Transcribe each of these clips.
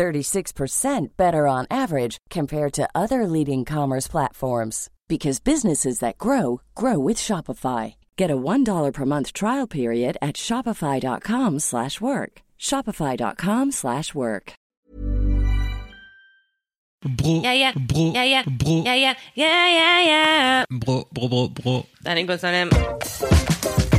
36% better on average compared to other leading commerce platforms because businesses that grow grow with Shopify. Get a $1 per month trial period at shopify.com/work. shopify.com/work. Bro, Ja, ja. bro, Ja, ja. bro, Ja, ja, ja, ja, ja. bro, bro, bro, bro. Allez, go Salem. C'est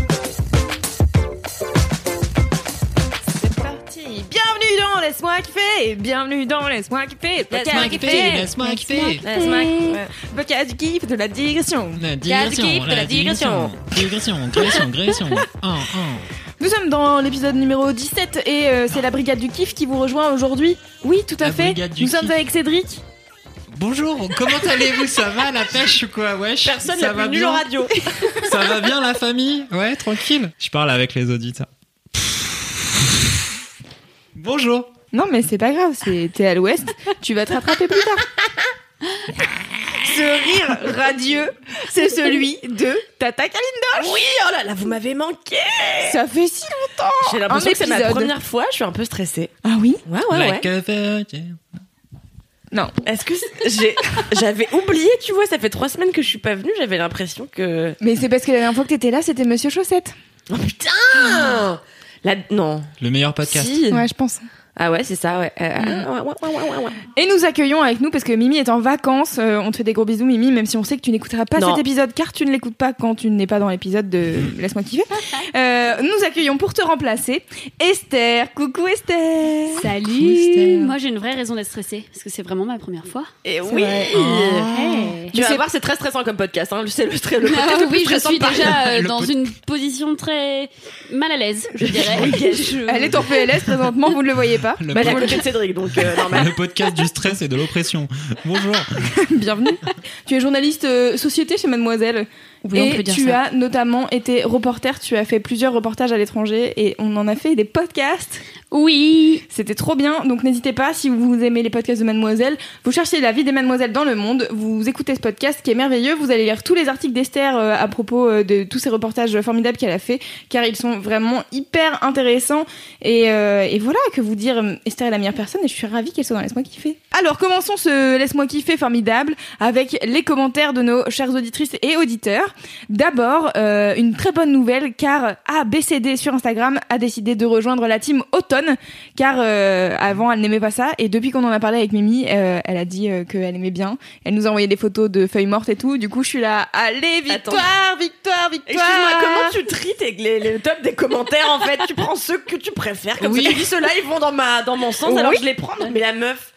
Laisse-moi kiffer. Bienvenue dans Laisse-moi kiffer. Laisse-moi kiffer, laisse-moi kiffer. Laisse-moi kiffer. Du kiff de la digression. La Podcast du kiff de la digression. Digression, digression, digression. Nous sommes dans l'épisode numéro 17 et euh, c'est la brigade du kiff qui vous rejoint aujourd'hui. Oui, tout à La fait. brigade du Nous sommes kiff. avec Cédric. Bonjour, comment allez-vous? Ça va la pêche ou quoi? Wesh Personne ça n'a va plus bien? en radio. Ça va bien la famille? Ouais, tranquille. Je parle avec les auditeurs. Bonjour. Non, mais c'est pas grave, c'est t'es à l'ouest, tu vas te rattraper plus tard. Ce rire radieux, c'est celui de Tata Kalinda. Oui, oh là là, vous m'avez manqué. Ça fait si longtemps. J'ai l'impression Un que c'est ma épisode. première fois. Je suis un peu stressée. Ah oui? Ouais, ouais, ouais. Like a virgin. Non. Est-ce que c'est- j'ai j'avais oublié, tu vois, ça fait trois semaines que je suis pas venue, j'avais l'impression que Mais c'est parce que la dernière fois que t'étais là, c'était Monsieur Chaussette. Oh putain La... Non. Le meilleur podcast. Si. Ouais, je pense. Ah ouais, c'est ça, ouais. Euh, ouais, ouais, ouais, ouais, ouais, ouais. Et nous accueillons avec nous parce que Mimi est en vacances. Euh, on te fait des gros bisous, Mimi, même si on sait que tu n'écouteras pas Non. cet épisode car tu ne l'écoutes pas quand tu n'es pas dans l'épisode de Laisse-moi kiffer. Euh, nous accueillons pour te remplacer Esther. Coucou Esther. Salut Esther. Moi j'ai une vraie raison d'être stressée parce que c'est vraiment ma première fois. Et oui vrai. Hey. Tu vas c'est- voir, c'est très stressant comme podcast. Hein. C'est le, très- le podcast Ah oui, je suis déjà euh, dans une position très mal à l'aise, je dirais. Je- Elle est en PLS présentement, vous ne le voyez pas. Le, Bah, elle de Cédric, donc euh, normal. le podcast du stress et de l'oppression. Bonjour. Bienvenue. tu es journaliste euh, société chez Mademoiselle. Oui, on et peut dire tu ça. as notamment été reporter, tu as fait plusieurs reportages à l'étranger et on en a fait des podcasts. Oui. C'était trop bien, donc n'hésitez pas, si vous aimez les podcasts de Mademoiselle, vous cherchez la vie des Mademoiselles dans le monde, vous écoutez ce podcast qui est merveilleux, vous allez lire tous les articles d'Esther euh, à propos euh, de tous ces reportages formidables qu'elle a fait, car ils sont vraiment hyper intéressants. Et, euh, et voilà, que vous dire, Esther est la meilleure personne et je suis ravie qu'elle soit dans Laisse-moi kiffer. Alors commençons ce Laisse-moi kiffer formidable avec les commentaires de nos chères auditrices et auditeurs. D'abord, euh, une très bonne nouvelle, car ABCD sur Instagram a décidé de rejoindre la team Automne car euh, avant elle n'aimait pas ça et depuis qu'on en a parlé avec Mimi euh, elle a dit qu'elle aimait bien elle nous a envoyé des photos de feuilles mortes et tout du coup je suis là allez victoire victoire victoire Excuse-moi, comment tu tries les, les top des commentaires en fait? Tu prends ceux que tu préfères, comme Oui. ça tu dis ceux-là ils vont dans, ma, dans mon sens, alors Oui. je les prends. Mais la meuf.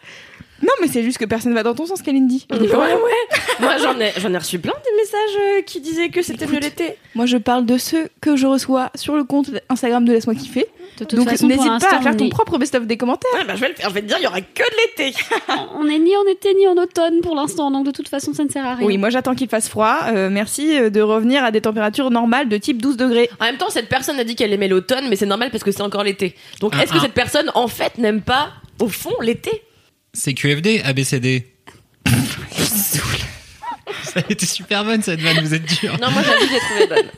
Non mais c'est juste que personne va dans ton sens Kalindi Ouais, ouais. Moi j'en ai, j'en ai reçu plein des messages euh, qui disaient que c'était mieux l'été. moi je parle de ceux que je reçois sur le compte Instagram de Laisse-moi kiffer De toute donc façon, pour n'hésite pas l'instant, à faire on ton est- propre best-of des commentaires Ouais, bah, je vais le faire, je vais te dire, il y aura que de l'été. On est ni en été ni en automne pour l'instant, donc de toute façon ça ne sert à rien. oui moi j'attends qu'il fasse froid Euh, merci euh, de revenir à des températures normales de type 12 degrés En même temps, cette personne a dit qu'elle aimait l'automne, mais c'est normal parce que c'est encore l'été. Donc Ah, est-ce que ah. cette personne en fait n'aime pas au fond l'été? C'est QFD, ABCD. Ça a été super bonne cette vanne, vous êtes dur. Non, moi j'avoue, j'ai trouvé bonne.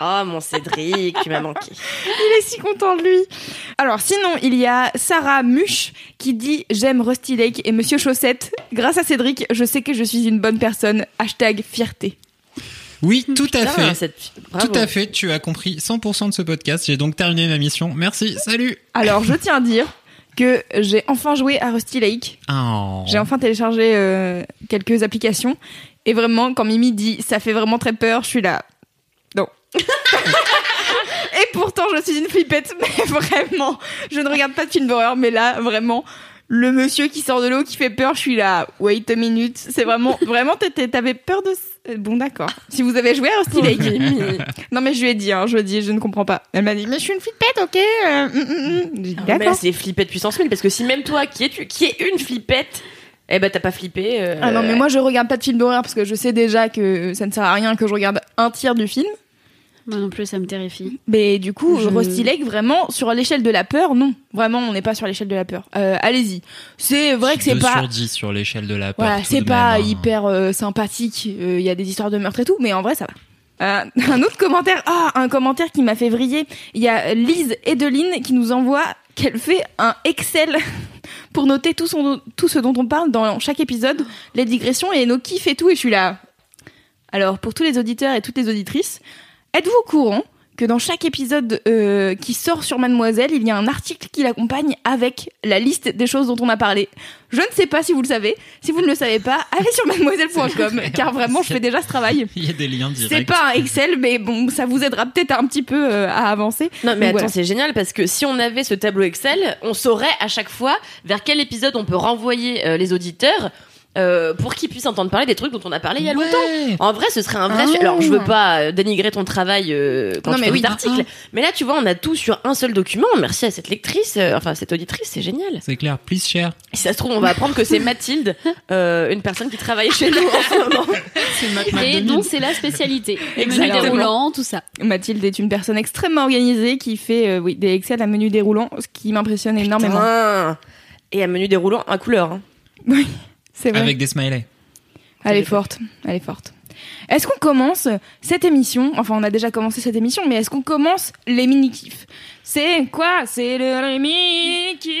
Oh mon Cédric, tu m'as manqué. Il est si content de lui. Alors sinon, il y a Sarah Muche qui dit j'aime Rusty Lake et Monsieur Chaussette. Grâce à Cédric, je sais que je suis une bonne personne. Hashtag fierté. Oui, tout à fait. cette-. Tout à fait, tu as compris 100% de ce podcast. J'ai donc terminé ma mission. Merci, salut. Alors je tiens à dire que j'ai enfin joué à Rusty Lake. Oh. J'ai enfin téléchargé euh, quelques applications. Et vraiment, quand Mimi dit ça fait vraiment très peur, je suis là. Non. et pourtant, je suis une flippette, mais vraiment, je ne regarde pas de film d'horreur, mais là, vraiment, le monsieur qui sort de l'eau qui fait peur, je suis là. Wait a minute. C'est vraiment, vraiment, t'avais peur de. ce- Bon, d'accord. Si vous avez joué à Rusty Lake. non, mais je lui ai dit, hein, je lui ai dit, je ne comprends pas. Elle m'a dit, mais je suis une flippette, ok euh, mm, mm, mm. J'ai dit, Ah, mais c'est flippette puissance 1000 parce que si même toi qui es, tu- qui est une flippette Eh ben t'as pas flippé. euh, Ah non, mais moi je regarde pas de film d'horreur parce que je sais déjà que ça ne sert à rien que je regarde un tiers du film. Moi non plus, ça me terrifie. Mais du coup, Je- Rusty Lake, vraiment, sur l'échelle de la peur, non. Vraiment, on n'est pas sur l'échelle de la peur. Euh, Allez-y. C'est vrai que c'est 2 pas. sur 10 sur l'échelle de la peur. Voilà, c'est pas même, hein. hyper euh, sympathique. Il y a des histoires de meurtre et tout, mais en vrai, ça va. Euh, un autre commentaire, ah, un commentaire qui m'a fait vriller. Il y a Lise Edeline qui nous envoie qu'elle fait un Excel pour noter tout, son, tout ce dont on parle dans chaque épisode, les digressions et nos kiffs et tout. Et je suis là. Alors, pour tous les auditeurs et toutes les auditrices, êtes-vous au courant que dans chaque épisode euh, qui sort sur Mademoiselle, il y a un article qui l'accompagne avec la liste des choses dont on a parlé? Je ne sais pas si vous le savez. Si vous ne le savez pas, allez sur mademoiselle.com car vraiment je fais déjà ce travail. Il y a des liens C'est directs. pas un Excel, mais bon, ça vous aidera peut-être un petit peu euh, à avancer. Non mais Donc attends, voilà. c'est génial parce que si on avait ce tableau Excel, on saurait à chaque fois vers quel épisode on peut renvoyer euh, les auditeurs euh, pour qu'ils puissent entendre parler des trucs dont on a parlé il y a Ouais. longtemps. En vrai, ce serait un vrai. Ah. sujet. Alors, je veux pas euh, dénigrer ton travail euh, quand Non, tu mais fais oui. des articles, mais là, tu vois, on a tout sur un seul document. Merci à cette lectrice, euh, enfin cette auditrice, c'est génial. C'est clair, please share. Et si ça se trouve, on va apprendre que c'est Mathilde, euh, une personne qui travaille chez nous en ce moment. Et dont c'est la spécialité. Exactement. déroulants, tout ça. Mathilde est une personne extrêmement organisée qui fait euh, oui, des Excel à menu déroulant, ce qui m'impressionne énormément. Et un menu déroulant à couleur. hein. C'est vrai. Avec des smileys. Elle est forte, elle est forte. Est-ce qu'on commence cette émission Enfin, on a déjà commencé cette émission, mais est-ce qu'on commence les mini-kifs C'est quoi? C'est le mini-kif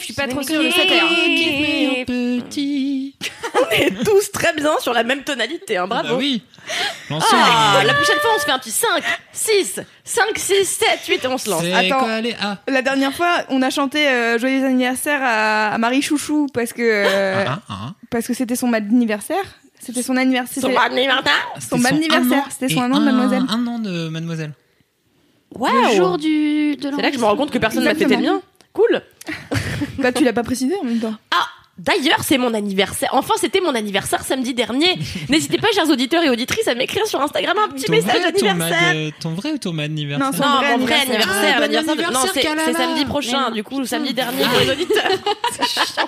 Je suis pas trop sûre de cette heure. petit. On est tous très bien sur la même tonalité, hein, bravo. Bah oui. Lançons Ah, les- la prochaine fois, on se fait un petit 5, 6, 5, 6, 7, 8 et on se lance. Attends. quoi les A? La dernière fois, on a chanté euh, Joyeux anniversaire à, à Marie Chouchou parce que euh, Ah, ah, ah. parce que c'était son anniversaire. C'était son anniversaire. Son c'était anniversaire. son C'était anniversaire. C'était son un an de Mademoiselle. Un an de Mademoiselle. Le jour du, de C'est là que je me rends compte que personne n'a fêté le mien. Cool. Bah, tu l'as pas précisé en même temps. Ah, d'ailleurs, c'est mon anniversaire. Enfin, c'était mon anniversaire samedi dernier. N'hésitez pas, chers auditeurs et auditrices, à m'écrire sur Instagram un petit Ton message vrai, ton d'anniversaire. mad- ton vrai ou ton mad anniversaire Non, Non, vrai mon vrai anniversaire. anniversaire, Ah, bon l'anniversaire de... Non, anniversaire, c'est samedi prochain, du coup, samedi dernier pour les auditeurs.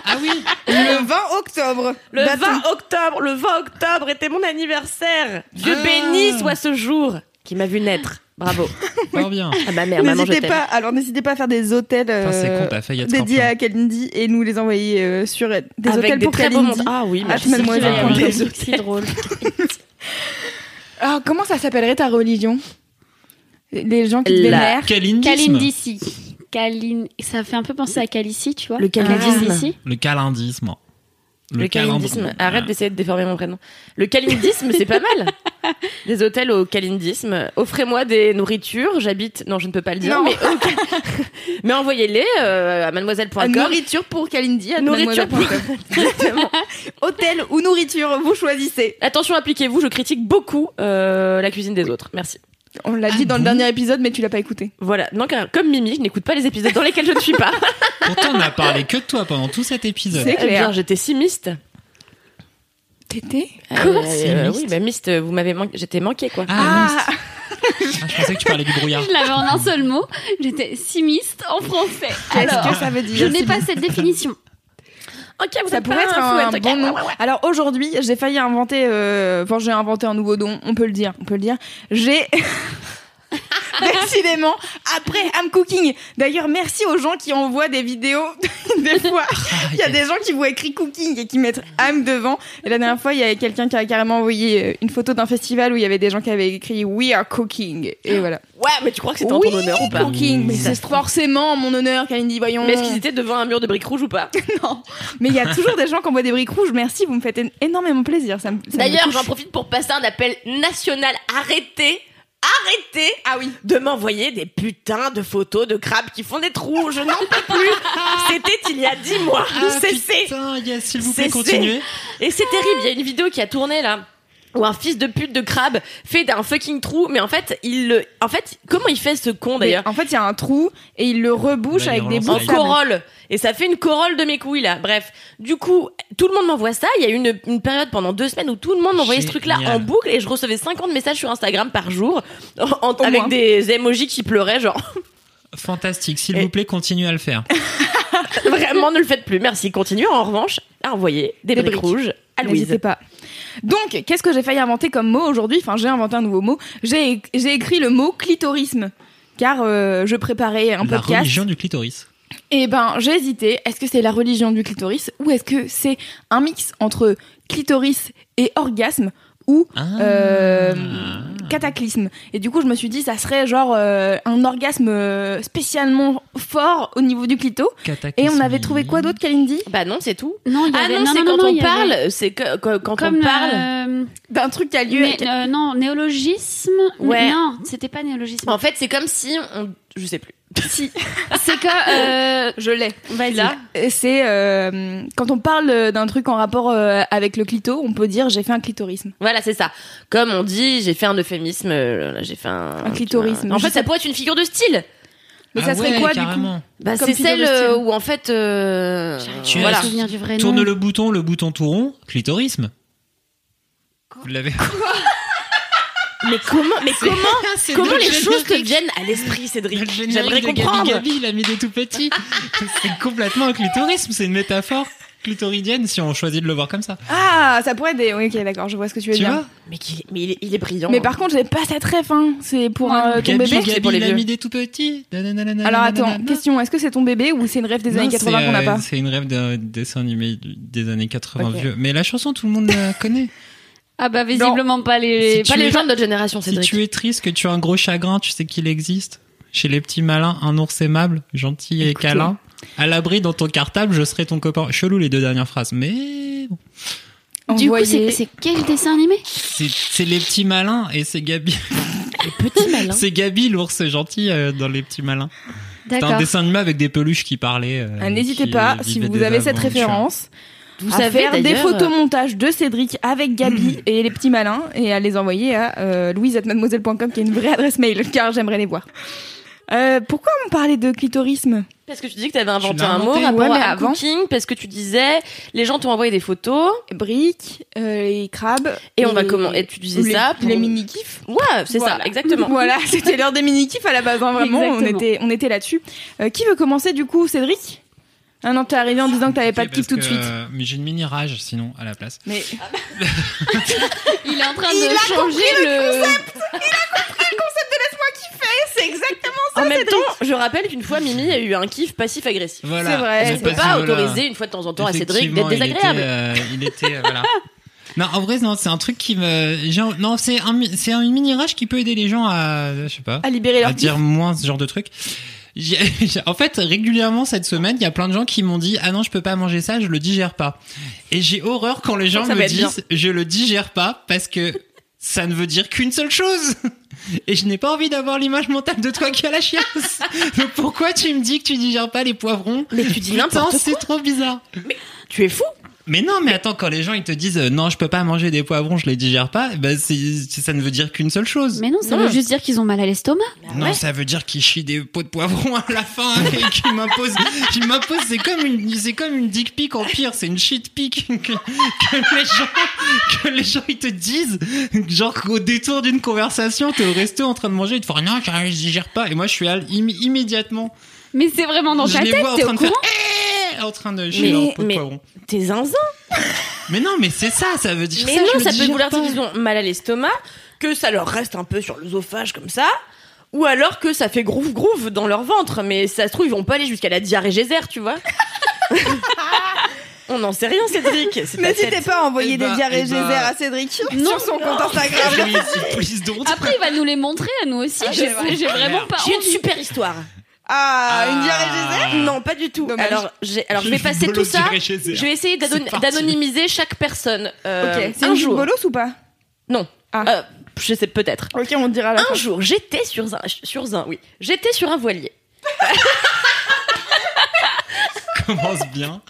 Ah oui. Le 20 octobre. Le Date- 20 octobre, le 20 octobre était mon anniversaire. Dieu Ah. béni soit ce jour qui m'a vu naître. Bravo. Fort bien. Maman, je N'hésitez t'aime. pas, alors n'hésitez pas à faire des hôtels c'est euh, con, t'as failli être dédiés à Kalindi et nous les envoyer euh, sur des Avec hôtels des pour très beaux Kalindi. mondes. Ah oui, Ah, merci. mademoiselle. Ah, oui. Des hôtels. C'est drôle. Alors, comment ça s'appellerait ta religion? Les gens qui te La- vénèrent Calindisme. Calindici. Calin... Ça fait un peu penser à Calici, tu vois. Le calindisme. Calindisci. Le calindisme. Le calindisme. calindre- Arrête d'essayer de déformer mon prénom. Le calindisme, c'est pas mal. Des hôtels au calindisme. Offrez-moi des nourritures. J'habite. Non, je ne peux pas le dire. Non. Mais, mais envoyez-les euh, à mademoiselle.com. Nourriture pour Kalindi. à Nourriture pour-. Hôtel ou nourriture, vous choisissez. Attention, appliquez-vous. Je critique beaucoup euh, la cuisine des autres. Merci. On l'a Ah dit dans bon le dernier épisode, mais tu l'as pas écouté. Voilà. Donc, comme Mimi, je n'écoute pas les épisodes dans lesquels je ne suis pas. Pourtant, on a parlé que de toi pendant tout cet épisode. C'est Eh bien, clair. j'étais si miste. T'étais Euh, euh, Oui, bah miste, vous m'avez manqué. J'étais manquée, quoi. Ah, mince. Ah, je pensais que tu parlais du brouillard. Je l'avais en un seul mot. J'étais simiste en français. Qu'est-ce Alors, que ça veut dire je n'ai pas cette définition. Ok, vous Ça êtes pourrait être un, ok. bon nom. Ouais, ouais, ouais. Alors aujourd'hui, j'ai failli inventer. euh, Enfin, j'ai inventé un nouveau don. On peut le dire. On peut le dire. J'ai. Décidément, après I'm Cooking. D'ailleurs, merci aux gens qui envoient des vidéos. des fois, il y a des gens qui voient écrit Cooking et qui mettent I'm devant. Et la dernière fois, il y avait quelqu'un qui a carrément envoyé euh, une photo d'un festival où il y avait des gens qui avaient écrit We are Cooking. Et voilà. Ouais, mais tu crois que c'était en oui, ton honneur ou pas Cooking. Mais Ça c'est forcément en mon honneur, Kalindi, voyons. Mais est-ce qu'ils étaient devant un mur de briques rouges ou pas Non. Mais il y a toujours des gens qui envoient des briques rouges. Merci, vous me faites énormément plaisir. Ça D'ailleurs, j'en profite pour passer un appel national. Arrêtez, arrêtez Ah oui. de m'envoyer des putains de photos de crabes qui font des trous. Je n'en peux plus. C'était il y a dix mois. Ah, Cessez. putain, yes, s'il vous plaît, Cessez. continuez. Et c'est terrible. Il y a une vidéo qui a tourné là. Où un fils de pute de crabe fait d'un fucking trou, mais en fait, il le, en fait, comment il fait ce con d'ailleurs? en fait, il y a un trou et il le rebouche Bah, avec des bouts en corolle et ça fait une corolle de mes couilles là bref du coup tout le monde m'envoie ça il y a eu une, une période pendant deux semaines où tout le monde m'envoyait ce truc là en boucle et je recevais 50 messages sur Instagram par jour en- en- Au avec moins. des emojis qui pleuraient genre Fantastique, s'il Et- vous plaît, continuez à le faire. vraiment ne le faites plus merci continuez en revanche à envoyer des, Des briques, briques. rouges à Louise. N'hésitez pas. Donc, qu'est-ce que j'ai failli inventer comme mot aujourd'hui? Enfin, j'ai inventé un nouveau mot. J'ai écrit le mot clitorisme. Car euh, je préparais un La podcast. religion du clitoris. Et ben, j'ai hésité. Est-ce que c'est la religion du clitoris? Ou est-ce que c'est un mix entre clitoris et orgasme? Ou Ah. euh, cataclysme Et du coup, je me suis dit, ça serait genre euh, un orgasme euh, spécialement fort au niveau du clito. Et on avait trouvé quoi d'autre, Kalindi? Bah non, c'est tout. Non, il y Ah avait- non, c'est quand non, on avait- parle, c'est que quand, quand Comme on parle. euh, D'un truc qui a lieu. né- euh, non, néologisme. Ouais. Non, c'était pas néologisme. En fait, c'est comme si on, je sais plus. Si, C'est que. Euh... je l'ai. Vas-y. C'est euh, quand on parle d'un truc en rapport euh, avec le clito, on peut dire j'ai fait un clitorisme. Voilà, c'est ça. Comme on dit, j'ai fait un euphémisme, euh, j'ai fait un, Un clitorisme. En fait, sais- ça pourrait être une figure de style. Mais ça serait quoi du coup Bah, c'est celle où en fait, euh, Tu voilà. souviens du vrai Tourne nom. le bouton, le bouton tout rond, clitorisme. Vous l'avez Mais comment, mais comment, comment le les choses te viennent à l'esprit, Cédric Le J'aimerais de Gabi comprendre. Gabi, il a mis des tout petits. c'est complètement un clitorisme, c'est une métaphore clitoridienne si on choisit de le voir comme ça. Ah, ça pourrait être des. Oui, ok, d'accord, je vois ce que tu veux Tu dire. vois Mais, qu'il- mais il, est, il est brillant. Mais par contre, j'ai pas cette ref, hein. C'est pour Ouais. euh, ton Gabi, bébé. c'est Gabi, pour les il a vieux. mis des tout petits. Alors attends, nanana. question est-ce que c'est ton bébé ou c'est une rêve des Non, années 80 c'est, qu'on n'a euh, pas C'est une rêve d'un dessin animé des années 80 Ok. vieux. Mais la chanson, tout le monde la connaît. Ah bah visiblement pas les. Si Pas les es- gens de notre génération, Si tu es triste, que tu as un gros chagrin, tu sais qu'il existe. Chez les petits malins, un ours aimable, gentil et Écoutez. câlin. À l'abri dans ton cartable, je serai ton copain. Chelou les deux dernières phrases, mais bon. Du coup, c'est c'est quel dessin animé? C'est c'est les petits malins et c'est Gabi. Petit malin. C'est Gabi l'ours gentil euh, dans les petits malins. C'était un dessin animé avec des peluches qui parlaient. euh, Ah, N'hésitez pas, si vous avez cette référence, Vous à savez faire des photomontages de Cédric avec Gabi et les petits malins et à les envoyer à euh, louise@mademoiselle.com qui est une vraie adresse mail car j'aimerais les voir. Euh, pourquoi on parlait de clitorisme? Parce que tu dis que tu avais inventé un mot rapport Ouais, mais à avant. cooking, parce que tu disais, les gens t'ont envoyé des photos, Briques, euh, les crabes. et on va comment, et tu disais les, ça pour... les mini kifs. Ouais, c'est Voilà. ça, exactement. Voilà, c'était l'heure des mini kifs à la base, hein, vraiment. On était, on était là-dessus. Euh, qui veut commencer du coup, Cédric? Ah non, t'es arrivé en disant que t'avais pas de kiff tout de suite. Mais j'ai une mini rage sinon à la place. Mais Il est en train Il de a changer le. c'est exactement En même temps, je rappelle qu'une fois, Mimi a eu un kiff passif-agressif. Voilà. C'est vrai. On est passé pas de là. autorisé une fois de temps en temps à Cédric d'être il désagréable. était, euh, Il était, euh, voilà. Non, en vrai, non, c'est un truc qui me, genre, non, c'est un, c'est un mini rage qui peut aider les gens à, je sais pas, à libérer à leur kiff. dire moins ce genre de truc. En fait, régulièrement cette semaine, il y a plein de gens qui m'ont dit ah non, je peux pas manger ça, je le digère pas. Et j'ai horreur quand les gens me bien. disent je le digère pas parce que ça ne veut dire qu'une seule chose. Et je n'ai pas envie d'avoir l'image mentale de toi qui a la chiasse. Donc pourquoi tu me dis que tu digères pas les poivrons? Mais tu dis n'importe quoi. c'est trop bizarre. Tu es fou. Mais non, mais attends, quand les gens ils te disent euh, non, je peux pas manger des poivrons, je les digère pas, bah c'est ça ne veut dire qu'une seule chose. Mais non, ça Non. veut juste dire qu'ils ont mal à l'estomac. Non, ouais. ça veut dire qu'ils chient des pots de poivrons à la fin et qu'ils m'imposent. Qu'ils m'imposent, c'est comme une, c'est comme une dick pic en pire, c'est une shit pic que, que les gens, que les gens ils te disent, genre au détour d'une conversation, t'es au resto en train de manger, ils te font non, je digère pas, et moi je suis à- imm- immédiatement, Mais c'est vraiment dans je ta les tête, vois en train faire, Eh en train de chier Mais- leur pot de mais- poivrons. T'es zinzin. Mais non, mais c'est ça, ça veut dire Mais ça. non, je le ça peut digère vouloir dire pas. qu'ils ont mal à l'estomac, que ça leur reste un peu sur l'œsophage comme ça, ou alors que ça fait groove groove dans leur ventre. Mais ça se trouve, ils vont pas aller jusqu'à la diarrhée geyser, tu vois. On n'en sait rien, Cédric. C'est ta N'hésitez tête. pas à envoyer Eh des diarrhées eh bah. Geyser à Cédric Non, sur son compte Instagram. Please, please don't. Après, il va nous les montrer à nous aussi. Ah, je c'est vrai. sais, j'ai vraiment pas J'ai une super histoire. Ah, une Ah. diarrhée Geyser Non, pas du tout. Dommage. Alors, j'ai, alors je vais passer tout ça. Je vais essayer d'anonymiser chaque personne. Euh, Ok, c'est un une jour. bolos ou pas Non. Ah. Euh, je sais peut-être. Ok, on dira la Un fin. jour, j'étais sur un, sur un, oui, j'étais sur un voilier. commence bien.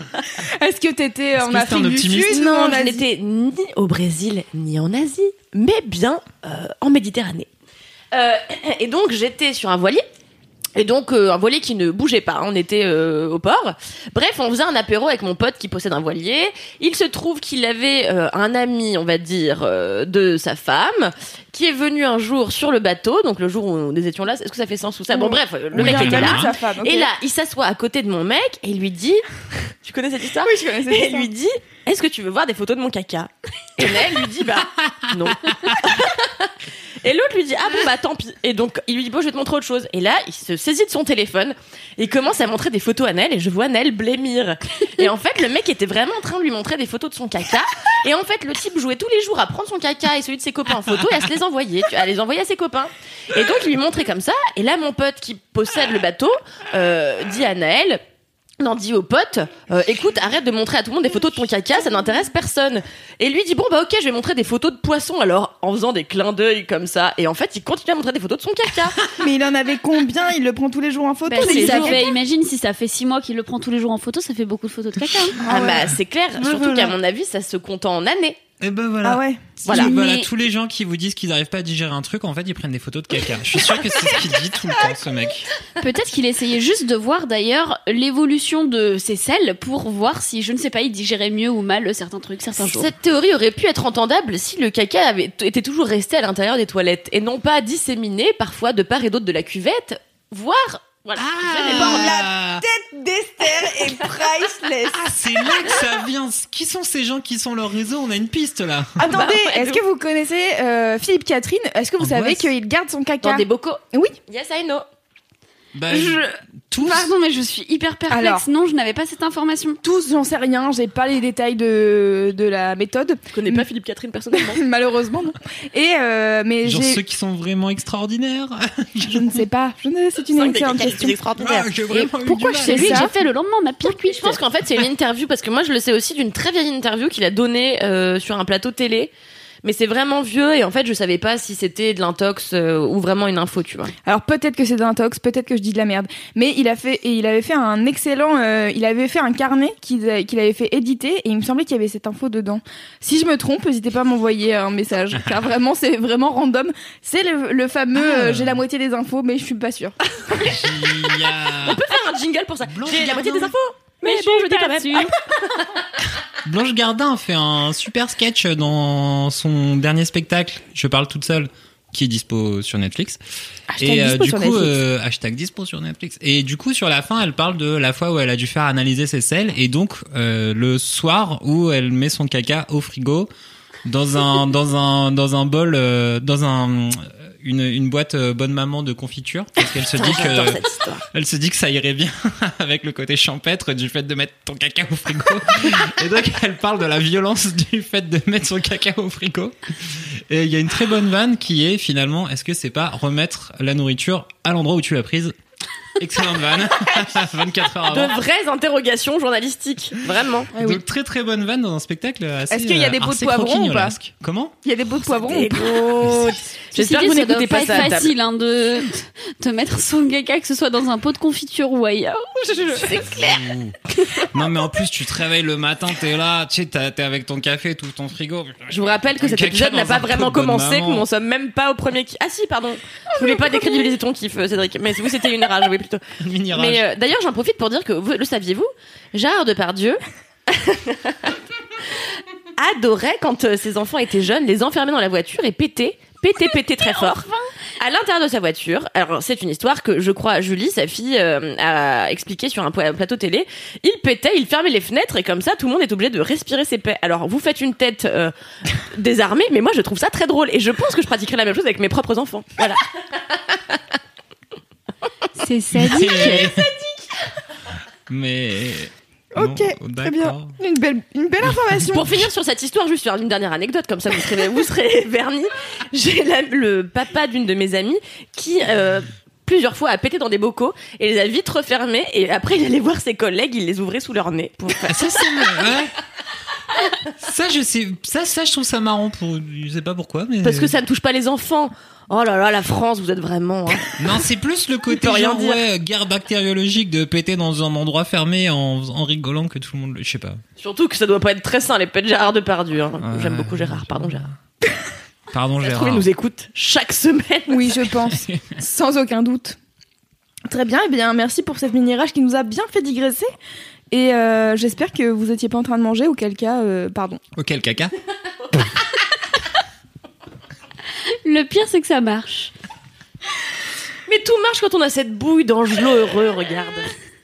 Est-ce que t'étais Est-ce en que Afrique du optimiste Sud Non, je n'étais ni au Brésil ni en Asie, mais bien euh, en Méditerranée. Euh, et donc j'étais sur un voilier Et donc euh, un voilier qui ne bougeait pas, hein, on était euh, au port. Bref, on faisait un apéro avec mon pote qui possède un voilier. Il se trouve qu'il avait euh, un ami, on va dire, euh, de sa femme, qui est venu un jour sur le bateau, donc le jour où nous étions là. Est-ce que ça fait sens ou ça? Bon bref, le Oui, mec était là. sa femme. Et là, il s'assoit à côté de mon mec et lui dit, tu connais cette histoire? Oui, je connais cette Et histoire. lui dit, est-ce que tu veux voir des photos de mon caca? Et là, elle lui dit, bah non. Et l'autre lui dit ah bon bah tant pis. Et donc il lui dit bon je vais te montrer autre chose. Et là il se saisit de son téléphone. Et commence à montrer des photos à Nel et je vois Nel blêmir et en fait le mec était vraiment en train de lui montrer des photos de son caca. Et en fait le type jouait tous les jours à prendre son caca et celui de ses copains en photo et à se les envoyer à les envoyer à ses copains. Et donc il lui montrait comme ça. Et là mon pote qui possède le bateau euh, dit à Naël non, dit au pote, euh, écoute, arrête de montrer à tout le monde des photos de ton caca, ça n'intéresse personne. Et lui dit, bon bah ok, je vais montrer des photos de poissons alors, en faisant des clins d'œil comme ça. Et en fait, il continue à montrer des photos de son caca. Mais il en avait combien? Il le prend tous les jours en photo Bah, si ça fait, imagine si ça fait six mois qu'il le prend tous les jours en photo, ça fait beaucoup de photos de caca. hein. Ah, ouais. bah c'est clair, Ouais, surtout qu'à mon avis, ça se compte en années. Et ben voilà. Ah ouais. Voilà. Tous les gens qui vous disent qu'ils n'arrivent pas à digérer un truc, en fait, ils prennent des photos de caca. Je suis sûr que c'est ce qu'il dit tout le temps, ce mec. Peut-être qu'il essayait juste de voir d'ailleurs l'évolution de ses selles pour voir si, je ne sais pas, il digérait mieux ou mal certains trucs, certains jours. Cette théorie aurait pu être entendable si le caca avait était toujours resté à l'intérieur des toilettes et non pas disséminé parfois de part et d'autre de la cuvette, voire voilà. Pas envie. Ah, D'Esther est priceless. Ah, c'est là que ça vient. Qui sont ces gens qui sont leur réseau? On a une piste là. Attendez, Bah ouais, est-ce que vous connaissez euh, Philippe Catherine? Est-ce que vous savez qu'il garde son caca? Dans des bocaux. Oui. Yes, I know. Bah, Je... tous. Pardon, mais je suis hyper perplexe. Alors. non, je n'avais pas cette information. Tous, j'en sais rien, j'ai pas les détails de, de la méthode, Je connais pas Philippe Catherine personnellement. malheureusement. Non. Et euh, mais Genre ceux qui sont vraiment extraordinaires. je ne sais pas, je ne, c'est une excellente question. extraordinaire. Ah, j'ai vraiment eu pourquoi je sais C'est lui j'ai fait le lendemain, ma pire Je cuite. pense qu'en fait c'est une interview parce que moi je le sais aussi d'une très vieille interview qu'il a donnée euh, sur un plateau télé. Mais c'est vraiment vieux et en fait je savais pas si c'était de l'intox euh, ou vraiment une info, tu vois. Alors peut-être que c'est d'intox, peut-être que je dis de la merde, mais il a fait et il avait fait un excellent, euh, il avait fait un carnet qu'il avait fait éditer et il me semblait qu'il y avait cette info dedans. Si je me trompe, n'hésitez pas à m'envoyer un message, car vraiment c'est vraiment random. C'est le, le fameux Ah. euh, j'ai la moitié des infos, mais je suis pas sûre. Y a- Faire un jingle pour ça. J'ai la moitié des infos. Mais bon, je dis quand même. Blanche Gardin a fait un super sketch dans son dernier spectacle. Je parle toute seule, qui est dispo sur Netflix. Hashtag et euh, dispo du sur coup, Netflix. euh, hashtag dispo sur Netflix. Et du coup, sur la fin, elle parle de la fois où elle a dû faire analyser ses selles et donc euh, le soir où elle met son caca au frigo dans un dans un dans un bol euh, dans un une, une boîte euh, bonne maman de confiture parce qu'elle se dit que elle se dit que ça irait bien avec le côté champêtre du fait de mettre ton caca au frigo. Et donc elle parle de la violence du fait de mettre son caca au frigo. Et il y a une très bonne vanne qui est finalement, est-ce que c'est pas remettre la nourriture à l'endroit où tu l'as prise Excellente vanne. 24 heures De avant. vraies interrogations journalistiques, vraiment. Ah oui. Donc très très bonne vanne dans un spectacle assez Est-ce qu'il y a des euh, pots de assez poivron ou pas. Comment? Il y a des pots de poivron. ou pas. J'espère que vous n'écoutez pas ça table. facile hein, de, de mettre son caca, que ce soit dans un pot de confiture ou ailleurs. C'est clair. Non mais en plus tu te réveilles le matin, t'es là, tu sais, t'es avec ton café, tout ton frigo. Je vous rappelle que Un cet épisode n'a pas vraiment de commencé, que nous en sommes même pas au premier. Ah si, pardon. Je voulais pas décrédibiliser ton kiff, euh, Cédric. Mais vous, c'était une rage, oui, plutôt. Mini rage. Mais euh, d'ailleurs, j'en profite pour dire que vous le saviez-vous, Gérard Depardieu adorait quand euh, ses enfants étaient jeunes les enfermer dans la voiture et péter, péter, péter très fort. À l'intérieur de sa voiture, alors c'est une histoire que je crois Julie, sa fille, euh, a expliqué sur un pla- plateau télé. Il pétait, il fermait les fenêtres et comme ça, tout le monde est obligé de respirer ses pets. Alors vous faites une tête euh, désarmée, mais moi je trouve ça très drôle et je pense que je pratiquerai la même chose avec mes propres enfants. Voilà. C'est sadique. Mais. Ok, non, très bien. d'accord. Une belle, une belle information. Pour finir sur cette histoire, juste faire une dernière anecdote, comme ça vous serez, vous serez vernis. J'ai le papa d'une de mes amies qui euh, plusieurs fois a pété dans des bocaux et les a vite refermés et après il allait voir ses collègues, il les ouvrait sous leur nez. Pour... Ah, ça c'est ouais. Ça je sais ça ça je trouve ça marrant pour je sais pas pourquoi mais Parce que ça ne touche pas les enfants. Oh là là, la France, vous êtes vraiment. hein. non c'est plus le côté genre ouais guerre bactériologique de péter dans un endroit fermé en, en rigolant que tout le monde le- je sais pas Surtout que ça doit pas être très sain les pets de Gérard Depardieu. Hein. Ouais. J'aime beaucoup Gérard, pardon Gérard. pardon se trouve, Gérard il nous écoute chaque semaine. Oui, je pense, sans aucun doute. Très bien, et bien merci pour cette mini rage qui nous a bien fait digresser. Et euh, j'espère que vous étiez pas en train de manger, auquel cas, euh, pardon. Auquel caca Le pire, c'est que ça marche. Mais tout marche quand on a cette bouille d'Angelo heureux, regarde.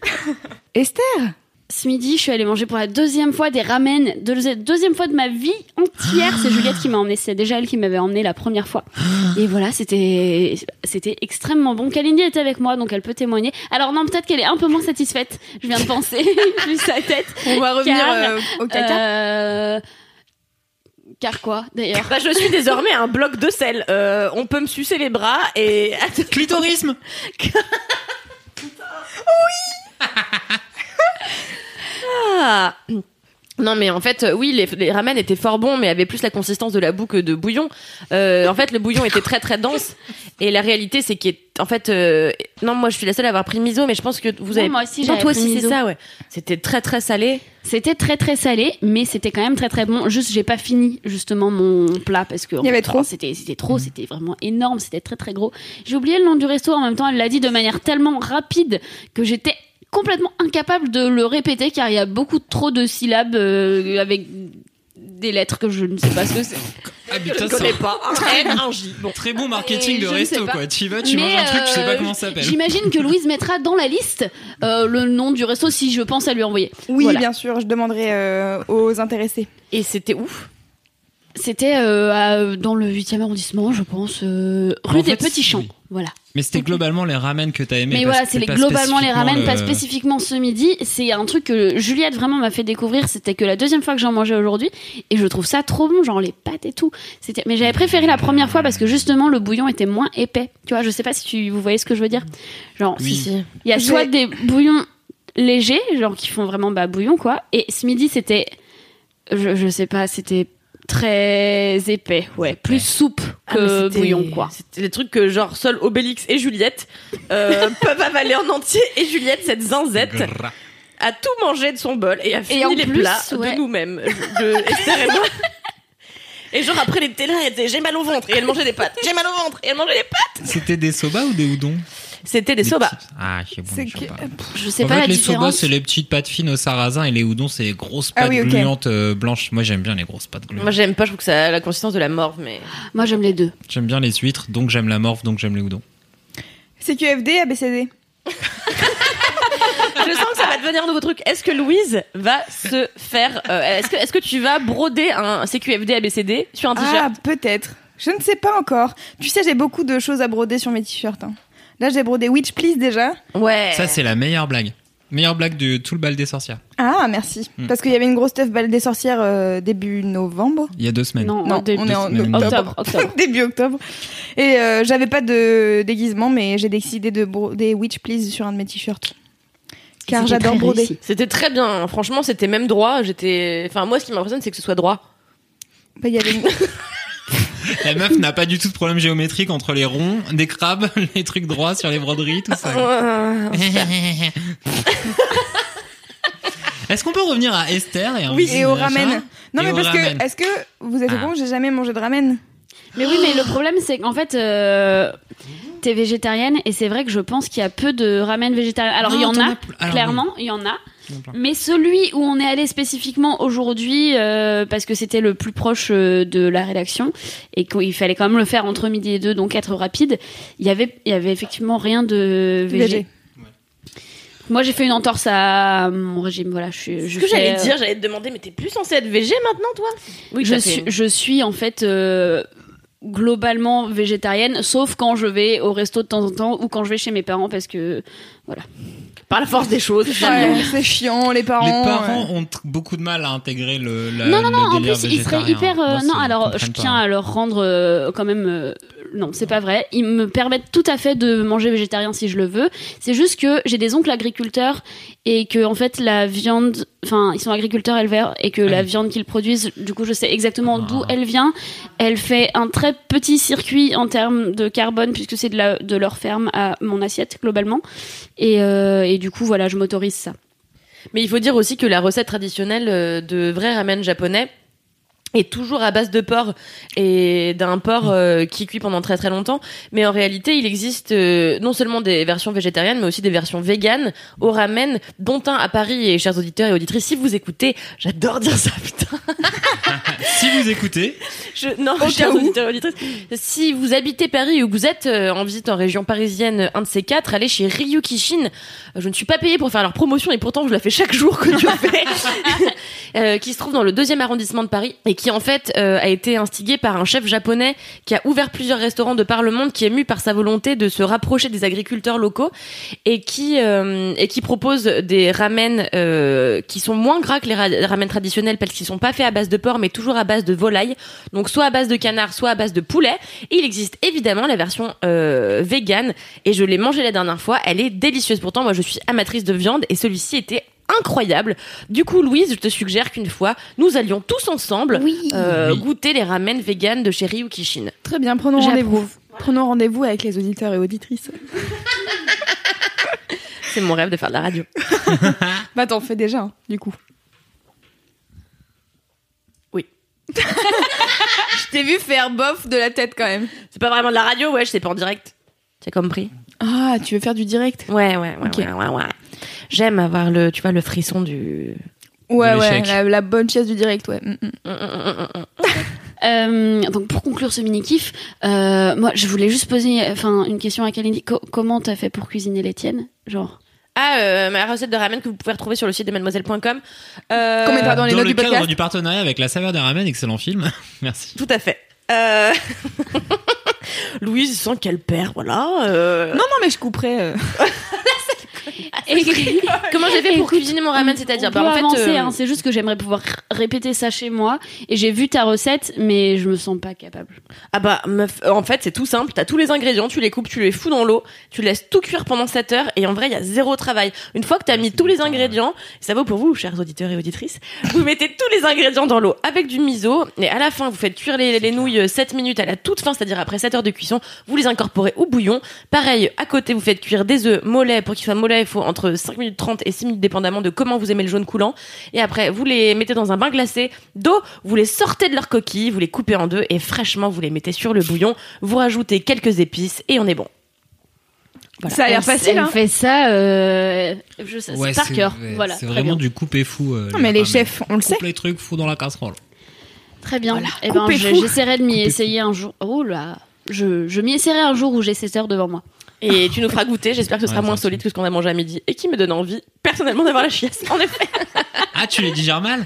Esther Ce midi, je suis allée manger pour la deuxième fois des ramen. De, deuxième fois de ma vie entière. C'est Juliette qui m'a emmené. C'est déjà elle qui m'avait emmené la première fois. Et voilà, c'était, c'était extrêmement bon. Kalindi était avec moi, donc elle peut témoigner. Alors non, peut-être qu'elle est un peu moins satisfaite. Je viens de penser, vu sa tête. On va revenir Car, euh, au caca. Euh, Car quoi, d'ailleurs Bah, je suis désormais un bloc de sel. Euh, on peut me sucer les bras et. Clitorisme Ah. Non mais en fait euh, oui les, les ramen étaient fort bons mais avaient plus la consistance de la boue que de bouillon. Euh, en fait le bouillon était très très dense et la réalité c'est qu'en fait euh, non moi je suis la seule à avoir pris miso mais je pense que vous Non, avez moi aussi, non toi pris aussi c'est miso. ça ouais c'était très très salé C'était très très salé, mais c'était quand même très très bon. Juste, j'ai pas fini justement mon plat parce que en Il y avait fait, trop. enfin, C'était c'était trop, c'était vraiment énorme, c'était très très gros. J'ai oublié le nom du resto. En même temps, elle l'a dit de manière tellement rapide que j'étais complètement incapable de le répéter car il y a beaucoup trop de syllabes euh, avec des lettres que je ne sais pas ce que c'est. Ah je ne connais pas J bon très bon marketing Et de resto quoi. Tu y vas, tu Mais, manges un truc, tu sais pas euh, comment ça s'appelle. J'imagine que Louise mettra dans la liste euh, le nom du resto si je pense à lui envoyer. Oui, Voilà. bien sûr, je demanderai euh, aux intéressés. et c'était ouf C'était euh, dans le 8e arrondissement, je pense, euh, rue En des fait, Petits Champs. oui. Voilà. Mais c'était globalement les ramen que t'as aimé. Mais voilà, c'est globalement les ramen, pas spécifiquement ce midi. C'est un truc que Juliette vraiment m'a fait découvrir. C'était que la deuxième fois que j'en mangeais aujourd'hui. Et je trouve ça trop bon, genre les pâtes et tout. C'était, mais j'avais préféré la première fois parce que justement le bouillon était moins épais. Tu vois, je sais pas si tu, vous voyez ce que je veux dire. Genre, Oui. si si il y a soit des bouillons légers, genre qui font vraiment bah bouillon quoi. Et ce midi c'était, je, je sais pas, c'était très épais, ouais, plus soupe Ah, que bouillon quoi. C'était des trucs que genre seul Obélix et Juliette euh, peuvent avaler en entier et Juliette cette zinzette Gras. a tout mangé de son bol et a fini les plus, plats ouais. de nous-mêmes de Esther et moi. Et genre après elle était là, elle disait j'ai mal au ventre et elle mangeait des pâtes. J'ai mal au ventre et elle mangeait des pâtes. C'était des soba ou des udon C'était des soba. petites- Ah, c'est bon. Que- sais pas. Je sais en pas fait, la les soba, différence. c'est les petites pâtes fines au sarrasin et les udon, c'est les grosses Ah pâtes oui, gluantes euh, blanches. Moi, j'aime bien les grosses pâtes gluantes. Moi j'aime pas, je trouve que ça a la consistance de la morve mais Moi j'aime les deux. J'aime bien les huîtres, donc j'aime la morve, donc j'aime les udon. CQFD, ABCD. je sens que ça va devenir un nouveau truc. Est-ce que Louise va se faire euh, est-ce que est-ce que tu vas broder un CQFD ABCD sur un t-shirt? Ah, peut-être. Je ne sais pas encore. Tu sais, j'ai beaucoup de choses à broder sur mes t-shirts. hein. Là, j'ai brodé Witch Please déjà. Ouais. Ça, c'est la meilleure blague. Meilleure blague de tout le bal des sorcières. Ah, merci. Hmm. Parce qu'il y avait une grosse stuff balle des sorcières euh, début novembre. Il y a deux semaines. Non, début- on est en semaines. octobre. octobre. octobre. début octobre. Et euh, j'avais pas de déguisement, mais j'ai décidé de broder Witch Please sur un de mes t-shirts. Car j'adore broder. C'était très bien. Franchement, c'était même droit. J'étais. Enfin, moi, ce qui m'impressionne, c'est que ce soit droit. Bah, il y avait une- La meuf n'a pas du tout de problème géométrique entre les ronds, des crabes, les trucs droits sur les broderies, tout ça. Est-ce qu'on peut revenir à Esther et, Oui, et au ramen. Non, Et mais parce ramen. que, est-ce que vous êtes au Ah. j'ai jamais mangé de ramen. Mais oui, mais le problème, c'est qu'en fait, euh, t'es végétarienne et c'est vrai que je pense qu'il y a peu de ramen végétarien. Alors, Non, il y en a, clairement, il y en a. Il y en a plein. Mais celui où on est allé spécifiquement aujourd'hui, euh, parce que c'était le plus proche euh, de la rédaction et qu'il fallait quand même le faire entre midi et deux, donc être rapide, il y avait, il y avait effectivement rien de végé. Moi, j'ai fait une entorse à mon régime. Voilà, je suis. Ce je que fais, j'allais euh, dire, j'allais te demander, mais t'es plus censé être végé maintenant, toi? Oui, je suis, je suis en fait euh, globalement végétarienne, sauf quand je vais au resto de temps en temps ou quand je vais chez mes parents parce que Par la force des choses. Ouais, c'est chiant, les parents. Les parents ouais. ont beaucoup de mal à intégrer le, la, non non non le en plus ils seraient hyper euh, Moi, non alors je tiens pas. à leur rendre euh, quand même euh, non c'est pas vrai. Ils me permettent tout à fait de manger végétarien si je le veux. C'est juste que j'ai des oncles agriculteurs et que en fait la viande enfin ils sont agriculteurs éleveurs et que Ah la oui. viande qu'ils produisent du coup je sais exactement Ah. d'où elle vient. Elle fait un très petit circuit en termes de carbone puisque c'est de, la, de leur ferme à mon assiette globalement. Et, euh, et du coup voilà je m'autorise ça. Mais il faut dire aussi que la recette traditionnelle euh, de vrai ramen japonais, est toujours à base de porc et d'un porc euh, qui cuit pendant très très longtemps. Mais en réalité, il existe euh, non seulement des versions végétariennes, mais aussi des versions véganes au ramen, dont un à Paris. Et chers auditeurs et auditrices, si vous écoutez, j'adore dire ça, putain. Si vous écoutez, Je, non, chers auditeurs et auditrices, si vous habitez Paris ou que vous êtes euh, en visite en région parisienne, un de ces quatre, allez chez Ryu Kishin. Euh, Je ne suis pas payée pour faire leur promotion et pourtant je la fais chaque jour que Dieu fait. Qui se trouve dans le deuxième arrondissement de Paris et qui en fait euh, a été instigé par un chef japonais qui a ouvert plusieurs restaurants de par le monde, qui est mu par sa volonté de se rapprocher des agriculteurs locaux et qui euh, et qui propose des ramen euh, qui sont moins gras que les ra- ramen traditionnels parce qu'ils sont pas faits à base de porc mais toujours à base de volaille, donc soit à base de canard, soit à base de poulet. Et il existe évidemment la version vegan et je l'ai mangée la dernière fois, elle est délicieuse. Pourtant moi je suis amatrice de viande et celui-ci était incroyable. Du coup, Louise, je te suggère qu'une fois, nous allions tous ensemble Oui. euh, Oui. goûter les ramen vegan de chez Ryu Kishin. Très bien, prenons rendez-vous. Prenons rendez-vous avec les auditeurs et auditrices. C'est mon rêve de faire de la radio. Bah t'en fais déjà, hein, du coup. Oui. Je t'ai vu faire bof de la tête quand même. C'est pas vraiment de la radio, ouais, je sais pas en direct. Tu as compris? Ah, tu veux faire du direct? Ouais, ouais, ouais, ouais, ouais. J'aime avoir le, tu vois, le frisson du. Ouais, ouais, la, la bonne pièce du direct, ouais. Mm, mm. Mm. Euh, donc pour conclure ce mini kiff, euh, moi je voulais juste poser, enfin une question à Kalindi. Co- comment t'as fait pour cuisiner les tiennes, genre? Ah, euh, ma recette de ramen que vous pouvez retrouver sur le site de mademoiselle.com. Euh, dans les dans notes le du cadre podcast. du partenariat avec La Saveur des Ramen, excellent film. Merci. Tout à fait. Euh... Louise sent qu'elle perd, voilà. euh. Non, non, mais je couperai. euh. Comment j'ai fait pour Écoute, cuisiner mon ramen, c'est-à-dire bah, en fait, euh, hein, c'est juste que j'aimerais pouvoir répéter ça chez moi. Et j'ai vu ta recette, mais je me sens pas capable. Ah bah meuf, euh, en fait c'est tout simple, t'as tous les ingrédients, tu les coupes, tu les fous dans l'eau, tu laisses tout cuire pendant 7 heures et en vrai il y a zéro travail. Une fois que t'as mis tous les ingrédients, ça vaut pour vous chers auditeurs et auditrices, vous mettez tous les ingrédients dans l'eau avec du miso et à la fin vous faites cuire les, les nouilles 7 minutes à la toute fin, c'est-à-dire après 7 heures de cuisson, vous les incorporez au bouillon. Pareil, à côté vous faites cuire des œufs mollets, pour qu'ils soient mollets il faut entre 5 minutes 30 et 6 minutes dépendamment de comment vous aimez le jaune coulant et après vous les mettez dans un bain glacé d'eau, vous les sortez de leur coquille, vous les coupez en deux et fraîchement vous les mettez sur le bouillon, vous rajoutez quelques épices et on est bon. Voilà. Ça a l'air facile, Elle hein. fait ça, euh, je sais, Ouais, c'est par cœur. ouais, Voilà, C'est vraiment bien. du coupé fou. euh, Non, mais les chefs, on le sait. Coupe les trucs fous dans la casserole. Très bien. Voilà, Eh ben, j'essaierai de m'y essayer un jour. Oh là, je, je m'y essaierai un jour où j'ai 7 heures devant moi. Et tu nous feras goûter, j'espère que ce sera Ouais, moins ça, solide que ce qu'on a mangé à midi et qui me donne envie personnellement d'avoir la chiasse. En effet, Ah, tu les digères mal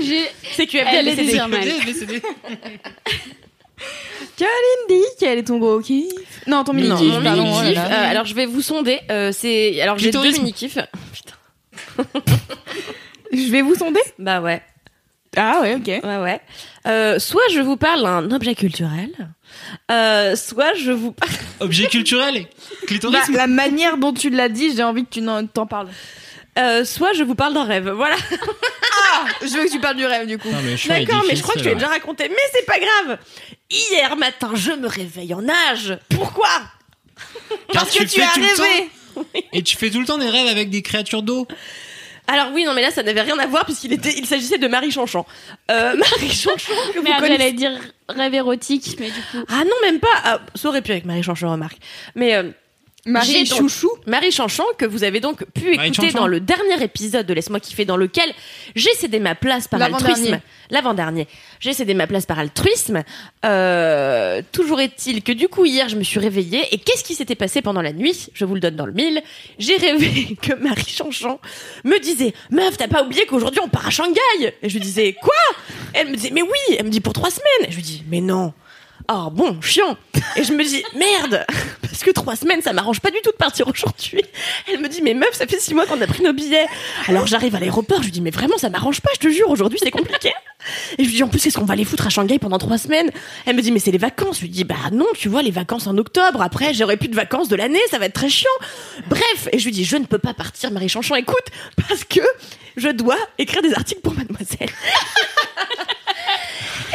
J'ai c'est QFD Elle est déjà mal. BCD. Kalindi, quel est ton gros kiff Non, ton mini kiff, pardon. mini oh là kiff. là. euh, alors je vais vous sonder. euh, c'est alors j'ai deux mini kiffs. Putain. Je vais vous sonder? Bah ouais, Ah ouais, ok. ouais ouais. Euh, soit je vous parle d'un objet culturel, euh, soit je vous parle. Objet culturel et Bah, la manière dont tu l'as dit, j'ai envie que tu t'en parles. Euh, soit je vous parle d'un rêve. Voilà. Je veux que tu parles du rêve, du coup. D'accord, mais je crois que tu l'as déjà raconté. Mais c'est pas grave. Hier matin, je me réveille en âge. Pourquoi? Car Parce que tu fais as tout le rêvé temps- Et tu fais tout le temps des rêves avec des créatures d'eau. Alors oui, non, mais là, ça n'avait rien à voir puisqu'il était, il s'agissait de Marie Chanchon. Euh, Marie Chanchon que vous Merde, connaissez. j'allais dire rêve érotique, mais du coup. Ah non, même pas. Ah, ça aurait pu avec Marie Chanchon, remarque. Mais euh, Marie donc- Chouchou. Marie Chanchon, que vous avez donc pu Marie écouter Chanchon. dans le dernier épisode de Laisse-moi kiffer, dans lequel j'ai cédé ma place par L'avant-dernier. altruisme. L'avant-dernier. J'ai cédé ma place par altruisme. Euh, toujours est-il que du coup, hier, je me suis réveillée. Et qu'est-ce qui s'était passé pendant la nuit? Je vous le donne dans le mille. J'ai rêvé que Marie Chanchon me disait Meuf, t'as pas oublié qu'aujourd'hui on part à Shanghai? Et je lui disais Quoi? Elle me disait Mais oui Elle me dit Pour trois semaines Et je lui dis Mais non Oh bon, chiant. Et je me dis merde, parce que trois semaines, ça m'arrange pas du tout de partir aujourd'hui. Elle me dit mais meuf, ça fait six mois qu'on a pris nos billets. Alors j'arrive à l'aéroport, je lui dis mais vraiment ça m'arrange pas, je te jure, aujourd'hui c'est compliqué. Et je lui dis en plus qu'est-ce qu'on va aller foutre à Shanghai pendant trois semaines? Elle me dit mais c'est les vacances. Je lui dis bah non, tu vois les vacances en octobre. Après j'aurai plus de vacances de l'année, ça va être très chiant. Bref, et je lui dis je ne peux pas partir, Marie Chanchon, écoute, parce que je dois écrire des articles pour Mademoiselle.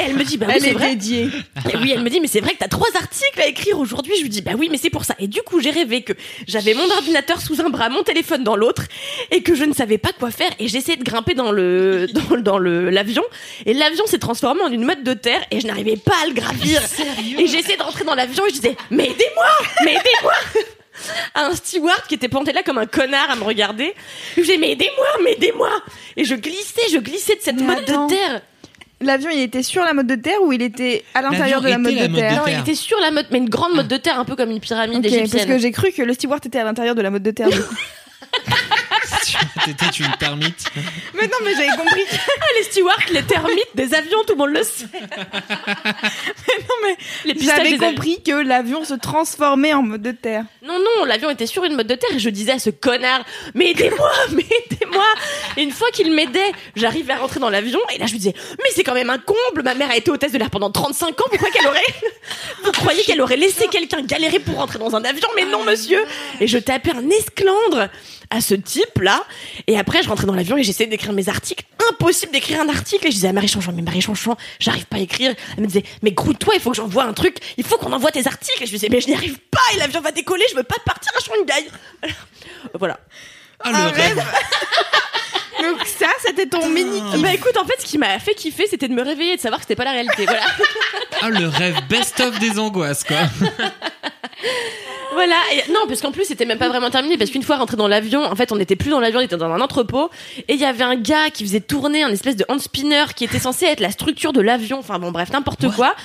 Elle me dit, bah oui, c'est est vrai. dédiée. Et oui, elle me dit, mais c'est vrai que t'as trois articles à écrire aujourd'hui. Je lui dis, bah oui, mais c'est pour ça. Et du coup, j'ai rêvé que j'avais mon ordinateur sous un bras, mon téléphone dans l'autre, et que je ne savais pas quoi faire. Et j'essayais de grimper dans le, dans, dans le, l'avion. Et l'avion s'est transformé en une mode de terre, et je n'arrivais pas à le gravir. Et j'essayais de rentrer dans l'avion, et je disais, mais aidez-moi, mais aidez-moi. À un steward qui était planté là comme un connard à me regarder. Je disais, mais aidez-moi, mais aidez-moi. Et je glissais, je glissais de cette Mais mode attends. de terre. L'avion, il était sur la mode de terre ou il était à l'intérieur de la mode de la mode terre Non, il était sur la mode, mais une grande mode de terre, un peu comme une pyramide Ok, parce que j'ai cru que le steward était à l'intérieur de la mode de terre. T'étais une termite. mais non, mais j'avais compris. Ah, les stewards, les termites des avions, tout le monde le sait. non, mais Les pistaches j'avais avions. compris que l'avion se transformait en mode de terre. Non, non, l'avion était sur une mode de terre et je disais à ce connard, mais aidez-moi, mais aidez-moi. Et une fois qu'il m'aidait, j'arrivais à rentrer dans l'avion et là je lui disais, mais c'est quand même un comble, ma mère a été hôtesse de l'air pendant 35 ans, pourquoi qu'elle aurait, vous croyez qu'elle aurait laissé quelqu'un galérer pour rentrer dans un avion? Mais non, monsieur. Et je tapais un esclandre à ce type-là. Et après, je rentrais dans l'avion et j'essayais d'écrire mes articles. Impossible d'écrire un article. Et je disais à Marie Chanchon, mais Marie Chanchon, j'arrive pas à écrire. Elle me disait, mais grouille-toi, il faut que j'envoie un truc. Il faut qu'on envoie tes articles. Et je disais, mais je n'y arrive pas. Et l'avion va décoller. Je veux pas partir à Shanghai. Voilà. Ah, le rêve. Donc ça, c'était ton mini Bah écoute, en fait, ce qui m'a fait kiffer, c'était de me réveiller et de savoir que c'était pas la réalité. Voilà. Ah, le rêve best-of des angoisses, quoi. Voilà, et non, parce qu'en plus c'était même pas vraiment terminé, parce qu'une fois rentré dans l'avion, en fait on n'était plus dans l'avion, on était dans un entrepôt, et il y avait un gars qui faisait tourner un espèce de hand spinner qui était censé être la structure de l'avion, enfin bon bref, n'importe quoi,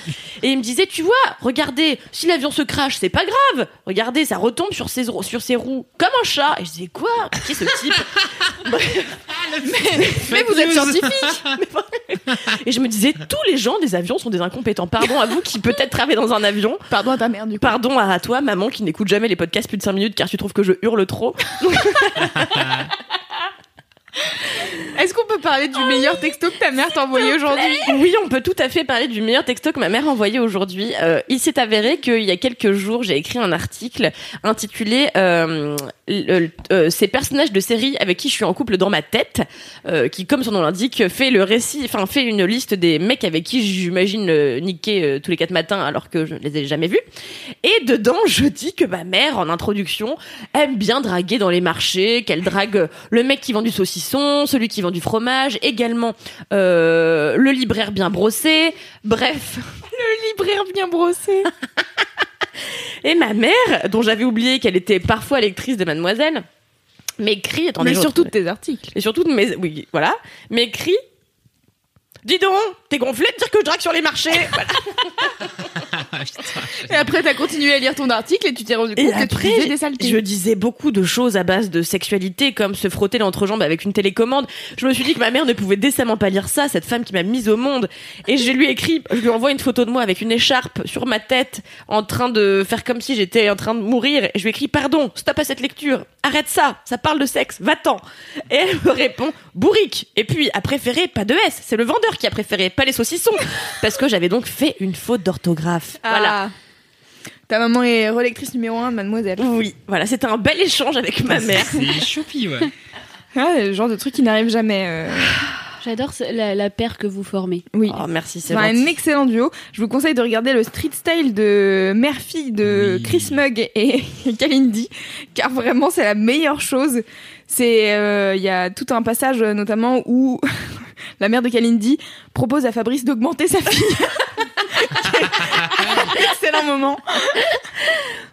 et il me disait, tu vois, regardez, si l'avion se crache, c'est pas grave, regardez, ça retombe sur ses, roues- sur ses roues, comme un chat, et je disais, quoi? Qui est ce type? Mais vous êtes scientifique Et je me disais, tous les gens des avions sont des incompétents, pardon à vous qui peut-être travaillez dans un avion, Pardon à ta mère, du coup. Pardon à toi, maman, qui n'écoute jamais les podcasts plus de 5 minutes car tu trouves que je hurle trop. Est-ce qu'on peut parler du meilleur texto que ta mère t'a envoyé aujourd'hui Oui, on peut tout à fait parler du meilleur texto que ma mère a envoyé aujourd'hui. Euh, il s'est avéré qu'il y a quelques jours, j'ai écrit un article intitulé euh, euh, Ces personnages de série avec qui je suis en couple dans ma tête, euh, qui, comme son nom l'indique, fait le récit, enfin fait une liste des mecs avec qui j'imagine euh, niquer euh, tous les quatre matins alors que je ne les ai jamais vus. Et dedans, je dis que ma mère, en introduction, aime bien draguer dans les marchés, qu'elle drague le mec qui vend du saucisson, celui qui vend du fromage, également euh, le libraire bien brossé, bref. Le libraire bien brossé. Et ma mère, dont j'avais oublié qu'elle était parfois lectrice de Mademoiselle, m'écrit, attendez, Mais surtout de tes articles. et surtout de mes, oui, voilà, m'écrit, dis donc, t'es gonflé de dire que je drague sur les marchés. Voilà. Et après, t'as continué à lire ton article et tu t'es rendu compte Et que tu après, disais des saletés. je disais beaucoup de choses à base de sexualité, comme se frotter l'entrejambe avec une télécommande. Je me suis dit que ma mère ne pouvait décemment pas lire ça, cette femme qui m'a mise au monde. Et je lui ai écrit, je lui envoie une photo de moi avec une écharpe sur ma tête, en train de faire comme si j'étais en train de mourir. Et je lui ai écrit, pardon, stop à cette lecture, arrête ça, ça parle de sexe, va-t'en. Et elle me répond, bourrique. Et puis, a préféré, pas de S, c'est le vendeur qui a préféré, pas les saucissons. Parce que j'avais donc fait une faute d'orthographe. Voilà. Ah. Ta maman est relectrice numéro 1 de Mademoiselle. Oui, voilà, c'était un bel échange avec ma mère. C'est choupi, ouais. Ah, le genre de truc qui n'arrive jamais. euh. J'adore ce- la, la paire que vous formez. Oui. Oh, merci, c'est C'est un gentil. excellent duo. Je vous conseille de regarder le street style de mère-fille de Oui. Chris Mugg et Kalindi, car vraiment c'est la meilleure chose. C'est, euh, il y a tout un passage euh, notamment où la mère de Kalindi propose à Fabrice d'augmenter sa fille. excellent moment.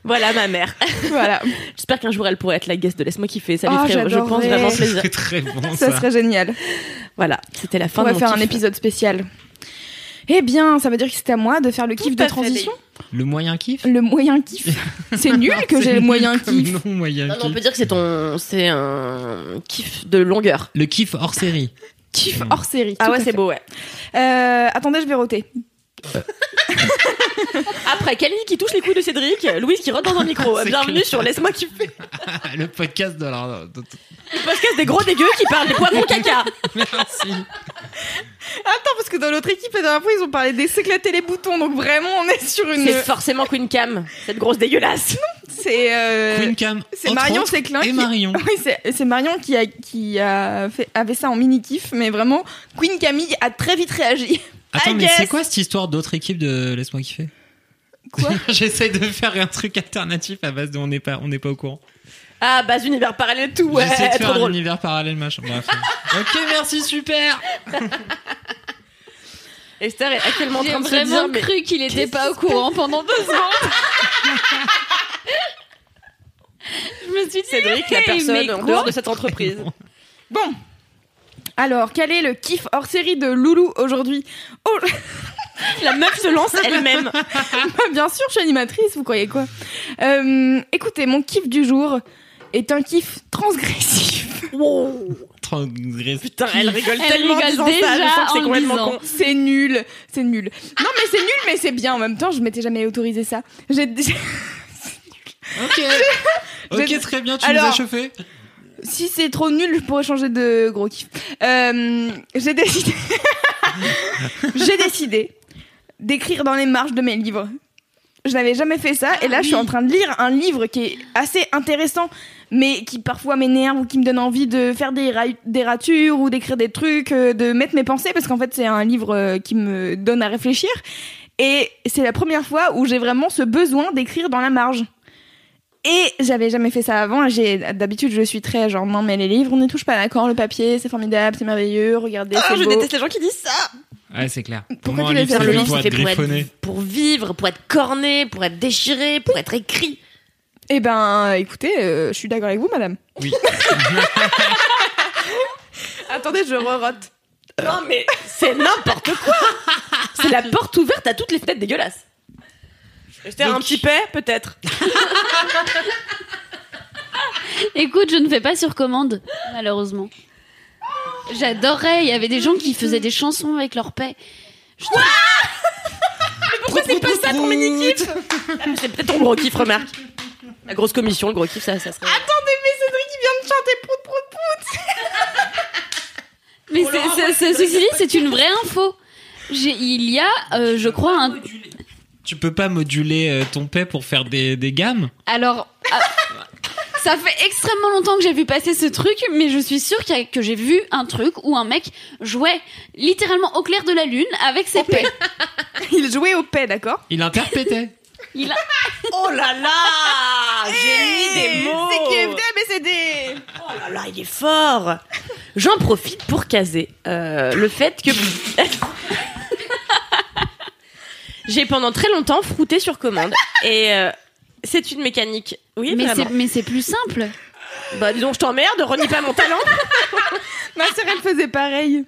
Voilà ma mère. Voilà, J'espère qu'un jour elle pourrait être la guest de Laisse-moi kiffer. Ça lui Oh, ferait, je pense, vraiment plaisir. C'est très bon, ça ça. serait génial. Voilà, c'était la fin On de va mon faire un kiff. épisode spécial. Eh bien, ça veut dire que c'est à moi de faire le kiff de fait, transition? Le moyen kiff? Le moyen kiff. C'est nul que j'ai le moyen kiff. nom, moyen Non, non, on peut dire que c'est ton, c'est un kiff de longueur. Le kiff hors série. Kiff hors série. Ah ouais, c'est beau, ouais. Euh, attendez, je vais roter. Après, Kelly qui touche les couilles de Cédric, Louise qui rentre dans un micro. Bienvenue clair. sur Laisse-moi kiffer. le podcast de la... Le podcast des gros dégueux qui parlent des poivrons caca. Merci. Attends, parce que dans l'autre équipe, la dernière fois, ils ont parlé de s'éclater les boutons. Donc vraiment, on est sur une. C'est forcément Queen Cam, cette grosse dégueulasse. C'est. euh, Queen Cam. c'est Marion Séclin Et qui- Marion. Oui, c'est Marion qui, a, qui a fait, avait ça en mini kiff, mais vraiment, Queen Camille a très vite réagi. Attends, I mais c'est quoi cette histoire d'autre équipe de Laisse-moi kiffer? Quoi? J'essaie de faire un truc alternatif à base de on n'est pas, on n'est pas au courant. Ah, base univers parallèle, tout, ouais, J'essaie de trop faire un drôle. univers parallèle, machin. Bref. ok, merci, super. Esther est actuellement en J'ai train de se vraiment dire, mais cru qu'il était pas au courant pendant deux secondes. Me suis dit, Cédric, la personne en dehors de cette entreprise. Bon. Alors, quel est le kiff hors série de Loulou aujourd'hui Oh, La meuf se lance elle-même. bah, bien sûr, je suis animatrice, vous croyez quoi Euh, Écoutez, mon kiff du jour est un kiff transgressif. Transgressif. Putain, elle rigole Elle tellement rigole déjà c'est en complètement disant. con. C'est nul, c'est nul. Non, mais c'est nul, mais c'est bien. En même temps, je m'étais jamais autorisé ça. J'ai Ok. Très bien, tu Alors- nous as chauffé. Si c'est trop nul, je pourrais changer de gros kiff. Euh, j'ai décidé. j'ai décidé d'écrire dans les marges de mes livres. Je n'avais jamais fait ça, et là, je suis en train de lire un livre qui est assez intéressant, mais qui parfois m'énerve ou qui me donne envie de faire des, ra- des ratures ou d'écrire des trucs, euh, de mettre mes pensées, parce qu'en fait, c'est un livre euh, qui me donne à réfléchir. Et c'est la première fois où j'ai vraiment ce besoin d'écrire dans la marge. Et j'avais jamais fait ça avant. J'ai d'habitude je suis très genre non mais les livres on n'y touche pas d'accord le papier c'est formidable c'est merveilleux regardez Ah, c'est je beau. déteste les gens qui disent ça. Ouais, c'est clair. Pour Pourquoi moi, tu veux faire le livre, pour être pour être, pour vivre, pour être corné, pour être déchiré, pour être écrit. Eh ben écoutez euh, je suis d'accord avec vous madame. Oui. Attendez je re-rote. Non mais c'est n'importe quoi. C'est la porte ouverte à toutes les fenêtres dégueulasses. Esther, un petit paix, peut-être. Écoute, je ne fais pas sur commande, malheureusement. J'adorais, il y avait des gens qui faisaient des chansons avec leur paix. Je trouve- Pourquoi c'est pas ça ton mini-kiff C'est peut-être ton gros kiff, remarque. La grosse commission, le gros kiff, ça, ça serait... Attendez mais Cédric il vient de chanter prout prout prout. Mais c'est- c'est- c'est- ceci dit, c'est une vraie info. J'ai- Il y a, euh, je crois, un. Tu peux pas moduler euh, ton paix pour faire des, des gammes Alors, ah, ça fait extrêmement longtemps que j'ai vu passer ce truc, mais je suis sûre a- que j'ai vu un truc où un mec jouait littéralement au clair de la lune avec ses paix. Il jouait au paix d'accord Il interprétait. Il a... Oh là là J'ai mis des mots C'est venu mais c'est des Oh là là, il est fort J'en profite pour caser euh, le fait que... J'ai pendant très longtemps frouté sur commande. Et euh, c'est une mécanique. Oui, mais vraiment. c'est mais c'est plus simple. Bah dis donc, je t'emmerde, renie pas mon talent. Ma sœur elle faisait pareil.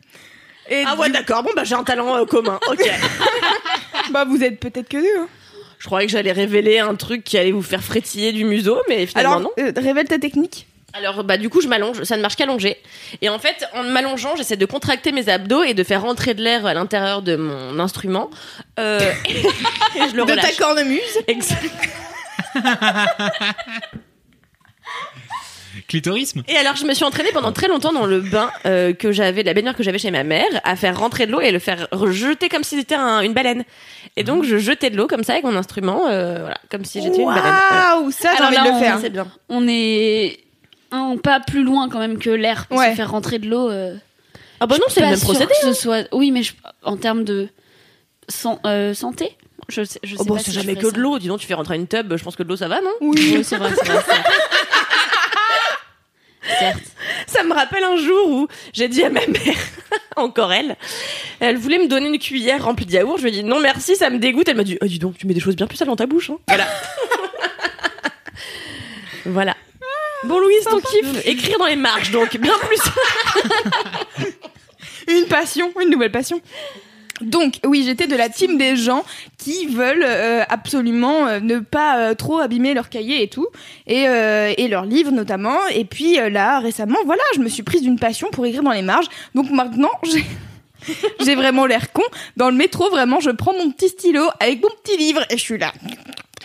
Et Ah ouais, du- d'accord, bon bah j'ai un talent euh, commun, ok. bah vous êtes peut-être que deux. hein. Je croyais que j'allais révéler un truc qui allait vous faire frétiller du museau, mais finalement Alors non. euh, révèle ta technique. Alors bah du coup je m'allonge, ça ne marche qu'allongé. Et en fait en m'allongeant j'essaie de contracter mes abdos et de faire rentrer de l'air à l'intérieur de mon instrument. Euh, et je le de ta cornemuse. Exact. Clitorisme Et alors je me suis entraînée pendant très longtemps dans le bain euh, que j'avais, la baignoire que j'avais chez ma mère, à faire rentrer de l'eau et le faire rejeter comme si c'était un- une baleine. Et donc je jetais de l'eau comme ça avec mon instrument, euh, voilà, comme si j'étais une baleine. Waouh ça j'ai envie là, de le on- faire. C'est bien. On est un pas plus loin quand même que l'air pour Ouais. se faire rentrer de l'eau. euh, Ah bah non, c'est le même procédé. que ce soit. Oui, mais je- en termes de san- euh, santé, je sais, je sais Oh bon, pas c'est si jamais que ça. de l'eau. Dis donc, tu fais rentrer une tub, je pense que de l'eau ça va, non? Oui. Oui, c'est vrai, c'est vrai. c'est vrai. Certes. Ça me rappelle un jour où j'ai dit à ma mère, encore elle, elle voulait me donner une cuillère remplie de yaourt. Je lui ai dit non merci, ça me dégoûte. Elle m'a dit, oh, dis donc, tu mets des choses bien plus sales dans ta bouche. Hein. Voilà. voilà. Bon Louise, ton kiff, écrire dans les marges, donc bien plus. Une passion, une nouvelle passion. Donc, oui, j'étais de la team des gens qui veulent euh, absolument euh, ne pas euh, trop abîmer leur cahier et tout, et, et leurs livres notamment. Et puis là, récemment, voilà, je me suis prise d'une passion pour écrire dans les marges. Donc maintenant, j'ai... J'ai vraiment l'air con. Dans le métro, vraiment, je prends mon petit stylo avec mon petit livre et je suis là.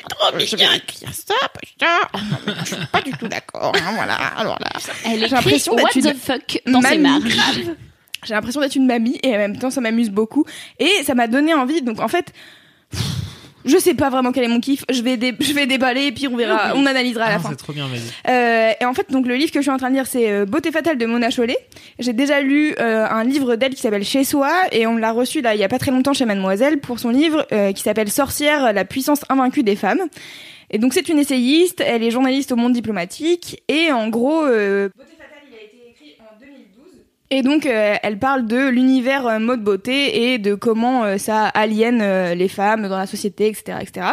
Trop je vais écrire ça, putain. Mais je suis pas du tout d'accord. hein, voilà. Alors là, Elle J'ai écrit l'impression What d'être the une fuck dans ses mamie. marges. j'ai l'impression d'être une mamie et en même temps ça m'amuse beaucoup et ça m'a donné envie donc en fait pff, Je sais pas vraiment quel est mon kiff. Je vais, dé- je vais déballer et puis on verra, on analysera à la Ah, fin. c'est trop bien, vas-y. Euh, et en fait, donc le livre que je suis en train de lire, c'est euh, Beauté fatale de Mona Chollet. J'ai déjà lu euh, un livre d'elle qui s'appelle Chez soi et on l'a reçu là il y a pas très longtemps chez Mademoiselle pour son livre euh, qui s'appelle Sorcière, la puissance invaincue des femmes. Et donc c'est une essayiste, elle est journaliste au Monde diplomatique et en gros, euh, Beauté fatale, il a été écrit en 2012. Et donc, euh, elle parle de l'univers euh, mode beauté et de comment euh, ça aliène euh, les femmes dans la société, etc., etc.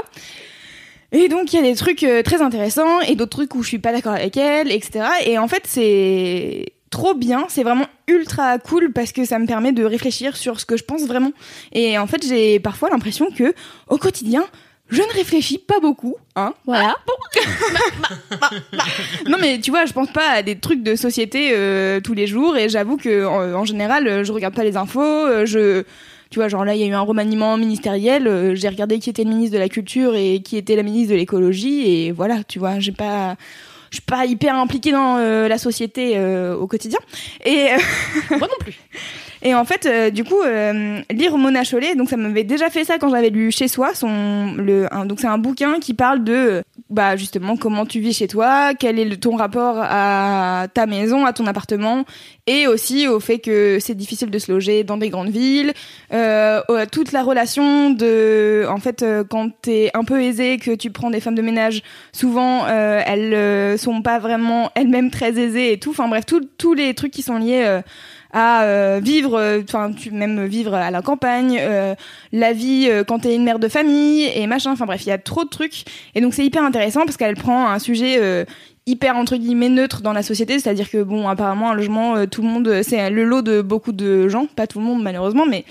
Et donc, il y a des trucs très intéressants et d'autres trucs où je suis pas d'accord avec elle, etc. Et en fait, c'est trop bien, c'est vraiment ultra cool parce que ça me permet de réfléchir sur ce que je pense vraiment. Et en fait, j'ai parfois l'impression que au quotidien, je ne réfléchis pas beaucoup, hein, voilà. non mais tu vois, je pense pas à des trucs de société euh, tous les jours et j'avoue que en, en général, euh, je regarde pas les infos, euh, je tu vois, genre là, il y a eu un remaniement ministériel, euh, j'ai regardé qui était le ministre de la Culture et qui était la ministre de l'écologie et voilà, tu vois, j'ai pas je suis pas hyper impliquée dans euh, la société au quotidien et Moi non plus. et en fait, euh, du coup, euh, lire Mona Chollet, donc ça m'avait déjà fait ça quand j'avais lu Chez soi, son, le, donc c'est un bouquin qui parle de, bah justement, comment tu vis chez toi, quel est ton rapport à ta maison, à ton appartement, et aussi au fait que c'est difficile de se loger dans des grandes villes, euh, toute la relation de, en fait, euh, quand t'es un peu aisé, que tu prends des femmes de ménage, souvent euh, elles euh, sont pas vraiment elles-mêmes très aisées et tout. Enfin bref, tous les trucs qui sont liés. À euh, vivre, euh, enfin tu même vivre à la campagne, euh, la vie euh, quand t'es une mère de famille et machin. Enfin bref, il y a trop de trucs et donc c'est hyper intéressant parce qu'elle prend un sujet euh, hyper entre guillemets neutre dans la société, c'est-à-dire que bon apparemment un logement, euh, tout le monde, euh, c'est le lot de beaucoup de gens, pas tout le monde malheureusement, mais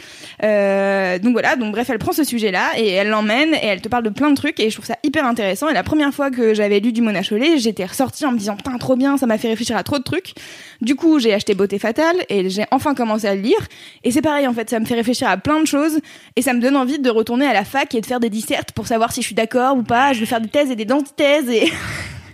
euh, donc voilà. Donc bref, elle prend ce sujet-là et elle l'emmène et elle te parle de plein de trucs et je trouve ça hyper intéressant. Et la première fois que j'avais lu du Mona Chollet, j'étais ressortie en me disant putain trop bien, ça m'a fait réfléchir à trop de trucs. Du coup, j'ai acheté Beauté Fatale et j'ai enfin commencé à le lire. Et c'est pareil, en fait, ça me fait réfléchir à plein de choses et ça me donne envie de retourner à la fac et de faire des dissertes pour savoir si je suis d'accord ou pas. Je vais faire des thèses et des antithèses et. Mais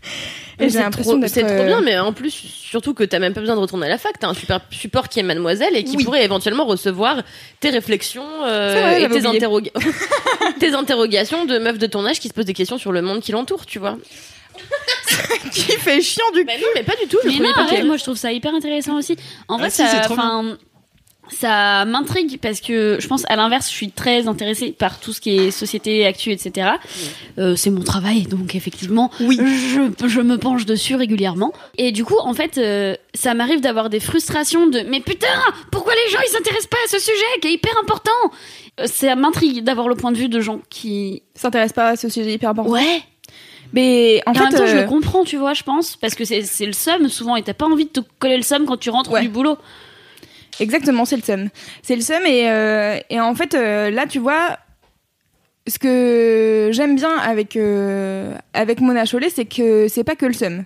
Et j'ai c'est l'impression trop- d'être. C'est trop euh, bien, mais en plus, surtout que t'as même pas besoin de retourner à la fac, t'as un super support qui est Mademoiselle et qui Oui. pourrait éventuellement recevoir tes réflexions euh, vrai, et tes, oublié. interroga- tes interrogations de meufs de ton âge qui se posent des questions sur le monde qui l'entoure, tu vois. qui fait chiant du Bah non, mais pas du tout. Je Mais non, pas arrête, que- moi je trouve ça hyper intéressant aussi. En Ah vrai, si, ça, ça m'intrigue parce que je pense à l'inverse, je suis très intéressée par tout ce qui est société, actu, etc. Euh, c'est mon travail, donc effectivement, Oui. je, je me penche dessus régulièrement. Et du coup, en fait, euh, ça m'arrive d'avoir des frustrations de mais putain, pourquoi les gens ils s'intéressent pas à ce sujet qui est hyper important? Euh, Ça m'intrigue d'avoir le point de vue de gens qui s'intéresse pas à ce sujet hyper important. ouais. Mais en fait, même temps, je euh, le comprends, tu vois, je pense, parce que c'est le seum souvent, et t'as pas envie de te coller le seum quand tu rentres Ouais. du boulot. Exactement, c'est le seum. C'est le seum et, euh, et en fait euh, là tu vois ce que j'aime bien avec euh, avec Mona Chollet, c'est que c'est pas que le seum.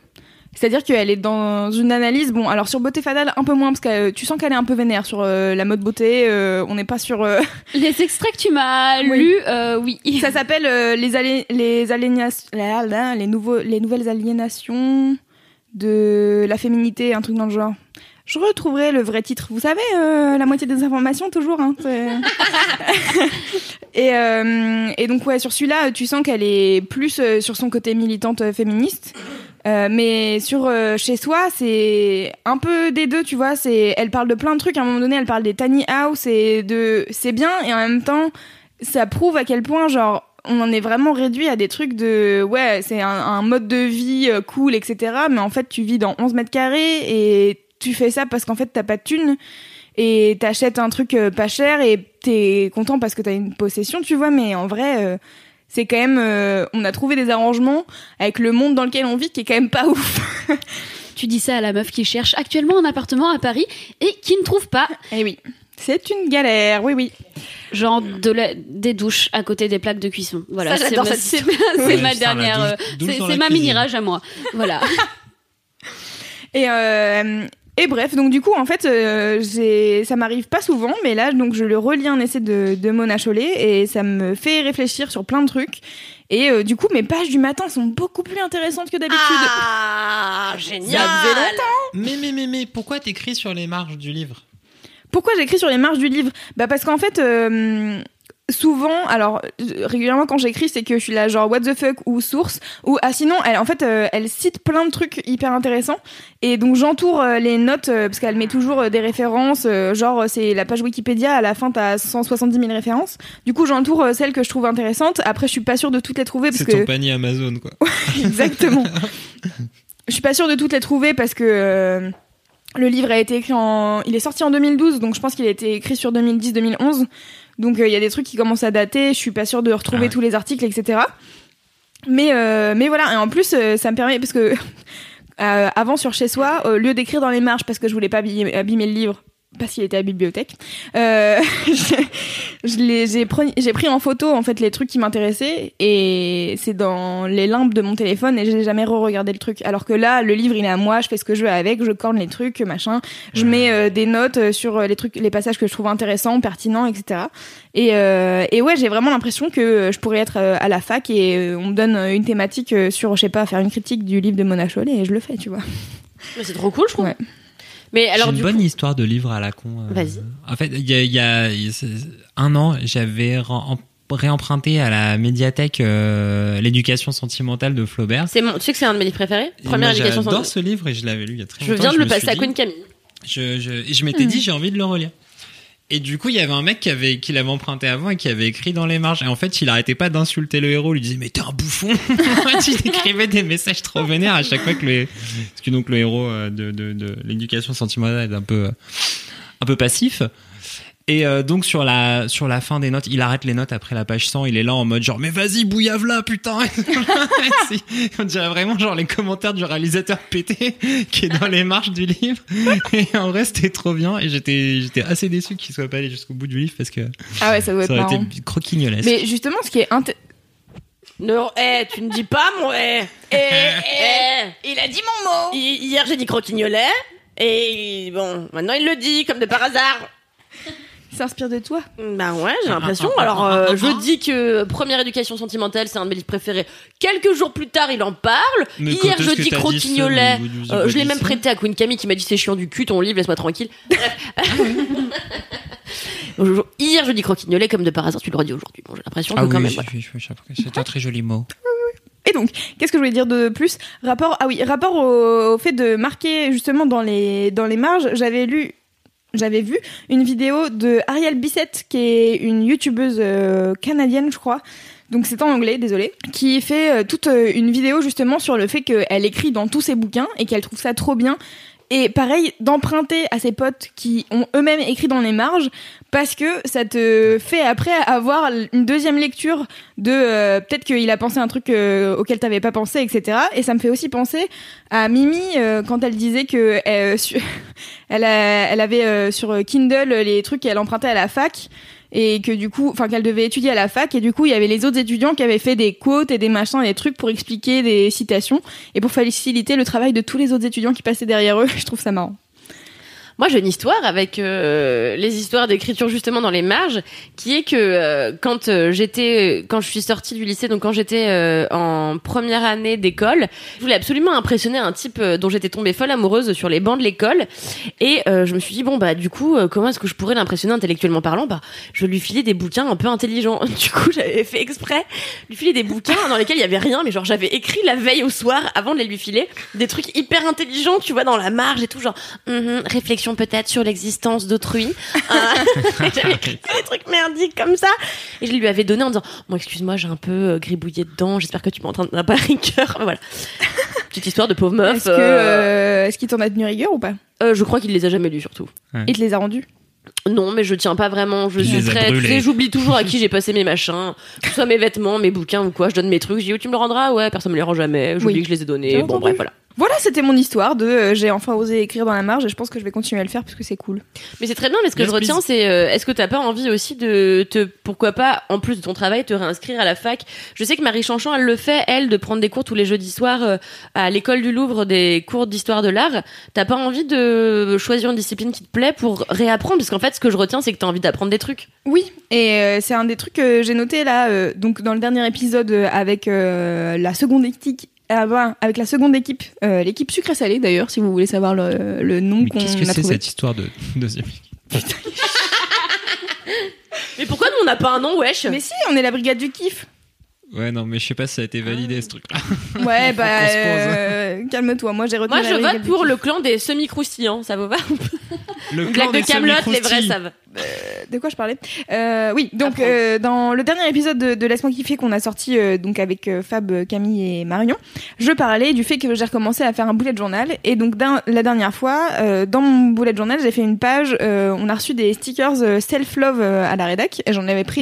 C'est-à-dire qu'elle est dans une analyse. Bon, alors sur beauté fatale un peu moins parce que tu sens qu'elle est un peu vénère sur euh, la mode beauté. euh, on n'est pas sur. euh, Les extraits que tu m'as Oui. lus, oui. Ça s'appelle les alé- les aliénations, nouveaux les nouvelles aliénations de la féminité, un truc dans le genre. Je retrouverai le vrai titre. Vous savez, euh, la moitié des informations toujours. Hein, et, euh, et donc ouais, sur celui-là, tu sens qu'elle est plus euh, sur son côté militante féministe. Euh, mais sur chez soi, c'est un peu des deux, tu vois. C'est, elle parle de plein de trucs. À un moment donné, elle parle des tiny house et de, c'est bien et en même temps, ça prouve à quel point genre on en est vraiment réduit à des trucs de ouais c'est un, un mode de vie cool etc mais en fait tu vis dans 11 mètres carrés et tu fais ça parce qu'en fait t'as pas de thunes et t'achètes un truc euh, pas cher et t'es content parce que t'as une possession tu vois. Mais en vrai euh, c'est quand même euh, on a trouvé des arrangements avec le monde dans lequel on vit qui est quand même pas ouf. Tu dis ça à la meuf qui cherche actuellement un appartement à Paris et qui ne trouve pas, et oui. C'est une galère oui oui. Genre de la- des douches à côté des plaques de cuisson. Voilà, c'est ma, cette c'est ma- Oui, dernière, douche- douche c'est ma mini-rage à moi. Voilà. Et, euh, et bref, donc du coup, en fait, euh, ça m'arrive pas souvent, mais là, donc je le relis un essai de, de Mona Chollet et ça me fait réfléchir sur plein de trucs. Et euh, du coup, mes pages du matin sont beaucoup plus intéressantes que d'habitude. Ah, génial. Ça faisait longtemps. Mais, mais, mais, mais, pourquoi t'écris sur les marges du livre? Pourquoi j'écris sur les marges du livre? Bah parce qu'en fait, euh, souvent, alors régulièrement quand j'écris, c'est que je suis là genre what the fuck ou source ou ah sinon elle en fait euh, elle cite plein de trucs hyper intéressants et donc j'entoure euh, les notes euh, parce qu'elle met toujours des références genre c'est la page Wikipédia à la fin t'as 170 000 références. Du coup j'entoure celles que je trouve intéressantes. Après je suis pas sûre de toutes les trouver parce C'est que ton panier Amazon, quoi. Exactement. Je suis pas sûre de toutes les trouver parce que le livre a été écrit en. Il est sorti en 2012, donc je pense qu'il a été écrit sur 2010-2011. Donc euh, il y a des trucs qui commencent à dater. Je suis pas sûre de retrouver Ah ouais. tous les articles, etc. Mais euh, mais voilà. Et en plus, euh, ça me permet parce que euh, avant sur chez soi, au lieu d'écrire dans les marges parce que je voulais pas abîmer, abîmer le livre. Parce qu'il était à la bibliothèque. Euh, je j'ai pris, en photo en fait les trucs qui m'intéressaient et c'est dans les limbes de mon téléphone et j'ai jamais re-regardé le truc. Alors que là, le livre il est à moi, je fais ce que je veux avec, je corne les trucs, machin, je mets euh, des notes euh, sur les trucs, les passages que je trouve intéressants, pertinents, etc. Et, euh, et ouais, j'ai vraiment l'impression que je pourrais être à la fac et on me donne une thématique sur, je sais pas, faire une critique du livre de Mona Chollet et je le fais, tu vois. Mais c'est trop cool, je trouve. Ouais. Mais alors, J'ai une du bonne coup, histoire de livre à la con. euh, Vas-y. En fait, il y a, y un an, j'avais réemprunté à la médiathèque euh, l'éducation sentimentale de Flaubert. c'est mon, tu sais que c'est un de mes livres préférés? Première éducation J'adore sans ce livre et je l'avais lu il y a très Je longtemps. viens de le passer à Queen Camille. Je, je, je m'étais dit, j'ai envie de le relire. Et du coup, il y avait un mec qui avait, qui l'avait emprunté avant et qui avait écrit dans les marges. Et en fait, il arrêtait pas d'insulter le héros. Il lui disait, mais t'es un bouffon. il écrivait des messages trop vénères à chaque fois que le, parce que donc le héros euh, de, de, de l'éducation sentimentale est un peu, euh, un peu passif. Et euh, donc sur la sur la fin des notes, il arrête les notes après la page 100, il est là en mode genre mais vas-y bouillave là putain. On dirait vraiment genre les commentaires du réalisateur pété qui est dans les marges du livre. Et en vrai c'était trop bien et j'étais j'étais assez déçu qu'il soit pas allé jusqu'au bout du livre parce que Ah ouais, ça doit être ça aurait marrant. été croquignolesque. Mais justement, ce qui est inté- Non, eh, tu ne dis pas mon eh. Eh, eh. il a dit mon mot. Hi- Hier, j'ai dit croquignolet. Et bon, maintenant il le dit, comme de par hasard. S'inspire de toi. Bah ouais, j'ai l'impression. Alors, euh, je dis que Première éducation sentimentale, c'est un de mes livres préférés. Quelques jours plus tard, il en parle. Mais Hier, je dis croquignolet. Euh, je l'ai même prêté à Queen Camille qui m'a dit c'est chiant du cul, ton livre, laisse-moi tranquille. Hier, je dis croquignolet comme de par hasard, tu le redis aujourd'hui. Bon, j'ai l'impression que Ah oui, quand même. oui, voilà. oui, oui, oui, c'est un très joli mot. Et donc, qu'est-ce que je voulais dire de plus? Rapport, ah oui, rapport au, au fait de marquer justement dans les dans les marges. J'avais lu, j'avais vu une vidéo de Ariel Bissett, qui est une youtubeuse euh, canadienne, je crois. Donc c'est en anglais, désolé, qui fait euh, toute euh, une vidéo justement sur le fait qu'elle écrit dans tous ses bouquins et qu'elle trouve ça trop bien. Et pareil, d'emprunter à ses potes qui ont eux-mêmes écrit dans les marges, parce que ça te fait après avoir une deuxième lecture de euh, peut-être qu'il a pensé un truc euh, auquel t'avais pas pensé, etc. Et ça me fait aussi penser à Mimi euh, quand elle disait que euh, elle, a- elle avait euh, sur Kindle les trucs qu'elle empruntait à la fac et que du coup, enfin qu'elle devait étudier à la fac et du coup il y avait les autres étudiants qui avaient fait des quotes et des machins, des trucs pour expliquer des citations et pour faciliter le travail de tous les autres étudiants qui passaient derrière eux. Je trouve ça marrant. Moi, j'ai une histoire avec euh, les histoires d'écriture justement dans les marges, qui est que euh, quand euh, j'étais, quand je suis sortie du lycée, donc quand j'étais euh, en première année d'école, je voulais absolument impressionner un type euh, dont j'étais tombée folle amoureuse sur les bancs de l'école, et euh, je me suis dit bon bah du coup, comment est-ce que je pourrais l'impressionner intellectuellement parlant? Bah, je lui filais des bouquins un peu intelligents. Du coup, j'avais fait exprès lui filer des bouquins dans lesquels il y avait rien, mais genre j'avais écrit la veille au soir avant de les lui filer des trucs hyper intelligents, tu vois, dans la marge et tout, genre Mhm, réflexion peut-être sur l'existence d'autrui. Euh, J'avais écrit des trucs merdiques comme ça. Et je lui avais donné en disant Bon, excuse-moi, j'ai un peu euh, gribouillé dedans, j'espère que tu m'entendras pas rigueur. Voilà. Petite histoire de pauvre meuf. Est-ce euh, est-ce qu'il t'en a tenu rigueur ou pas euh, je crois qu'il les a jamais lus surtout. Il te les a rendus Non, mais je tiens pas vraiment. Je suis très. J'oublie toujours à qui j'ai passé mes machins, que ce soit mes vêtements, mes bouquins ou quoi. Je donne mes trucs. Je dis, oh, tu me le rendras? Ouais, personne me les rend jamais. J'oublie Oui. que je les ai donnés. Bon, bref, voilà. Voilà, c'était mon histoire de euh, j'ai enfin osé écrire dans la marge et je pense que je vais continuer à le faire parce que c'est cool. Mais c'est très bien, mais ce que Yes, je retiens, c'est euh, est-ce que t'as pas envie aussi de te, pourquoi pas, en plus de ton travail, te réinscrire à la fac? Je sais que Marie Chanchon, elle le fait, elle, de prendre des cours tous les jeudis soirs euh, à l'école du Louvre, des cours d'histoire de l'art. T'as pas envie de choisir une discipline qui te plaît pour réapprendre? Parce qu'en fait, ce que je retiens, c'est que t'as envie d'apprendre des trucs. Oui, et euh, c'est un des trucs que j'ai noté là, euh, donc dans le dernier épisode avec euh, la seconde équipe. Ah ben, avec la seconde équipe, euh, l'équipe sucré salé d'ailleurs, si vous voulez savoir le, le nom Mais qu'on qu'est-ce que a c'est cette histoire de deuxième Mais pourquoi nous on n'a pas un nom, wesh? Mais si, on est la brigade du kiff. Ouais, non, mais je sais pas si ça a été validé ce truc-là. Ouais, bah, euh, calme-toi. Moi, j'ai retenu Moi je vote pour le clan des semi-croustillants, ça vous va Le clan de des Camelot, les vrais savent. De quoi je parlais? Euh, Oui, donc euh, dans le dernier épisode de, de Laisse-moi kiffer qu'on a sorti euh, donc avec euh, Fab, euh, Camille et Marion, je parlais du fait que j'ai recommencé à faire un bullet journal. Et donc d'un- la dernière fois euh, dans mon bullet journal j'ai fait une page, euh, on a reçu des stickers euh, self-love euh, à la rédac et j'en avais pris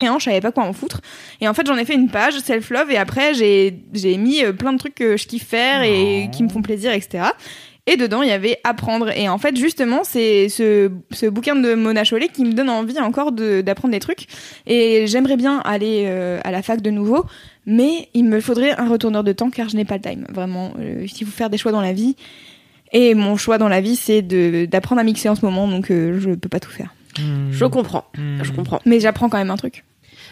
rien, je savais pas quoi en foutre. Et en fait, j'en ai fait une page self-love et après, j'ai j'ai mis euh, plein de trucs que je kiffe faire et qui me font plaisir, etc. Et dedans, il y avait apprendre. Et en fait, justement, c'est ce, ce bouquin de Mona Chollet qui me donne envie encore de- d'apprendre des trucs. Et j'aimerais bien aller euh, à la fac de nouveau, mais il me faudrait un retourneur de temps car je n'ai pas le time. Vraiment, euh, s'il faut faire des choix dans la vie. Et mon choix dans la vie, c'est de- d'apprendre à mixer en ce moment, donc euh, je peux pas tout faire. Je comprends, je comprends. Mais j'apprends quand même un truc.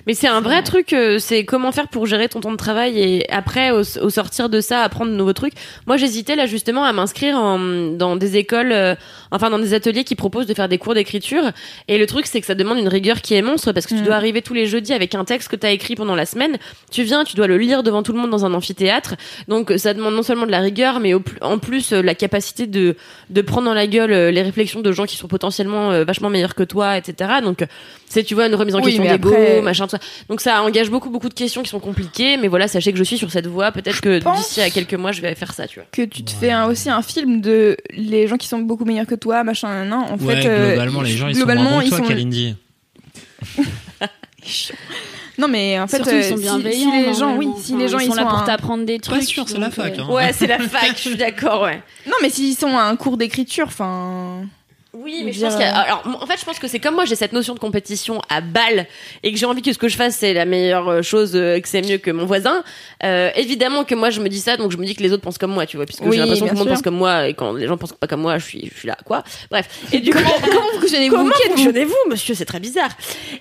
Mais c'est un vrai truc, euh, c'est comment faire pour gérer ton temps de travail et après, au, au sortir de ça, apprendre de nouveaux trucs. Moi, j'hésitais là justement à m'inscrire dans des écoles, euh, enfin dans des ateliers qui proposent de faire des cours d'écriture. Et le truc, c'est que ça demande une rigueur qui est monstre parce que tu Mm. dois arriver tous les jeudis avec un texte que tu as écrit pendant la semaine. Tu viens, tu dois le lire devant tout le monde dans un amphithéâtre. Donc ça demande non seulement de la rigueur, mais en plus euh, la capacité de, de prendre dans la gueule euh, les réflexions de gens qui sont potentiellement euh, vachement meilleurs que toi, etc. Donc c'est, tu vois, une remise en Oui, question d'ego, machin, tout ça. Donc ça engage beaucoup, beaucoup de questions qui sont compliquées. Mais voilà, sachez que je suis sur cette voie. Peut-être que d'ici à quelques mois, je vais faire ça, tu vois. que tu te fais un- aussi un film de les gens qui sont beaucoup meilleurs que toi, machin, nan, nan. En Ouais, fait, euh, globalement, les gens, ils sont globalement, moins bons que ils toi, sont- Kalindi. Non, mais en fait, Surtout, ils euh, sont si- bienveillants. si, les gens, oui, si les gens ils sont là sont pour un- t'apprendre des trucs. sûr, c'est la fac, euh, hein. Ouais, c'est la fac, je suis d'accord, ouais. Non, mais s'ils sont à un cours d'écriture, enfin. Oui, mais je pense qu'il y a- euh, alors en fait je pense que c'est comme moi j'ai cette notion de compétition à balle et que j'ai envie que ce que je fasse c'est la meilleure euh, chose euh, que c'est mieux que mon voisin. Euh, évidemment que moi je me dis ça donc je me dis que les autres pensent comme moi tu vois puisque Oui, j'ai l'impression que tout le monde pense comme moi et quand les gens pensent pas comme moi je suis je suis là quoi. Bref. Et du coup Comment fonctionnez-vous? Comment fonctionnez-vous, monsieur? C'est très bizarre.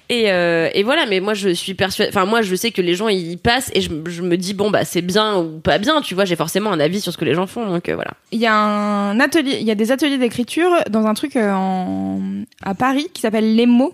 Et, euh, et voilà, mais moi je suis persuadée. Enfin, moi je sais que les gens ils y passent et je, je me dis bon bah c'est bien ou pas bien. Tu vois, j'ai forcément un avis sur ce que les gens font, donc euh, voilà. Il y a un atelier, il y a des ateliers d'écriture dans un truc en, à Paris qui s'appelle Les mots.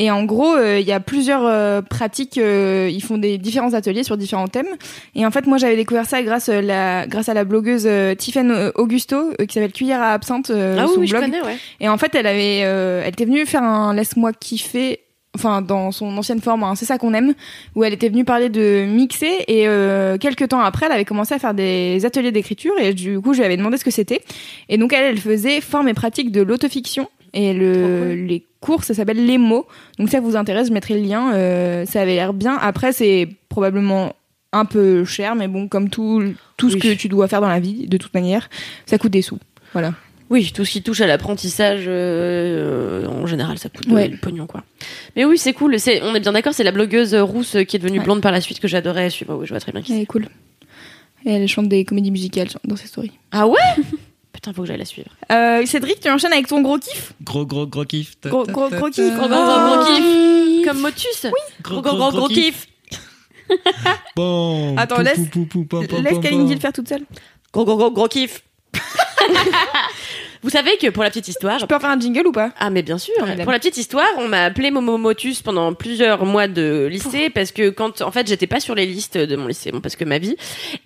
Et en gros, euh, il y a plusieurs euh, pratiques. euh, ils font des différents ateliers sur différents thèmes. Et en fait, moi, j'avais découvert ça grâce, euh, la, grâce à la blogueuse euh, Tiffen euh, Augusto, euh, qui s'appelle Cuillère à absinthe, euh, ah oui, son oui, je blog. connais, ouais. Et en fait, elle avait, euh, elle était venue faire un laisse-moi kiffer, enfin dans son ancienne forme, hein, c'est ça qu'on aime, où elle était venue parler de mixer. Et euh, quelques temps après, elle avait commencé à faire des ateliers d'écriture. Et du coup, je lui avais demandé ce que c'était. Et donc elle, elle faisait forme et pratique de l'autofiction. Et le, les cours, ça s'appelle les mots. Donc si ça vous intéresse, je mettrai le lien. Euh, ça avait l'air bien. Après, c'est probablement un peu cher, mais bon, comme tout, tout ce que tu dois faire dans la vie, de toute manière, ça coûte des sous. Voilà. Oui, tout ce qui touche à l'apprentissage, euh, en général, ça coûte de- Ouais. du pognon, quoi. Mais oui, c'est cool. C'est, on est bien d'accord. C'est la blogueuse rousse qui est devenue Ouais. blonde par la suite que j'adorais suivre. Oui, je vois très bien qui Elle c'est. est cool. Et elle chante des comédies musicales dans ses stories. Ah ouais Putain, faut que j'aille la suivre. Euh, Cédric, tu enchaînes avec ton gros kiff? Gros, gros, gros kiff. Gros, gros, gros kiff. Gros, gros, gros, gros kiff. Comme Motus? Oui. Gros, gros, gros, gros kiff. Bon. Attends, laisse- Laisse Kalindi le faire toute seule. Gros, gros, gros, gros kiff. Vous savez que pour la petite histoire, Je peux en faire un jingle ou pas? Ah mais bien sûr. Formidable. Pour la petite histoire, on m'a appelé Momo Motus pendant plusieurs mois de lycée parce que quand en fait j'étais pas sur les listes de mon lycée, bon parce que ma vie.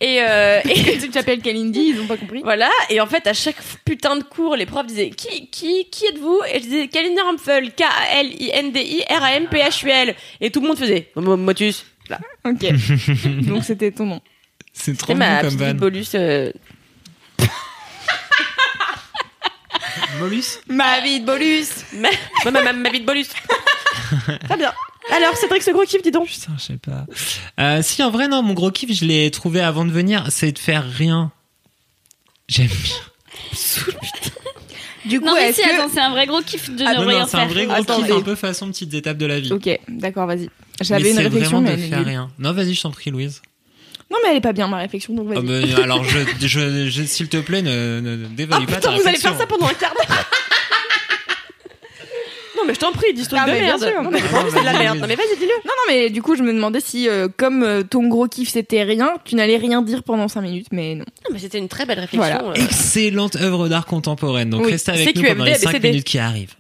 Et, euh, et Tu t'appelles Kalindi, ils ont pas compris. voilà. Et en fait à chaque putain de cours, les profs disaient qui qui qui êtes-vous? Et je disais Kalindi Rampfel, K A L I N D I R A M P H U L. Et tout le monde faisait Momo Motus. Là. Ok. Donc c'était ton nom. C'est trop ma comme petite van. bolus. euh, Molus Ma vie de bolus ma, ma, ma, ma vie de bolus. Très bien. Alors Cédric, ce gros kiff, dis donc. Putain, je sais pas. Euh, si, en vrai, non, mon gros kiff, je l'ai trouvé avant de venir, c'est de faire rien. J'aime bien. Du coup, Non mais est-ce si, que... attends, c'est un vrai gros kiff de Ah ne non, rien non, c'est un vrai gros Attendez. kiff, un peu façon petites étapes de la vie. Ok, d'accord, vas-y. Mais J'avais une c'est réflexion, vraiment mais de est faire rien. Non, vas-y, je t'en prie, Louise. Non, mais elle est pas bien ma réflexion, donc vas-y. Ah bah, alors, je, je, je- s'il te plaît, ne, ne, ne Ah dévalue pas ta putain, vous allez faire ça pendant un quart d'heure Non mais je t'en prie, dis ce truc Ah, de mais bien merde. sûr. Non mais envie, c'est de la Vas-y, merde. Non mais vas-y, dis-le. Non, non, mais du coup, je me demandais si, euh, comme euh, ton gros kiff c'était rien, tu n'allais rien dire pendant 5 minutes, mais non. Non mais c'était une très belle réflexion. Voilà. euh. Excellente œuvre d'art contemporaine. Donc, Oui, restez avec nous pendant les 5 ABCD. minutes qui arrivent.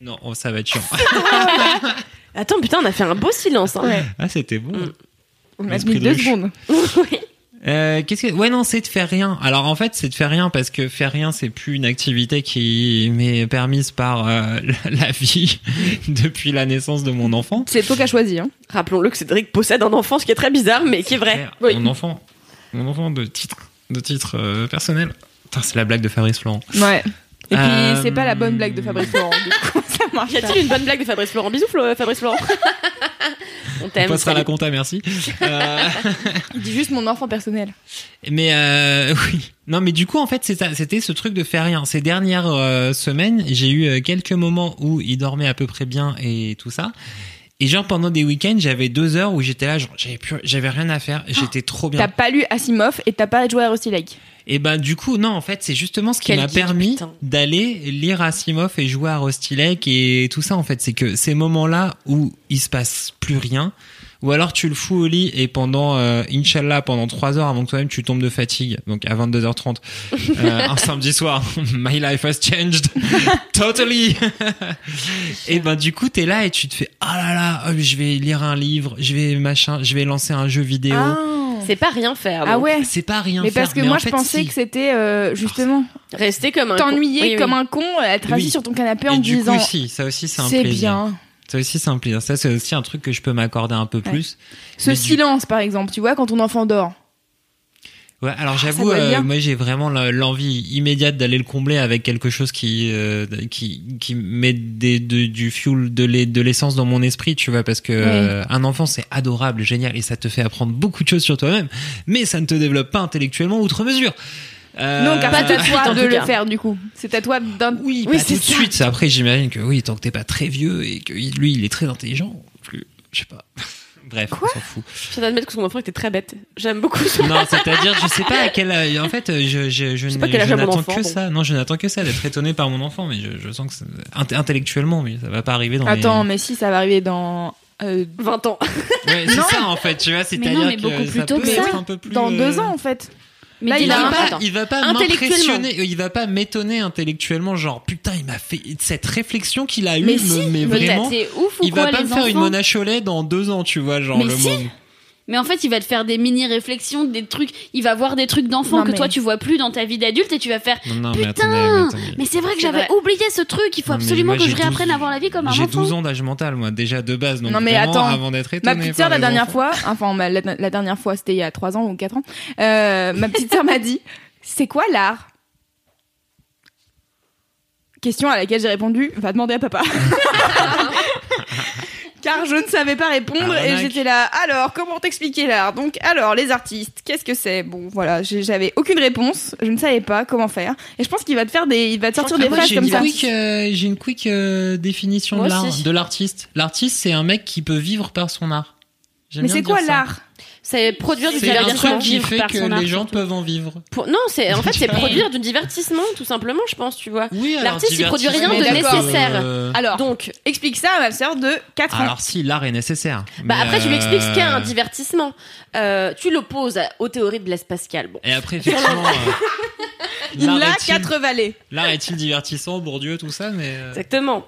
Non, oh, ça va être chiant. Attends, putain, on a fait un beau silence. Hein. Ouais. Ah, c'était beau. Mm. On a mis de deux ruche. secondes. Oui. Euh, qu'est-ce que ouais non c'est de faire rien alors en fait c'est de faire rien parce que faire rien c'est plus une activité qui m'est permise par euh, la vie depuis la naissance de mon enfant C'est toi qui as choisi, hein. Rappelons-le que Cédric possède un enfant, ce qui est très bizarre, mais qui est vrai. Oui. mon enfant mon enfant de titre de titre euh, personnel Putain, c'est la blague de Fabrice Florent Ouais. Et puis, Euh, c'est pas la bonne blague de Fabrice Florent, du coup, ça marche Y a-t-il une bonne blague de Fabrice Florent? Bisous, Flo- Fabrice Florent. On on t'aime. passera à la salut. compta merci Euh, Il dit juste mon enfant personnel. Mais euh, oui. Non, mais du coup, en fait. C'était ce truc de faire rien. Ces dernières euh, semaines, j'ai eu quelques moments où il dormait à peu près bien et tout ça. Et genre pendant des week-ends, j'avais deux heures où j'étais là, genre j'avais plus, j'avais rien à faire. J'étais trop bien. T'as pas lu Asimov et t'as pas joué à Rusty Lake. Et ben du coup, non, en fait, c'est justement ce qui m'a permis d'aller lire Asimov et jouer à Rusty Lake et tout ça. En fait, c'est que ces moments-là où il se passe plus rien, ou alors tu le fous au lit et pendant, euh, Inch'Allah, pendant trois heures avant que toi-même tu tombes de fatigue, donc à 22h30, euh, un samedi soir, my life has changed totally. et ben du coup, t'es là et tu te fais, ah là là, oh, je vais lire un livre, je vais machin, je vais lancer un jeu vidéo. C'est pas rien faire. Ah ouais. C'est pas rien Mais faire, parce que mais moi, je fait, pensais si. que c'était euh, justement Rester comme un. t'ennuyer con. Oui, oui. comme un con, être assis Oui. sur ton canapé Et en te du disant coup, si, ça aussi, c'est un plaisir. bien. Ça aussi, c'est un plaisir. Ça, c'est aussi un truc que je peux m'accorder un peu plus. Ce Mais du- silence, par exemple, tu vois, quand ton enfant dort. Ouais, alors Ah, j'avoue, euh, moi j'ai vraiment l'envie immédiate d'aller le combler avec quelque chose qui euh, qui qui met des, de- du fuel, de l'e- de l'essence dans mon esprit, tu vois, parce que euh, un enfant c'est adorable, génial, et ça te fait apprendre beaucoup de choses sur toi-même, mais ça ne te développe pas intellectuellement outre mesure. Euh, non, car pas c'est tout à de suite, de le faire, du coup. C'est à toi d'un. Oui, Oui, pas c'est tout de ça. suite. Après, j'imagine que oui, tant que t'es pas très vieux et que lui, il est très intelligent, plus, je sais pas. Bref, on s'en fout. Je viens d'admettre que son enfant était très bête. J'aime beaucoup ce Non, c'est-à-dire, je sais pas à quel. âge- En fait, je, je, je, je a mon n'attends que bon. ça. Non, je n'attends que ça d'être étonné par mon enfant, mais je, je sens que intellectuellement, mais ça va pas arriver dans Attends, les. mais si, ça va arriver dans. euh, 20 ans. Ouais, c'est ça en fait, tu vois. C'est-à-dire que beaucoup plus ça tôt peut que ça. être un peu plus. dans euh, deux ans, en fait. Mais Là, dis il va pas, il va pas m'impressionner, il va pas m'étonner intellectuellement, genre putain, il m'a fait cette réflexion qu'il a eue, Mais si, vraiment, t'es ouf ou il quoi, va pas me faire une Mona Cholet dans deux ans, tu vois, genre Mais le si. monde. Mais en fait, il va te faire des mini réflexions, des trucs. Il va voir des trucs d'enfant que mais- toi tu vois plus dans ta vie d'adulte et tu vas faire. Non, non, mais Putain, attendez, mais attendez. Mais c'est vrai que j'avais oublié ce truc. Il faut Non, absolument moi, que j'ai je réapprenne 12 à voir la vie comme un J'ai enfant. 12 ans d'âge mental, moi, déjà de base. Donc Non, mais vraiment, attends. avant d'être Ma petite sœur, la dernière enfants. fois, enfin, ma- la, la dernière fois, c'était il y a 3 ans ou 4 ans, euh, ma petite sœur m'a dit C'est quoi l'art? Question à laquelle j'ai répondu Va demander à papa. Car je ne savais pas répondre et j'étais là. Alors, comment t'expliquer l'art? Donc, alors, les artistes, qu'est-ce que c'est? Bon, voilà, j'avais aucune réponse. Je ne savais pas comment faire. Et je pense qu'il va te faire des, il va te sortir des phrases j'ai comme une ça. quick, euh, j'ai une quick euh, définition Moi de l'art, aussi. de l'artiste. L'artiste, c'est un mec qui peut vivre par son art. Mais c'est quoi l'art? C'est produire du C'est un divertissement. truc qui fait par que son art, les gens surtout. peuvent en vivre. Pour- Non, c'est en fait c'est produire du divertissement, tout simplement, je pense, tu vois. Oui, L'artiste, il produit rien divertissement, de nécessaire. euh, Alors, Donc, explique ça à ma sœur de 4 ans. alors si l'art est nécessaire. bah Mais, après tu lui expliques ce qu'est un euh, divertissement. Euh, tu l'opposes à- aux théories de Blaise Pascal. Bon. Et après, effectivement, euh, Il a 4 vallées. l'art est-il divertissant, Bourdieu, tout ça, mais. euh, Exactement.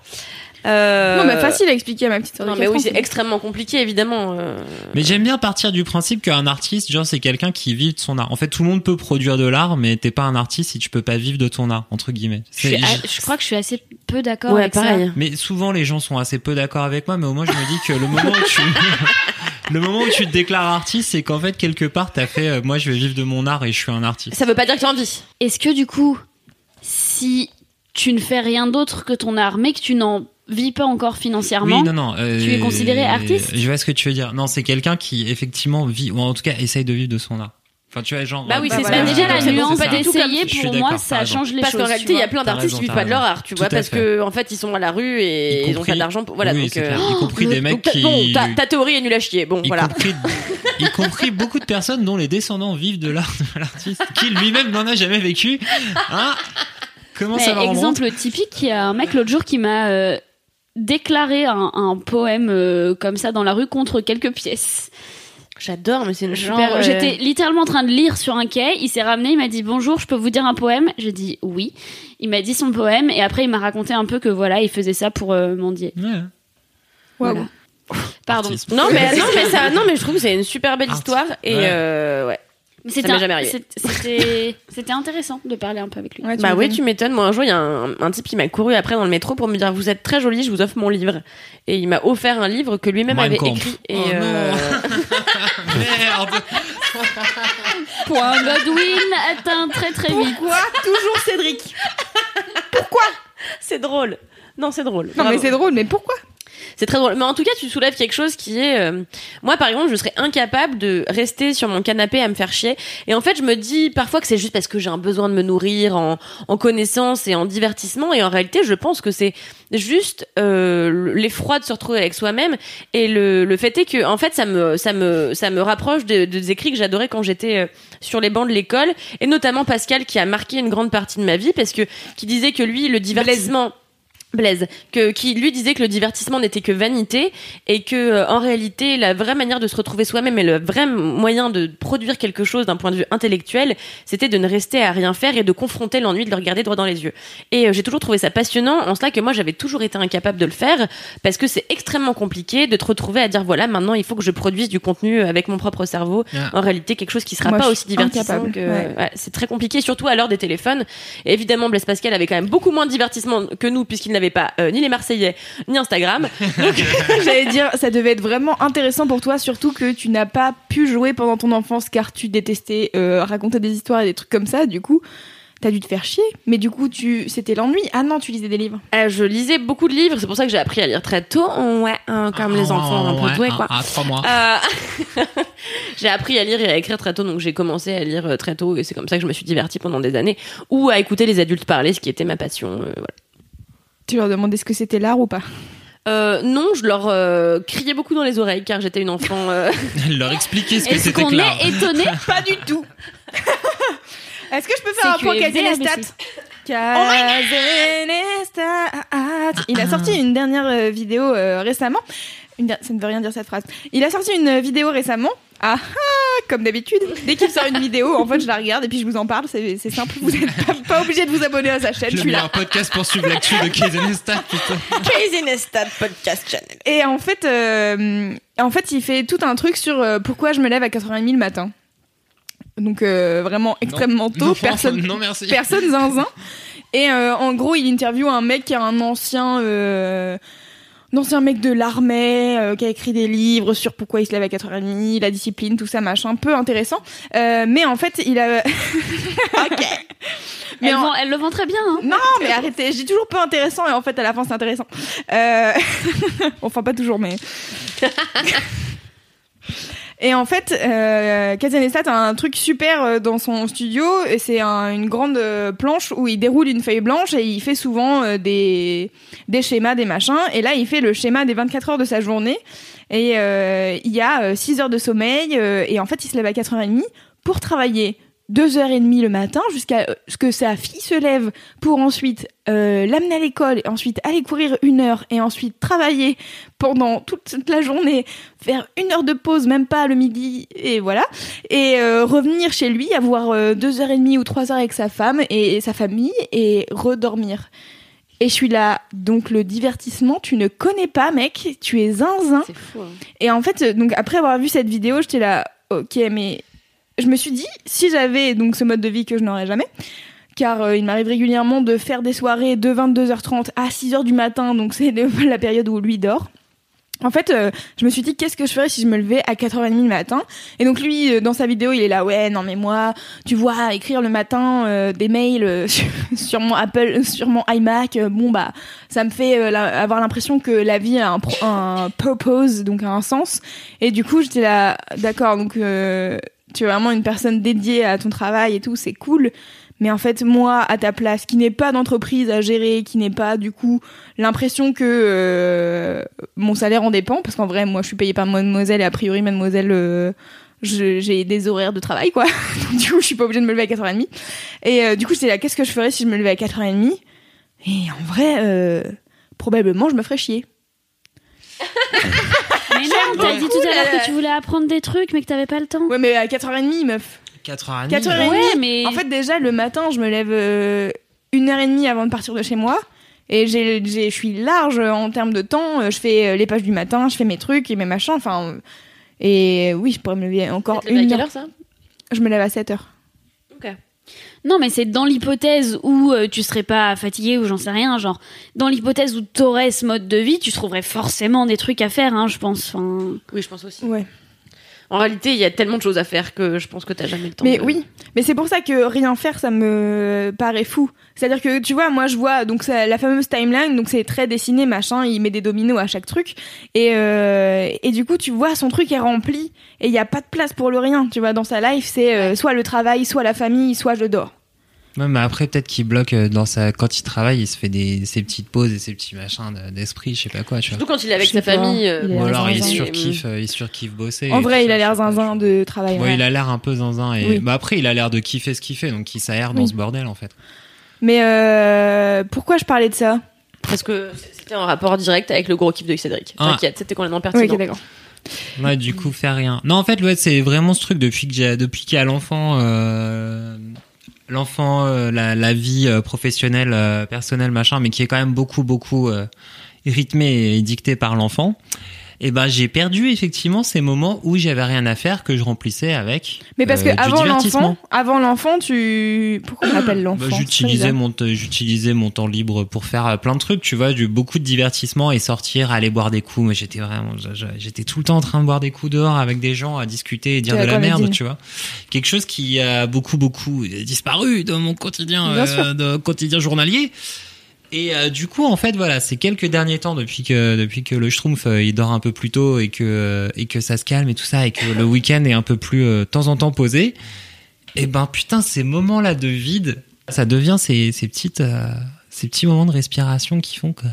Euh, Non, mais facile à expliquer à ma petite sœur. Non, mais oui, c'est extrêmement compliqué, évidemment. euh. Mais j'aime bien partir du principe qu'un artiste, genre, c'est quelqu'un qui vit de son art. En fait, tout le monde peut produire de l'art, mais t'es pas un artiste si tu peux pas vivre de ton art, entre guillemets. Je, suis C'est- a- je crois que je suis assez peu d'accord Ouais, avec ça. pareil. Mais souvent, les gens sont assez peu d'accord avec moi, mais au moins, je me dis que le moment où tu, le moment où tu te déclares artiste, c'est qu'en fait, quelque part, t'as fait, euh, moi, je vais vivre de mon art et je suis un artiste. Ça veut pas dire que t'as envie. Est-ce que du coup, si tu ne fais rien d'autre que ton art, mais que tu n'en vis pas encore financièrement, Oui, non, non. euh, Tu es considéré artiste? Je vois ce que tu veux dire. Non, c'est quelqu'un qui, effectivement, vit, ou en tout cas, essaye de vivre de son art. Enfin, tu vois, genre. Bah oui, euh, c'est Bah, ça. déjà la nuance d'essayer pour moi ça change les Parce choses. qu'en tu réalité, il y a plein d'artistes qui vivent pas de leur art, tu vois, parce que en fait, ils sont à la rue et ils ont pas d'argent. pour- Voilà, donc. euh. Y compris des mecs qui. Bon, ta, théorie est nulle à chier. Bon, voilà. y compris beaucoup de personnes dont les descendants vivent de l'art de l'artiste, qui lui-même n'en a jamais vécu. Hein? Comment ça va exemple typique, il y a un mec l'autre jour qui m'a déclaré un, un poème euh, comme ça dans la rue contre quelques pièces. J'adore, mais c'est une Genre, super. euh, j'étais littéralement en train de lire sur un quai. Il s'est ramené, il m'a dit bonjour, je peux vous dire un poème? J'ai dit oui. Il m'a dit son poème et après il m'a raconté un peu que voilà, il faisait ça pour euh, mendier. Ouais. Waouh. Voilà. Pardon. Artiste. Non mais non mais ça non mais je trouve que c'est une super belle Artiste. histoire et Ouais. euh, ouais. Mais Ça c'était jamais arrivé. C'était intéressant de parler un peu avec lui. Ouais, Bah oui, tu m'étonnes. Moi un jour il y a un, un type qui m'a couru après dans le métro pour me dire vous êtes très jolie, je vous offre mon livre et il m'a offert un livre que lui-même avait écrit et Oh euh, Merde Point Godwin atteint très très vite. Pourquoi toujours Cédric? C'est drôle. Non, c'est drôle. Non, mais c'est drôle, mais pourquoi? C'est très drôle. Mais en tout cas, tu soulèves quelque chose qui est, euh, moi par exemple, je serais incapable de rester sur mon canapé à me faire chier. Et en fait, je me dis parfois que c'est juste parce que j'ai un besoin de me nourrir en, en connaissances et en divertissement. Et en réalité, je pense que c'est juste euh, l'effroi de se retrouver avec soi-même. Et le, le fait est que, en fait, ça me, ça me, ça me rapproche de, de des écrits que j'adorais quand j'étais euh, sur les bancs de l'école. Et notamment Pascal qui a marqué une grande partie de ma vie parce que qui disait que lui, le divertissement. Que, qui lui disait que le divertissement n'était que vanité et que euh, en réalité la vraie manière de se retrouver soi-même et le vrai moyen de produire quelque chose d'un point de vue intellectuel, c'était de ne rester à rien faire et de confronter l'ennui, de le regarder droit dans les yeux. Et euh, j'ai toujours trouvé ça passionnant en cela que moi j'avais toujours été incapable de le faire parce que c'est extrêmement compliqué de te retrouver à dire voilà maintenant il faut que je produise du contenu avec mon propre cerveau. Ah. En réalité quelque chose qui sera Moi, pas aussi divertissant que ouais. ouais, c'est très compliqué surtout à l'heure des téléphones. Et évidemment Blaise Pascal avait quand même beaucoup moins de divertissement que nous puisqu'il n'avait pas euh, ni les Marseillais ni Instagram. J'allais dire, ça devait être vraiment intéressant pour toi, surtout que tu n'as pas pu jouer pendant ton enfance car tu détestais euh, raconter des histoires et des trucs comme ça. Du coup, t'as dû te faire chier. Mais du coup, tu, c'était l'ennui. Ah non, tu lisais des livres. Euh, je lisais beaucoup de livres, c'est pour ça que j'ai appris à lire très tôt. Ouais, hein, comme les enfants un peu Ouais, doués à- quoi. À trois mois. Euh, j'ai appris à lire et à écrire très tôt, donc j'ai commencé à lire très tôt et c'est comme ça que je me suis divertie pendant des années, ou à écouter les adultes parler, ce qui était ma passion. euh, voilà. Tu leur demandais ce que c'était l'art ou pas Euh, non, je leur euh, criais beaucoup dans les oreilles car j'étais une enfant. euh, Leur expliquer ce que Est-ce c'était qu'on que l'art. est étonné Pas du tout. Est-ce que je peux faire un point ABC. Kazenestat. Il a sorti une dernière euh, vidéo récemment. Une Ça ne veut rien dire cette phrase. Il a sorti une vidéo récemment. Ah ah, comme d'habitude. Dès qu'il sort une vidéo, en fait, je la regarde et puis je vous en parle. C'est simple. Vous n'êtes pas, pas obligé de vous abonner à sa chaîne. Je Le suis là. meilleur podcast pour suivre l'actu de putain. Crazy Nestat Podcast Channel. Et en fait, euh, en fait, il fait tout un truc sur euh, pourquoi je me lève à 4h30 le matin. Donc euh, vraiment extrêmement tôt. Non, personne, Non, merci. personne zinzin. Et euh, en gros, il interviewe un mec qui est un ancien, euh, un ancien mec de l'armée, euh, qui a écrit des livres sur pourquoi il se lève à 4h30, la discipline, tout ça, machin, peu intéressant. Euh, mais en fait, il a... ok. Mais elle, en- vend- elle le vend très bien. Hein. non, mais arrêtez, j'ai toujours peu intéressant et en fait à la fin c'est intéressant. Euh... enfin pas toujours mais. Et en fait, euh, Kazanestat a un truc super euh, dans son studio, c'est un- une grande euh, planche où il déroule une feuille blanche et il fait souvent euh, des, des schémas, des machins. Et là, il fait le schéma des 24 heures de sa journée. Et il y a 6 heures de sommeil, et en fait, il se lève à 4h30 pour travailler 2h30 le matin jusqu'à euh, ce que sa fille se lève pour ensuite euh, l'amener à l'école et ensuite aller courir une heure et ensuite travailler pendant toute, la journée, faire une heure de pause, même pas le midi, et voilà, et euh, revenir chez lui, avoir euh, deux heures et demie ou trois heures avec sa femme et, et sa famille et redormir. Et je suis là, donc le divertissement, tu ne connais pas, mec, tu es zinzin. C'est fou. hein. Et en fait, donc après avoir vu cette vidéo, j'étais là, ok, mais je me suis dit, si j'avais donc ce mode de vie que je n'aurais jamais, car euh, il m'arrive régulièrement de faire des soirées de 22h30 à 6h du matin, donc c'est la période où lui dort. En fait, euh, je me suis dit qu'est-ce que je ferais si je me levais à 4h30 le matin? Et donc lui, euh, dans sa vidéo, il est là, ouais, non mais moi, tu vois, écrire le matin des mails sur, mon Apple, sur mon iMac, bon bah, ça me fait avoir l'impression que la vie a un, purpose, donc a un sens. Et du coup, j'étais là, d'accord, donc tu es vraiment une personne dédiée à ton travail et tout, c'est cool. Mais en fait, moi, à ta place, qui n'ai pas d'entreprise à gérer, qui n'ai pas du coup l'impression que euh, mon salaire en dépend, parce qu'en vrai, moi, je suis payée par Mademoiselle et a priori, Mademoiselle, euh, j'ai des horaires de travail, quoi. Donc, du coup, je suis pas obligée de me lever à 4h30. Et euh, du coup, j'étais là, qu'est-ce que je ferais si je me levais à 4h30 Et en vrai, euh, probablement, je me ferais chier. Mais non, t'as dit tout à l'heure que tu voulais apprendre des trucs, mais que t'avais pas le temps. Ouais, mais à 4h30, meuf. 4h30. 4h30. Ouais, mais En fait, déjà, le matin, je me lève euh, une heure et demie avant de partir de chez moi. Et j'ai, j'ai- je suis large en termes de temps. Je fais euh, les pages du matin, je fais mes trucs et mes machins. Enfin, euh, et oui, je pourrais me lever encore une quelle heure. heure ça? Je me lève à 7 heures. Non, mais c'est dans l'hypothèse où euh, tu serais pas fatigué ou j'en sais rien, genre dans l'hypothèse où t'aurais ce mode de vie, tu trouverais forcément des trucs à faire, hein, je pense. Enfin, Oui, je pense aussi. Ouais. En réalité, il y a tellement de choses à faire que je pense que t'as jamais le temps. Mais de- oui, mais c'est pour ça que rien faire, ça me paraît fou. C'est-à-dire que tu vois, moi je vois donc ça- la fameuse timeline, donc c'est très dessiné, machin, il met des dominos à chaque truc, et euh, et du coup tu vois son truc est rempli et il y a pas de place pour le rien. Tu vois, dans sa life, c'est euh, soit le travail, soit la famille, soit je dors. Ouais, mais après, peut-être qu'il bloque euh, dans sa. Quand il travaille, il se fait des... ses petites pauses et ses petits machins de- d'esprit, je sais pas quoi, tu vois. Surtout quand il est avec sa famille. euh, Ou alors il surkiffe, euh, il surkiffe bosser. En vrai, il ça, a l'air zinzin de travail. Ouais, ouais. il a l'air un peu zinzin. Et... Oui. Bah après, il a l'air de kiffer ce qu'il fait, donc il s'aère dans Oui. ce bordel en fait. Mais euh, pourquoi je parlais de ça? Parce que c'était en rapport direct avec le gros kiff de Cédric. Ah. T'inquiète, c'était complètement Oui, pertinent. ok, d'accord. Ouais, du coup, faire rien. Non, en fait, ouais, c'est vraiment ce truc depuis que j'ai, depuis qu'il y a l'enfant, euh, l'enfant, euh, la, vie euh, professionnelle, euh, personnelle, machin, mais qui est quand même beaucoup, beaucoup euh, rythmée et dictée par l'enfant. Et ben, j'ai perdu effectivement ces moments où j'avais rien à faire que je remplissais avec. Mais parce euh, que du avant l'enfant, avant l'enfant, tu pourquoi on appelle l'enfant Bah, C'est j'utilisais mon j'utilisais mon temps libre pour faire euh, plein de trucs tu vois du beaucoup de divertissement et sortir aller boire des coups. Mais j'étais vraiment j'étais tout le temps en train de boire des coups dehors avec des gens à discuter et dire de la merde tu vois. Quelque chose qui a beaucoup beaucoup disparu dans mon quotidien euh, de quotidien journalier et euh, du coup, en fait, voilà, ces quelques derniers temps depuis que depuis que le Schtroumpf euh, il dort un peu plus tôt et que euh, et que ça se calme et tout ça et que le week-end est un peu plus euh, de temps en temps posé, et ben putain, ces moments-là de vide, ça devient ces ces petites euh, ces petits moments de respiration qui font que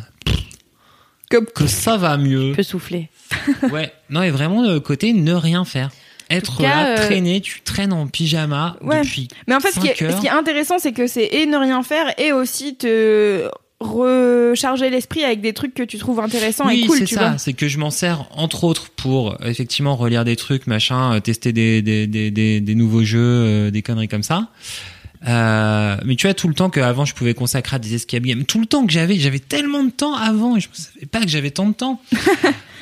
Comme- que ça va mieux. Tu peux souffler. Ouais, non et vraiment le côté ne rien faire. Être cas, là, euh, traîner, tu traînes en pyjama Ouais. depuis. Mais en fait, ce qui, est, ce qui est intéressant, c'est que c'est et ne rien faire et aussi te recharger l'esprit avec des trucs que tu trouves intéressants oui, et cool, c'est tu ça. vois. C'est que je m'en sers entre autres pour euh, effectivement relire des trucs, machin, euh, tester des des des des, des nouveaux jeux, euh, des conneries comme ça. Euh, mais tu vois tout le temps qu'avant je pouvais consacrer à des escape games, tout le temps que j'avais, j'avais tellement de temps avant et je ne savais pas que j'avais tant de temps.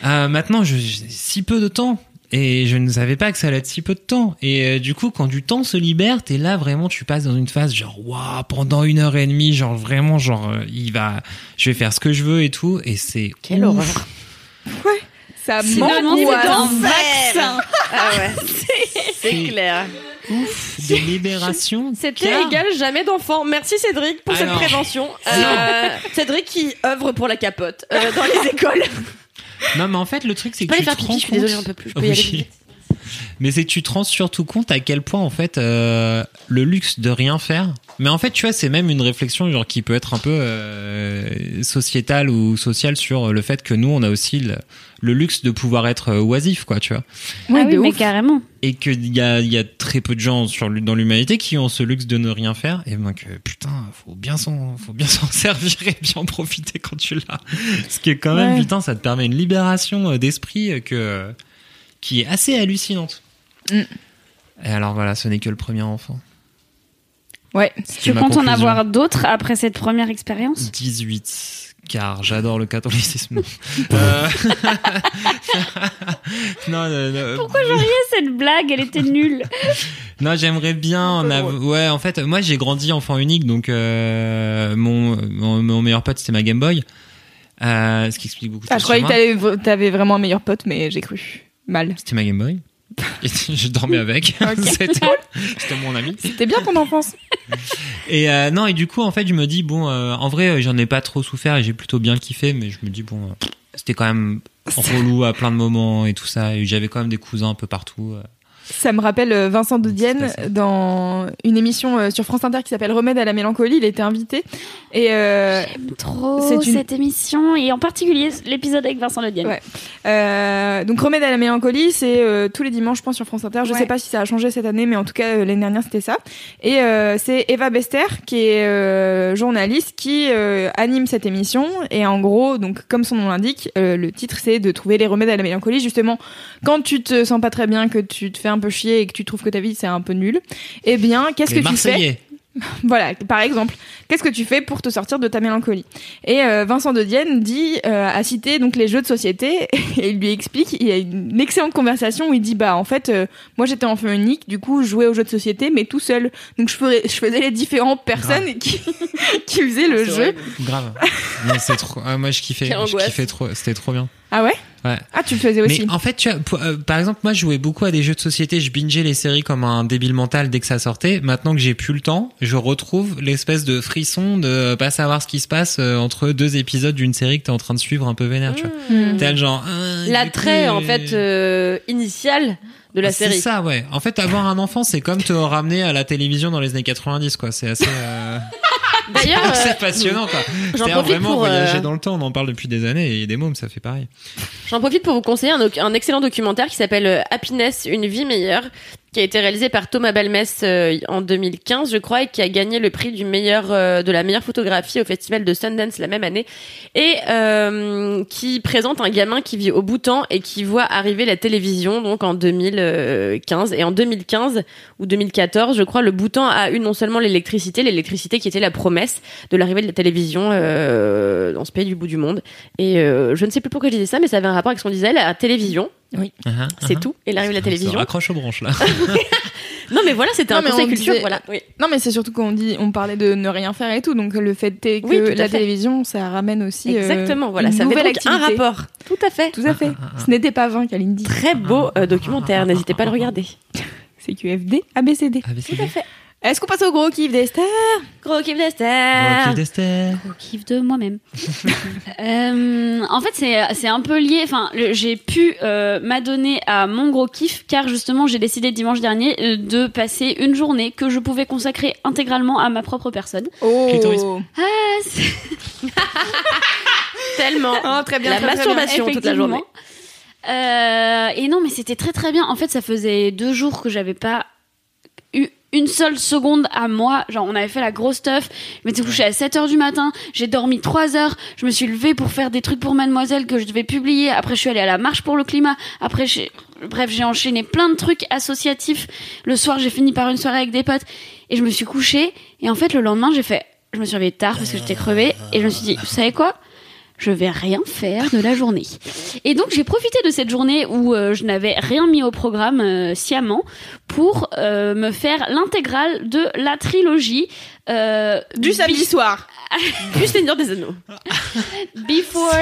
Euh, maintenant, je- j'ai si peu de temps. Et je ne savais pas que ça allait être si peu de temps. Et euh, du coup, quand du temps se libère, t'es là vraiment, tu passes dans une phase genre, waouh, pendant une heure et demie, genre vraiment, genre, euh, il va, je vais faire ce que je veux et tout. Et c'est Quelle ouf. horreur. Ça Finalement, c'est un m'angoisse. vaccin. Ah ouais. C'est clair. ouf de libération. C'était car- égal jamais d'enfant. Merci Cédric pour Alors. cette prévention. Euh, Cédric qui œuvre pour la capote euh, dans les écoles. Non, mais en fait, le truc, c'est Je que peux aller faire pipi, je suis désolée, compte- j'en peux plus. Je peux y aller Oui. vite. Mais c'est que tu te rends surtout compte à quel point, en fait, euh, le luxe de rien faire. Mais en fait, tu vois, c'est même une réflexion genre qui peut être un peu euh, sociétale ou sociale sur le fait que nous, on a aussi le, le luxe de pouvoir être euh, oisif, quoi, tu vois. Ouais, ah oui, de mais ouf. carrément. Et qu'il y a, il y a très peu de gens sur, dans l'humanité qui ont ce luxe de ne rien faire. Et ben que, putain, faut bien s'en, faut bien s'en servir et bien en profiter quand tu l'as. Ce qui est quand même, Ouais. putain, ça te permet une libération euh, d'esprit euh, que, qui est assez hallucinante. Mm. Et alors voilà, ce n'est que le premier enfant. Ouais. Tu comptes en avoir d'autres après cette première expérience? 18 car j'adore le catholicisme. Euh, non, non, non. Pourquoi je riais cette blague? Elle était nulle. Non, j'aimerais bien en avoir. Ouais, en fait, moi j'ai grandi enfant unique, donc euh, mon, mon mon meilleur pote c'était ma Game Boy, euh, ce qui explique beaucoup de Ah, choses je croyais que t'avais- t'avais vraiment un meilleur pote, mais j'ai cru. Mal. C'était ma Game Boy. Et je dormais avec. C'était c'était mon ami. C'était bien ton enfance. Et euh, non, et du coup, en fait, je me dis bon, euh, en vrai, j'en ai pas trop souffert et j'ai plutôt bien kiffé, mais je me dis bon, euh, c'était quand même relou à plein de moments et tout ça. Et j'avais quand même des cousins un peu partout. Ça me rappelle euh, Vincent de Dienne C'est passé. dans une émission euh, sur France Inter qui s'appelle Remède à la mélancolie. Il était invité et euh, Trop C'est une- cette émission et en particulier l'épisode avec Vincent Le Dienne. Ouais. euh, donc Remède à la mélancolie, c'est euh, tous les dimanches, je pense, sur France Inter. Je Ouais. sais pas si ça a changé cette année, mais en tout cas l'année dernière c'était ça. Et euh, c'est Eva Bester qui est euh, journaliste qui euh, anime cette émission. Et en gros, donc comme son nom l'indique, euh, le titre c'est de trouver les remèdes à la mélancolie. Justement, quand tu te sens pas très bien, que tu te fais un peu chier et que tu trouves que ta vie c'est un peu nul, eh bien qu'est-ce que tu fais voilà, par exemple, qu'est-ce que tu fais pour te sortir de ta mélancolie? Et euh, Vincent de Dienne dit, euh, a cité donc les jeux de société et il lui explique, il y a une excellente conversation où il dit bah en fait euh, moi j'étais enfant unique, du coup je jouais aux jeux de société mais tout seul, donc je ferais, je faisais les différentes personnes qui qui faisaient le jeu. Grave. Mais c'est trop. ah, moi, je kiffais. Je kiffais trop. C'était trop bien. Ah ouais Ouais. Ah tu le faisais aussi. Mais en fait, tu vois, euh, par exemple, moi, je jouais beaucoup à des jeux de société. Je bingeais les séries comme un débile mental dès que ça sortait. Maintenant que j'ai plus le temps, je retrouve l'espèce de frisson de pas savoir ce qui se passe euh, entre deux épisodes d'une série que t'es en train de suivre un peu vénère, tu vois. T'es le genre. euh, L'attrait en euh, fait euh, initial de la c'est série. ça, ouais. En fait, avoir un enfant, c'est comme te ramener à la télévision dans les années 90, quoi. C'est assez, euh, D'ailleurs, assez euh, passionnant, quoi. j'en profite vraiment pour, voyager euh, dans le temps. On en parle depuis des années et des mômes, ça fait pareil. J'en profite pour vous conseiller un excellent documentaire qui s'appelle euh, Happiness, une vie meilleure, qui a été réalisé par Thomas Balmès euh, en 2015, je crois, et qui a gagné le prix du meilleur euh, de la meilleure photographie au festival de Sundance la même année, et euh, qui présente un gamin qui vit au Bhoutan et qui voit arriver la télévision donc en 2015 et en 2015 ou 2014, je crois, le Bhoutan a eu non seulement l'électricité, l'électricité qui était la promesse de l'arrivée de la télévision euh, dans ce pays du bout du monde. Et euh, je ne sais plus pourquoi je disais ça, mais ça avait un rapport avec ce qu'on disait, la télévision, Uh-huh, c'est uh-huh. tout. Et l'arrivée de la On se télévision. raccroche aux branches, là. Non, mais voilà, c'était un mais conseil on culture, disait- voilà. Oui. Non mais c'est surtout qu'on dit, on parlait de ne rien faire et tout, donc le fait est que Oui, la fait. télévision ça ramène aussi euh, Exactement, voilà, une ça nouvelle donc un rapport. Tout à fait. Tout à fait. Ce n'était pas vain, Kalindi. Très beau euh, documentaire, n'hésitez pas à le regarder. C'est QFD, ABCD. ABCD. Tout à fait. Est-ce qu'on passe au gros kiff d'Esther? Gros kiff d'Esther. Ok, d'Esther. Au kiff de moi-même. Euh, en fait, c'est c'est un peu lié. Enfin, j'ai pu euh, m'adonner à mon gros kiff car justement, j'ai décidé dimanche dernier euh, de passer une journée que je pouvais consacrer intégralement à ma propre personne. Oh. Ah, Tellement. Oh, très bien, La très, très masturbation toute la journée. Euh, et non, mais c'était très très bien. En fait, ça faisait deux jours que j'avais pas une seule seconde à moi. Genre, on avait fait la grosse stuff. Je m'étais couchée à 7 heures du matin. J'ai dormi 3 heures. Je me suis levée pour faire des trucs pour Mademoiselle que je devais publier. Après, je suis allée à la marche pour le climat. Après, j'ai, bref, j'ai enchaîné plein de trucs associatifs. Le soir, j'ai fini par une soirée avec des potes. Et je me suis couchée. Et en fait, le lendemain, j'ai fait, je me suis réveillée tard parce que j'étais crevée. Et je me suis dit, vous savez quoi? Je vais rien faire de la journée. Et donc j'ai profité de cette journée où euh, je n'avais rien mis au programme euh, sciemment pour euh, me faire l'intégrale de la trilogie euh, Du samedi soir. Du Seigneur des Anneaux. Before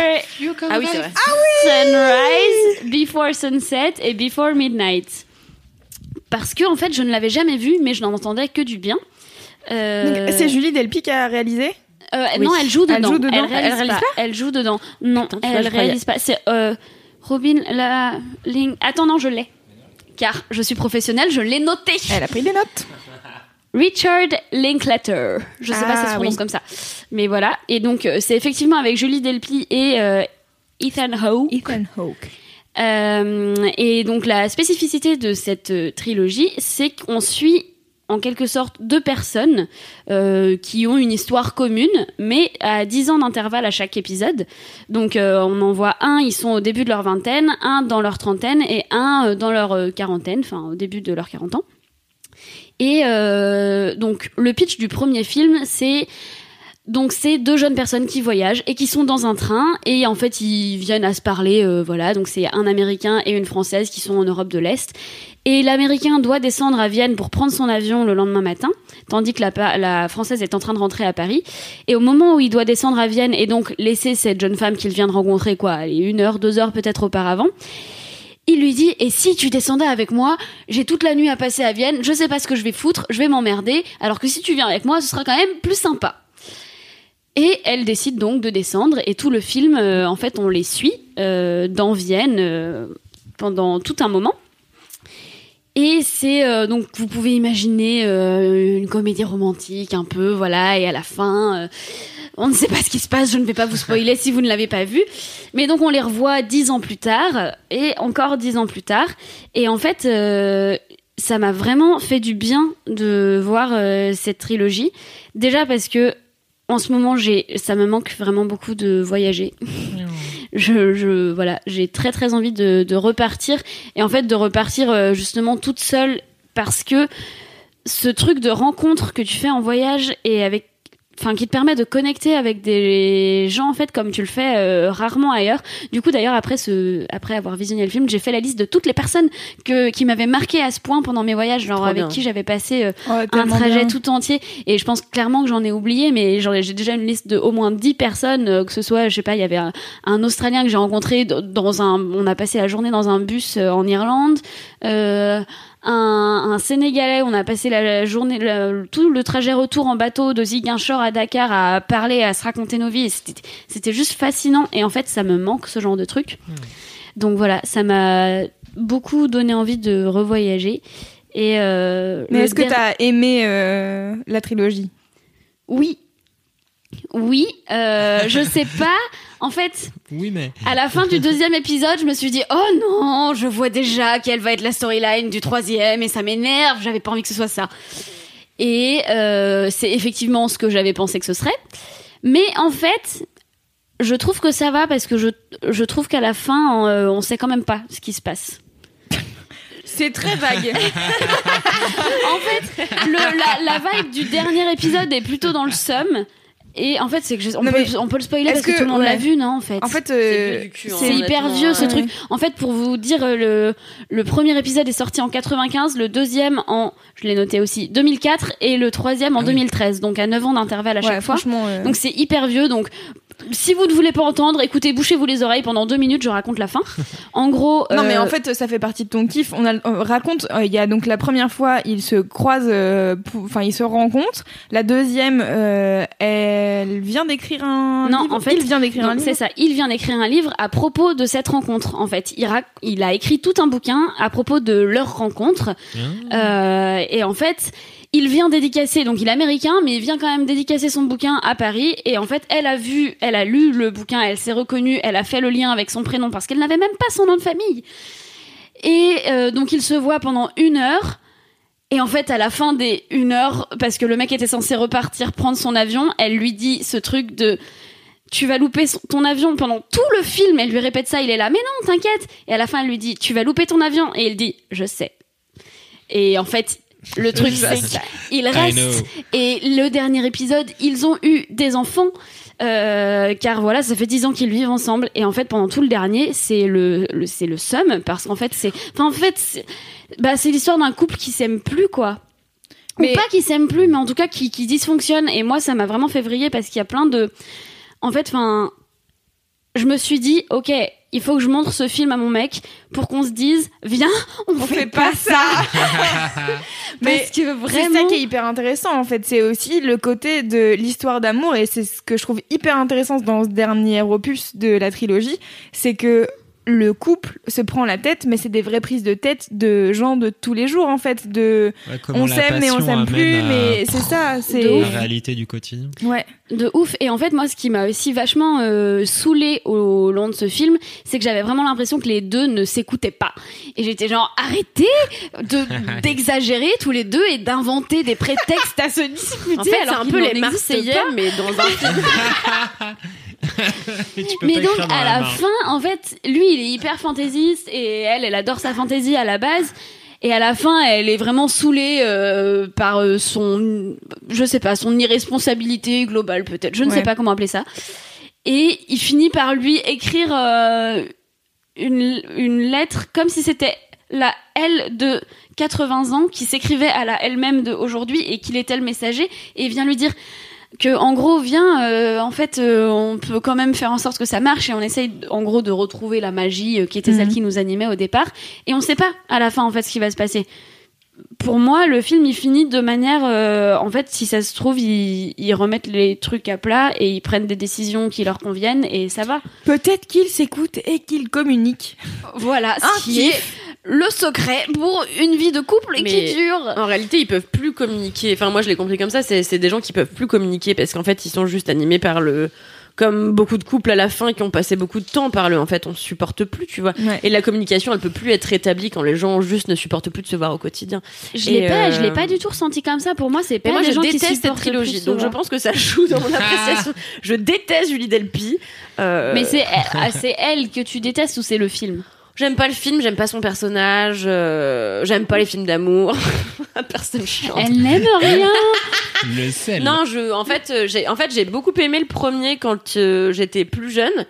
Ah oui, c'est vrai. Sunrise, Before Sunset et Before Midnight. Parce que en fait je ne l'avais jamais vu mais je n'en entendais que du bien. Euh, Donc, C'est Julie Delpy qui a réalisé? Euh, Oui. Non, elle joue dedans. Elle joue dedans. Elle réalise, Elle réalise pas. Elle joue dedans. Non, Attends, elle réalise pas. C'est euh, Robin la ligne. Attends, non, je l'ai. Car je suis professionnelle, je l'ai noté. Elle a pris des notes. Richard Linklater. Je sais pas si ça se Ah, prononce oui. comme ça. Mais voilà. Et donc, euh, c'est effectivement avec Julie Delpy et euh, Ethan Hawke. Ethan Hawke. Euh, et donc la spécificité de cette trilogie, c'est qu'on suit en quelque sorte deux personnes euh, qui ont une histoire commune, mais à 10 ans d'intervalle à chaque épisode. Donc euh, on en voit un, ils sont au début de leur vingtaine, un dans leur trentaine et un euh, dans leur quarantaine, enfin au début de leurs 40 ans. Et donc le pitch du premier film, c'est donc c'est deux jeunes personnes qui voyagent et qui sont dans un train et en fait ils viennent à se parler euh, voilà. Donc c'est un américain et une française qui sont en Europe de l'Est. Et l'américain doit descendre à Vienne pour prendre son avion le lendemain matin tandis que la, la française est en train de rentrer à Paris. Et au moment où il doit descendre à Vienne et donc laisser cette jeune femme qu'il vient de rencontrer quoi une heure deux heures peut-être auparavant il lui dit et si tu descendais avec moi j'ai toute la nuit à passer à Vienne je sais pas ce que je vais foutre je vais m'emmerder alors que si tu viens avec moi ce sera quand même plus sympa et elle décide donc de descendre et tout le film, euh, en fait, on les suit euh, dans Vienne euh, pendant tout un moment. Et c'est euh, donc vous pouvez imaginer euh, une comédie romantique un peu voilà et à la fin euh, on ne sait pas ce qui se passe, je ne vais pas vous spoiler si vous ne l'avez pas vu. Mais donc on les revoit dix ans plus tard et encore dix ans plus tard et en fait ça m'a vraiment fait du bien de voir cette trilogie déjà parce que en ce moment j'ai ça me manque vraiment beaucoup de voyager. je, je voilà, j'ai très très envie de, de repartir et en fait de repartir euh, justement toute seule parce que ce truc de rencontre que tu fais en voyage et avec enfin qui te permet de connecter avec des gens en fait comme tu le fais euh, rarement ailleurs. Du coup d'ailleurs après ce après avoir visionné le film, j'ai fait la liste de toutes les personnes que qui m'avaient marqué à ce point pendant mes voyages, genre Trop avec bien. qui j'avais passé euh, Ouais, un trajet bien. tout entier et je pense clairement que j'en ai oublié mais j'ai déjà une liste de au moins 10 personnes euh, que ce soit je sais pas il y avait un, un australien que j'ai rencontré dans un on a passé la journée dans un bus euh, en Irlande euh, un, un sénégalais on a passé la, la journée la- tout le trajet retour en bateau de Ziguinchor à Dakar à parler à se raconter nos vies. C'était juste fascinant. Et en fait ça me manque ce genre de truc. Donc voilà ça m'a beaucoup donné envie de revoyager. Et euh, Mais est-ce que der- t'as aimé euh, la trilogie? Oui. Oui, euh, je sais pas. En fait, Oui, mais. à la fin du deuxième épisode, je me suis dit, oh non, je vois déjà quelle va être la storyline du troisième et ça m'énerve, j'avais pas envie que ce soit ça. Et euh, c'est effectivement ce que j'avais pensé que ce serait. Mais en fait, je trouve que ça va parce que je, je trouve qu'à la fin, euh, on sait quand même pas ce qui se passe. C'est très vague. En fait, le, la, la vibe du dernier épisode est plutôt dans le somme. Et en fait, c'est que je- on, Non, peut, on peut le spoiler parce que, que- tout le monde l'a vu, non En fait, en fait, C'est euh, cul, hein, c'est hyper vieux ce ouais. truc. En fait, pour vous dire, euh, le, le premier épisode est sorti en 95, le deuxième en, je l'ai noté aussi, 2004 et le troisième en Ah oui. 2013. Donc à 9 ans d'intervalle à chaque ouais, fois. franchement. euh, Donc c'est hyper vieux. Donc si vous ne voulez pas entendre, écoutez, bouchez-vous les oreilles pendant deux minutes, je raconte la fin. En gros. Non mais euh, en fait ça fait partie de ton kiff. On, a, on raconte, euh, il y a donc la première fois ils se croisent, euh, enfin ils se rencontrent. La deuxième, euh, elle vient d'écrire un. Non, livre. en fait, il vient d'écrire un livre. C'est ça. Il vient d'écrire un livre à propos de cette rencontre. En fait, il, rac- il a écrit tout un bouquin à propos de leur rencontre. Euh, et en fait, il vient dédicacer. Donc, il est américain, mais il vient quand même dédicacer son bouquin à Paris. Et en fait, elle a vu, elle a lu le bouquin, elle s'est reconnue, elle a fait le lien avec son prénom parce qu'elle n'avait même pas son nom de famille. Et euh, donc, ils se voient pendant une heure. Et en fait, à la fin des une heure, parce que le mec était censé repartir prendre son avion, elle lui dit ce truc de tu vas louper ton avion pendant tout le film. Elle lui répète ça, il est là, mais non, t'inquiète. Et à la fin, elle lui dit, tu vas louper ton avion. Et il dit, je sais. Et en fait, le truc, c'est qu'il reste. know. Et le dernier épisode, ils ont eu des enfants. euh, car voilà, ça fait dix ans qu'ils vivent ensemble et en fait pendant tout le dernier c'est le, le c'est le seum parce qu'en fait c'est enfin en fait c'est bah c'est l'histoire d'un couple qui s'aime plus quoi Mais- ou pas qui s'aime plus mais en tout cas qui, qui dysfonctionne et moi ça m'a vraiment fait vriller parce qu'il y a plein de en fait enfin je me suis dit ok il faut que je montre ce film à mon mec pour qu'on se dise viens on, On fait, fait pas ça Mais parce que C'est ça qui est hyper intéressant en fait. C'est aussi le côté de l'histoire d'amour et c'est ce que je trouve hyper intéressant dans ce dernier opus de la trilogie, c'est que le couple se prend la tête, mais c'est des vraies prises de tête de gens de tous les jours en fait. De Ouais, on s'aime mais on s'aime plus, à- mais c'est ça. C'est La réalité du quotidien. ouais. De ouf. Et en fait, moi, ce qui m'a aussi vachement euh, saoulé au long de ce film, c'est que j'avais vraiment l'impression que les deux ne s'écoutaient pas. Et j'étais genre, arrêtez de d'exagérer tous les deux et d'inventer des prétextes à se disputer. En fait, c'est un peu les Marseillais, pas. mais dans un film. Mais, tu peux Mais pas donc dans à la fin, en fait, lui, il est hyper fantaisiste et elle, elle adore sa fantaisie à la base. Et à la fin, elle est vraiment saoulée euh, par euh, son, je sais pas, son irresponsabilité globale peut-être. Je ne Ouais. sais pas comment appeler ça. Et il finit par lui écrire euh, une, une lettre comme si c'était la elle de 80 ans qui s'écrivait à la elle-même de aujourd'hui et qu'il était le messager et il vient lui dire que en gros viens euh, en fait euh, on peut quand même faire en sorte que ça marche et on essaye en gros de retrouver la magie euh, qui était celle Mhm. qui nous animait au départ et on sait pas à la fin en fait ce qui va se passer pour moi le film il finit de manière euh, en fait si ça se trouve ils, ils remettent les trucs à plat et ils prennent des décisions qui leur conviennent et ça va Peut-être qu'ils s'écoutent et qu'ils communiquent. voilà Un ce qui est. le secret pour une vie de couple Mais- qui dure. En réalité, ils peuvent plus communiquer. Enfin, moi, je l'ai compris comme ça. C'est des gens qui peuvent plus communiquer parce qu'en fait, ils sont juste animés par le. Comme beaucoup de couples à la fin qui ont passé beaucoup de temps par le. En fait, on supporte plus, tu vois. Ouais. Et la communication, elle peut plus être rétablie quand les gens juste ne supportent plus de se voir au quotidien. Je l'ai pas, je l'ai euh, pas du tout ressenti comme ça. Pour moi, c'est pas moi, des je gens qui déteste cette trilogie. Donc, je pense que ça joue dans mon appréciation. je déteste Julie Delpy. Euh, Mais c'est ah, c'est elle que tu détestes ou c'est le film? J'aime pas le film, j'aime pas son personnage, euh, j'aime pas les films d'amour. Personne chiante. Elle n'aime rien. Le sel. Non, je, en fait, euh, j'ai, en fait, j'ai beaucoup aimé le premier quand euh, j'étais plus jeune.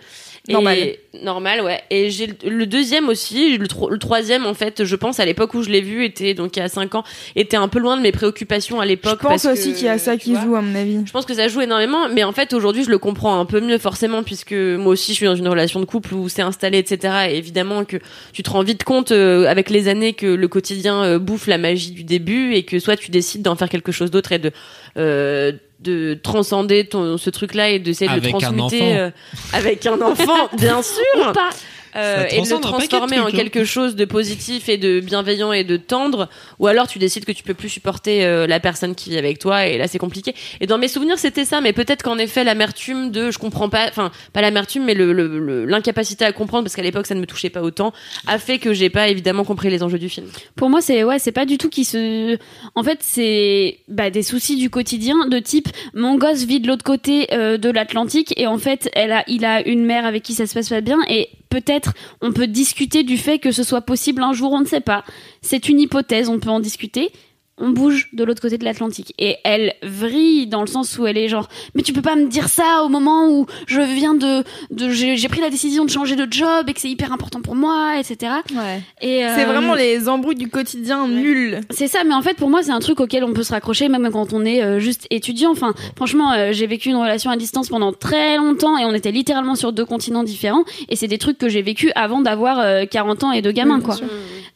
Et- Normal. Normal, ouais. Et j'ai le, le deuxième aussi, le, tro- le troisième, en fait, je pense à l'époque où je l'ai vu, était donc il y a 5 ans, était un peu loin de mes préoccupations à Je l'époque. pense parce aussi qu'il y a ça qui joue, à mon avis. Je pense que ça joue énormément, mais en fait aujourd'hui je le comprends un peu mieux forcément puisque moi aussi je suis dans une relation de couple où c'est installé, etc. Et évidemment que tu te rends vite compte euh, avec les années que le quotidien euh, bouffe la magie du début et que soit tu décides d'en faire quelque chose d'autre et de euh, de transcender ton, ce truc-là et d'essayer de le Avec un transmuter enfant. euh, avec un enfant, bien sûr. Pas. Euh, et de le transformer en trucs, hein. quelque chose de positif et de bienveillant et de tendre ou alors tu décides que tu peux plus supporter euh, la personne qui vit avec toi et là c'est compliqué et dans mes souvenirs c'était ça mais peut-être qu'en effet l'amertume de je comprends pas enfin pas l'amertume mais le- le- le- l'incapacité à comprendre parce qu'à l'époque ça ne me touchait pas autant a fait que j'ai pas évidemment compris les enjeux du film Pour moi, c'est ouais, c'est pas du tout qui se. En fait, c'est bah, des soucis du quotidien de type mon gosse vit de l'autre côté euh, de l'Atlantique et en fait, elle a, il a une mère avec qui ça se passe pas bien et peut-être on peut discuter du fait que ce soit possible un jour, on ne sait pas. C'est une hypothèse, on peut en discuter. On bouge de l'autre côté de l'Atlantique et elle vrille dans le sens où elle est genre mais tu peux pas me dire ça au moment où je viens de, de j'ai pris la décision de changer de job et que c'est hyper important pour moi etc Ouais. et C'est euh, vraiment les embrouilles du quotidien nuls. c'est ça, mais en fait, pour moi, c'est un truc auquel on peut se raccrocher même quand on est euh, juste étudiant. Enfin, franchement, euh, j'ai vécu une relation à distance pendant très longtemps et on était littéralement sur deux continents différents. Et c'est des trucs que j'ai vécu avant d'avoir euh, 40 ans et deux gamins, quoi.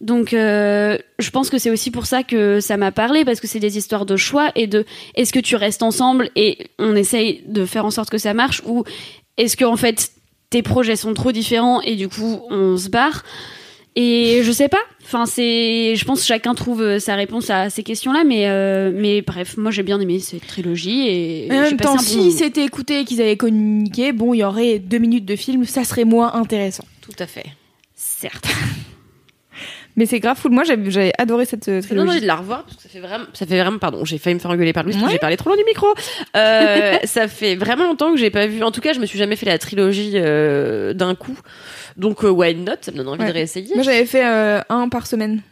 Donc, euh, je pense que c'est aussi pour ça que ça m'a parlé, parce que c'est des histoires de choix et de est-ce que tu restes ensemble et on essaye de faire en sorte que ça marche ou est-ce que en fait tes projets sont trop différents et du coup on se barre. Et je sais pas. Enfin, c'est. Je pense que chacun trouve euh, sa réponse à ces questions-là, mais euh, mais bref, moi j'ai bien aimé cette trilogie et. Mais en même temps, bon si c'était écouté et qu'ils avaient communiqué, bon, il y aurait deux minutes de film, ça serait moins intéressant. tout à fait certes. Mais c'est grave cool. Moi, j'avais adoré cette euh, Ça donne envie trilogie. de la revoir parce que ça fait vraiment, ça fait vraiment, pardon, j'ai failli me faire engueuler par lui parce que Ouais. j'ai parlé trop loin du micro. Euh, ça fait vraiment longtemps que j'ai pas vu. En tout cas, je me suis jamais fait la trilogie euh, d'un coup. Donc, euh, why not? Ça me donne envie Ouais. de réessayer. Moi, j'avais fait euh, un par semaine.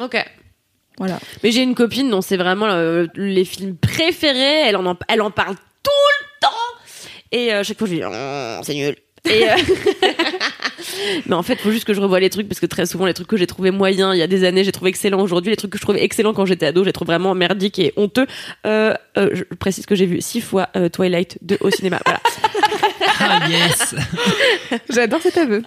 Ok. Voilà. Mais j'ai une copine dont c'est vraiment euh, les films préférés. Elle en, elle en parle tout le temps. Et euh, chaque fois, je lui dis, Oh, c'est nul. Et, euh, Mais en fait, il faut juste que je revoie les trucs parce que très souvent, les trucs que j'ai trouvé moyens il y a des années, j'ai trouvé excellents aujourd'hui. Les trucs que je trouvais excellents quand j'étais ado, j'ai trouvé vraiment merdiques et honteux. Euh, euh, je précise que j'ai vu six fois euh, Twilight 2 au cinéma. Voilà. Ah yes J'adore cet aveu.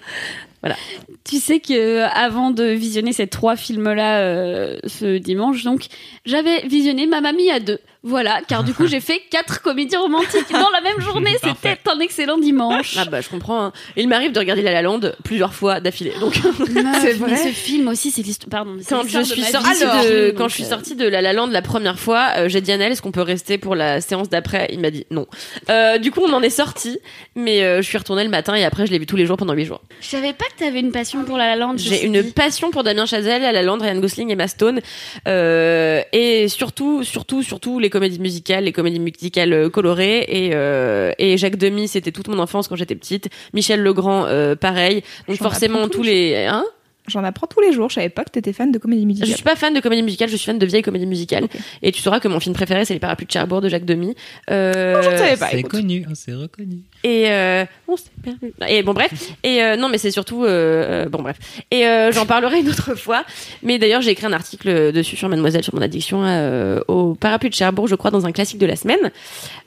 Tu sais que avant de visionner ces trois films-là euh, ce dimanche, donc j'avais visionné Ma mamie à deux. Voilà, car du coup j'ai fait quatre comédies romantiques dans la même journée. C'était un excellent dimanche. Ah bah je comprends. hein. Il m'arrive de regarder La La Land plusieurs fois d'affilée. Donc Meuf, C'est mais vrai ce film aussi, c'est l'histoire. Pardon. c'est quand l'histoire je de suis sortie ce de film, quand donc, je suis euh, sortie de La La Land la première fois, euh, j'ai dit à Annelle est-ce qu'on peut rester pour la séance d'après? Il m'a dit non. Euh, du coup on en est sorti, mais euh, je suis retournée le matin et après je l'ai vu tous les jours pendant huit jours. Je savais pas que t'avais une passion pour La La Land. J'ai une dit. passion pour Damien Chazelle, La La Land, Ryan Gosling et Emma Stone, euh, et surtout, surtout, surtout les comédies musicales, les comédies musicales euh, colorées et euh, et Jacques Demy, c'était toute mon enfance quand j'étais petite. Michel Legrand, euh, pareil. Donc forcément tous les hein? J'en apprends tous les jours. Je savais pas que t'étais fan de comédie Je musicale. suis pas fan de comédie musicale, je suis fan de vieilles comédies musicales. Ok. Et tu sauras que mon film préféré, c'est Les Parapluies de Cherbourg de Jacques Demy. Euh, je ne savais pas. C'est connu, oh, c'est reconnu. Et euh, on s'est perdu. Et bon bref. Et euh, non, mais c'est surtout euh, bon bref. Et euh, j'en parlerai une autre fois. Mais d'ailleurs, j'ai écrit un article dessus sur Mademoiselle sur mon addiction euh, au parapluie de Cherbourg, je crois, dans un classique de la semaine.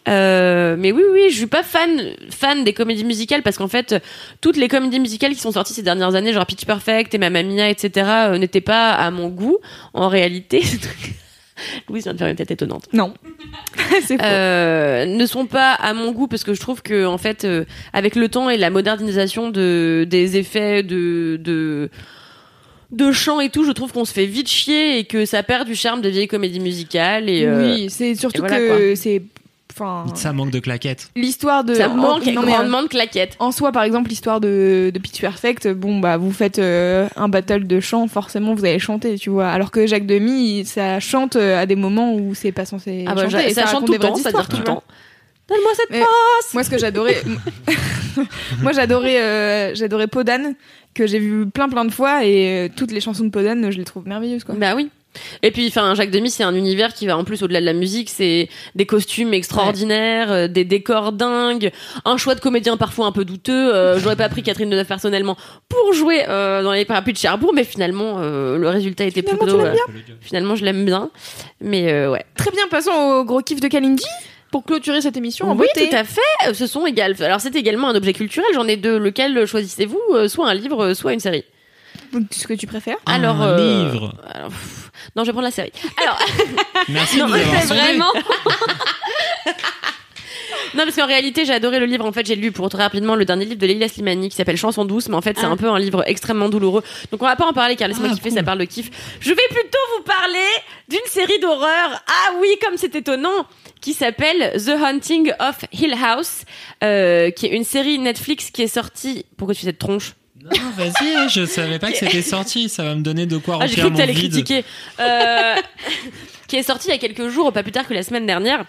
Euh, mais oui, oui, je suis pas fan fan des comédies musicales parce qu'en fait, toutes les comédies musicales qui sont sorties ces dernières années, genre Pitch Perfect et Mamma etc., euh, n'étaient pas à mon goût. En réalité, Louise vient de faire une tête étonnante Non. euh, ne sont pas à mon goût parce que je trouve que en fait euh, avec le temps et la modernisation de des effets de de de chant et tout, je trouve qu'on se fait vite chier et que ça perd du charme de vieille comédie musicale et euh, Oui, c'est surtout et voilà, que c'est. Enfin. Ça manque de claquettes. L'histoire de. ça en- manque non, mais, grandement de claquettes. En soi, par exemple, l'histoire de, de Pitch Perfect, bon, bah, vous faites euh, un battle de chant, forcément, vous allez chanter, tu vois. Alors que Jacques Demy, il- ça chante euh, à des moments où c'est pas censé Ah bah, chanter. et ça, chante raconte tout le temps, c'est-à-dire histoires, tout le temps. Donne-moi cette Mais- passe Moi, ce que j'adorais, moi, j'adorais, euh, j'adorais Podane, que j'ai vu plein plein de fois, et euh, toutes les chansons de Podane, je les trouve merveilleuses, quoi. Bah oui. Et puis, enfin, Jacques Demy, c'est un univers qui va en plus au-delà de la musique. C'est des costumes extraordinaires, euh, des décors dingues, un choix de comédien parfois un peu douteux. Euh, J'aurais pas pris Catherine Deneuve personnellement pour jouer euh, dans les parapluies de Cherbourg, mais finalement, euh, le résultat était Finalement, plutôt. tu l'aimes euh, finalement, je l'aime bien. Mais euh, ouais. Très bien, passons au gros kiff de Kalindi pour clôturer cette émission en oui, beauté. tout à fait. Ce sont égales. Alors, c'est également un objet culturel. J'en ai deux. Lequel choisissez-vous Soit un livre, soit une série? Ce que tu préfères. Alors, un euh, livre. alors, pff, non, je vais prendre la série. Alors, Merci Non, de nous avoir. Vraiment Non, parce qu'en réalité, j'ai adoré le livre. En fait, j'ai lu pour très rapidement le dernier livre de Leila Slimani qui s'appelle Chanson douce, mais en fait, c'est Ah. un peu un livre extrêmement douloureux. Donc, on va pas en parler car laisse-moi Ah, kiffer, cool. ça parle de kiff. Je vais plutôt vous parler d'une série d'horreur. Ah oui, comme c'est étonnant qui s'appelle The Haunting of Hill House, euh, qui est une série Netflix qui est sortie. Pourquoi tu fais cette tronche? Non, vas-y, je savais pas que c'était sorti. Ça va me donner de quoi Ah, j'ai remplir cru que mon t'allais vide. critiquer. Euh, qui est sorti il y a quelques jours, pas plus tard que la semaine dernière.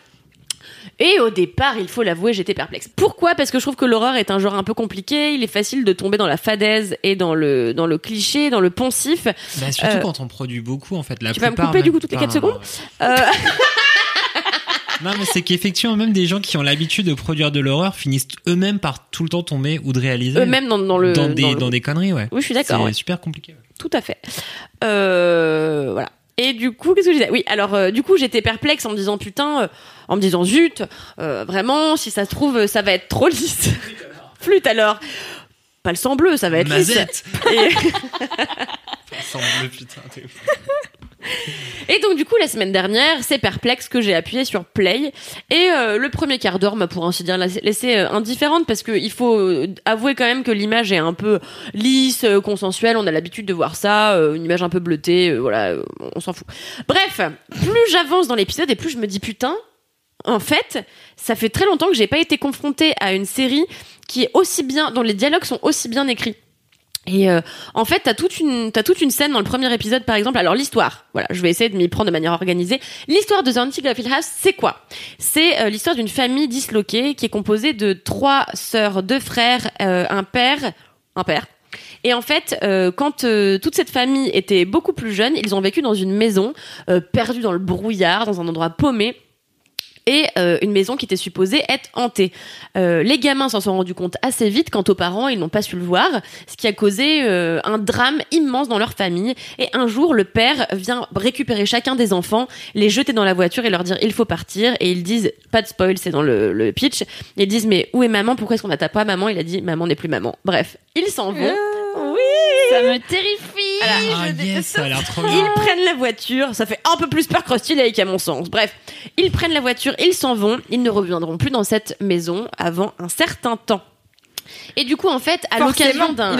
Et au départ, il faut l'avouer, j'étais perplexe. Pourquoi? Parce que je trouve que l'horreur est un genre un peu compliqué. Il est facile de tomber dans la fadaise et dans le dans le cliché, dans le poncif. Bah, surtout Euh, quand on produit beaucoup, en fait. La tu vas me couper, du coup, toutes les pas- quatre secondes Euh, Non, mais c'est qu'effectivement, même des gens qui ont l'habitude de produire de l'horreur finissent eux-mêmes par tout le temps tomber ou de réaliser. Eux-mêmes dans, dans le dans des, dans le- dans des conneries, ouais. Oui, je suis d'accord. C'est ouais. super compliqué. ouais. Tout à fait. Euh, voilà. Et du coup, qu'est-ce que je disais? Oui, alors euh, du coup, j'étais perplexe en me disant putain, euh, en me disant zut, vraiment, si ça se trouve, ça va être trop lisse. Flûte alors. Pas le sang bleu, ça va être lisse. Mazette Et, Semble, putain, t'es fou. et donc du coup, la semaine dernière, c'est perplexe que j'ai appuyé sur play et euh, le premier quart d'heure m'a pour ainsi dire la- laissé euh, indifférente parce que il faut euh, avouer quand même que l'image est un peu lisse, consensuelle. On a l'habitude de voir ça, une image un peu bleutée, voilà, on s'en fout. Bref, plus j'avance dans l'épisode et plus je me dis putain. En fait, ça fait très longtemps que j'ai pas été confrontée à une série qui est aussi bien, dont les dialogues sont aussi bien écrits. Et euh, en fait, t'as toute une t'as toute une scène dans le premier épisode, par exemple. Alors l'histoire, voilà, je vais essayer de m'y prendre de manière organisée. L'histoire de The Hill House, c'est quoi? C'est euh, l'histoire d'une famille disloquée qui est composée de trois sœurs, deux frères, euh, un père, un père. Et en fait, euh, quand euh, toute cette famille était beaucoup plus jeune, ils ont vécu dans une maison euh, perdue dans le brouillard, dans un endroit paumé et euh, une maison qui était supposée être hantée. Euh, les gamins s'en sont rendus compte assez vite quant aux parents, ils n'ont pas su le voir, ce qui a causé euh, un drame immense dans leur famille. Et un jour, le père vient récupérer chacun des enfants, les jeter dans la voiture et leur dire il faut partir. Et ils disent, pas de spoil, c'est dans le, le pitch, ils disent mais où est maman? Pourquoi est-ce qu'on n'attend pas maman? Il a dit maman n'est plus maman. Bref, ils s'en vont. Ça me terrifie Ah, yes, ça a l'air trop bien. ils prennent la voiture, ça fait un peu plus peur que Rusty Lake à mon sens. Bref, ils prennent la voiture, ils s'en vont, ils ne reviendront plus dans cette maison avant un certain temps. Et du coup, en fait, à l'occasion d'un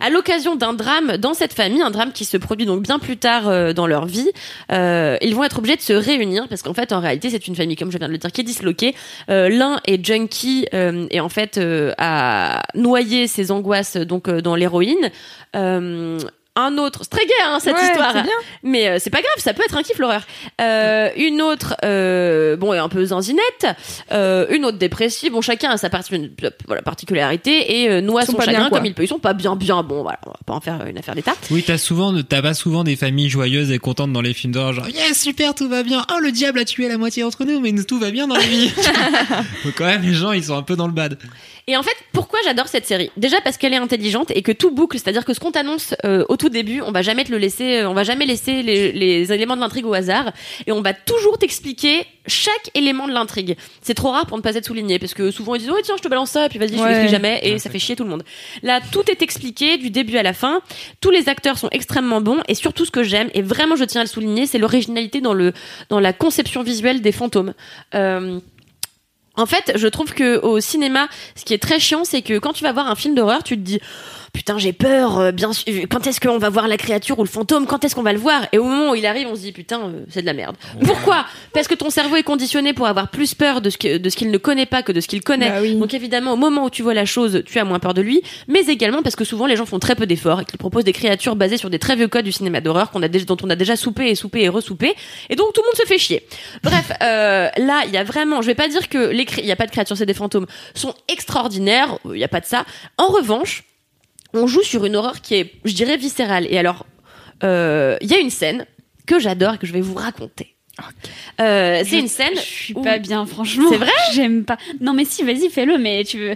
à l'occasion d'un drame dans cette famille, un drame qui se produit donc bien plus tard euh, dans leur vie, euh, ils vont être obligés de se réunir parce qu'en fait, en réalité, c'est une famille, comme je viens de le dire, qui est disloquée. Euh, L'un est junkie et en fait a noyé ses angoisses donc dans l'héroïne. Un autre, c'est très gay hein, cette Ouais, histoire, bien. mais euh, c'est pas grave, ça peut être un kiff l'horreur. Euh, une autre, euh, bon, est un peu zinzinette, euh, une autre dépressive. Bon, chacun a sa voilà, particularité et euh, noie Ils sont son pas bien, chagrin quoi. comme il peut. Ils sont pas bien, bien. Bon, voilà, on va pas en faire une affaire d'état. Oui, t'as souvent, t'as pas souvent des familles joyeuses et contentes dans les films d'horreur, genre yes super tout va bien. Oh le diable a tué la moitié d'entre nous, mais nous, tout va bien dans la vie. Donc quand même les gens ils sont un peu dans le bad. Et en fait, pourquoi j'adore cette série? Déjà parce qu'elle est intelligente et que tout boucle, c'est-à-dire que ce qu'on t'annonce euh, au tout début, on va jamais te le laisser, euh, on va jamais laisser les, les éléments de l'intrigue au hasard et on va toujours t'expliquer chaque élément de l'intrigue. C'est trop rare pour ne pas être souligné parce que souvent ils disent ouais tiens je te balance ça et puis vas-y je Ouais. l'explique jamais et Ouais, ça fait chier tout le monde. Là tout est expliqué du début à la fin. Tous les acteurs sont extrêmement bons et surtout ce que j'aime et vraiment je tiens à le souligner c'est l'originalité dans le dans la conception visuelle des fantômes. Euh, en fait, je trouve que au cinéma, ce qui est très chiant, c'est que quand tu vas voir un film d'horreur, tu te dis putain j'ai peur, euh, bien sûr. Quand est-ce qu'on va voir la créature ou le fantôme? Quand est-ce qu'on va le voir? Et au moment où il arrive, on se dit putain euh, c'est de la merde. Pourquoi? Parce que ton cerveau est conditionné pour avoir plus peur de ce que- de ce qu'il ne connaît pas que de ce qu'il connaît. Bah oui. Donc évidemment au moment où tu vois la chose, tu as moins peur de lui, mais également parce que souvent les gens font très peu d'efforts et qu'ils proposent des créatures basées sur des très vieux codes du cinéma d'horreur qu'on a déjà, dont on a déjà soupé et soupé et ressoupé, et donc tout le monde se fait chier. Bref, euh, là il y a vraiment, je vais pas dire que les il y a pas de créatures, c'est des fantômes, sont extraordinaires, il y a pas de ça. En revanche, on joue sur une horreur qui est, je dirais, viscérale. Et alors, euh, il y a une scène que j'adore et que je vais vous raconter. Euh, c'est une scène. Je suis où- pas bien, franchement. C'est vrai? J'aime pas. Non, mais si, vas-y, fais-le. Mais tu veux.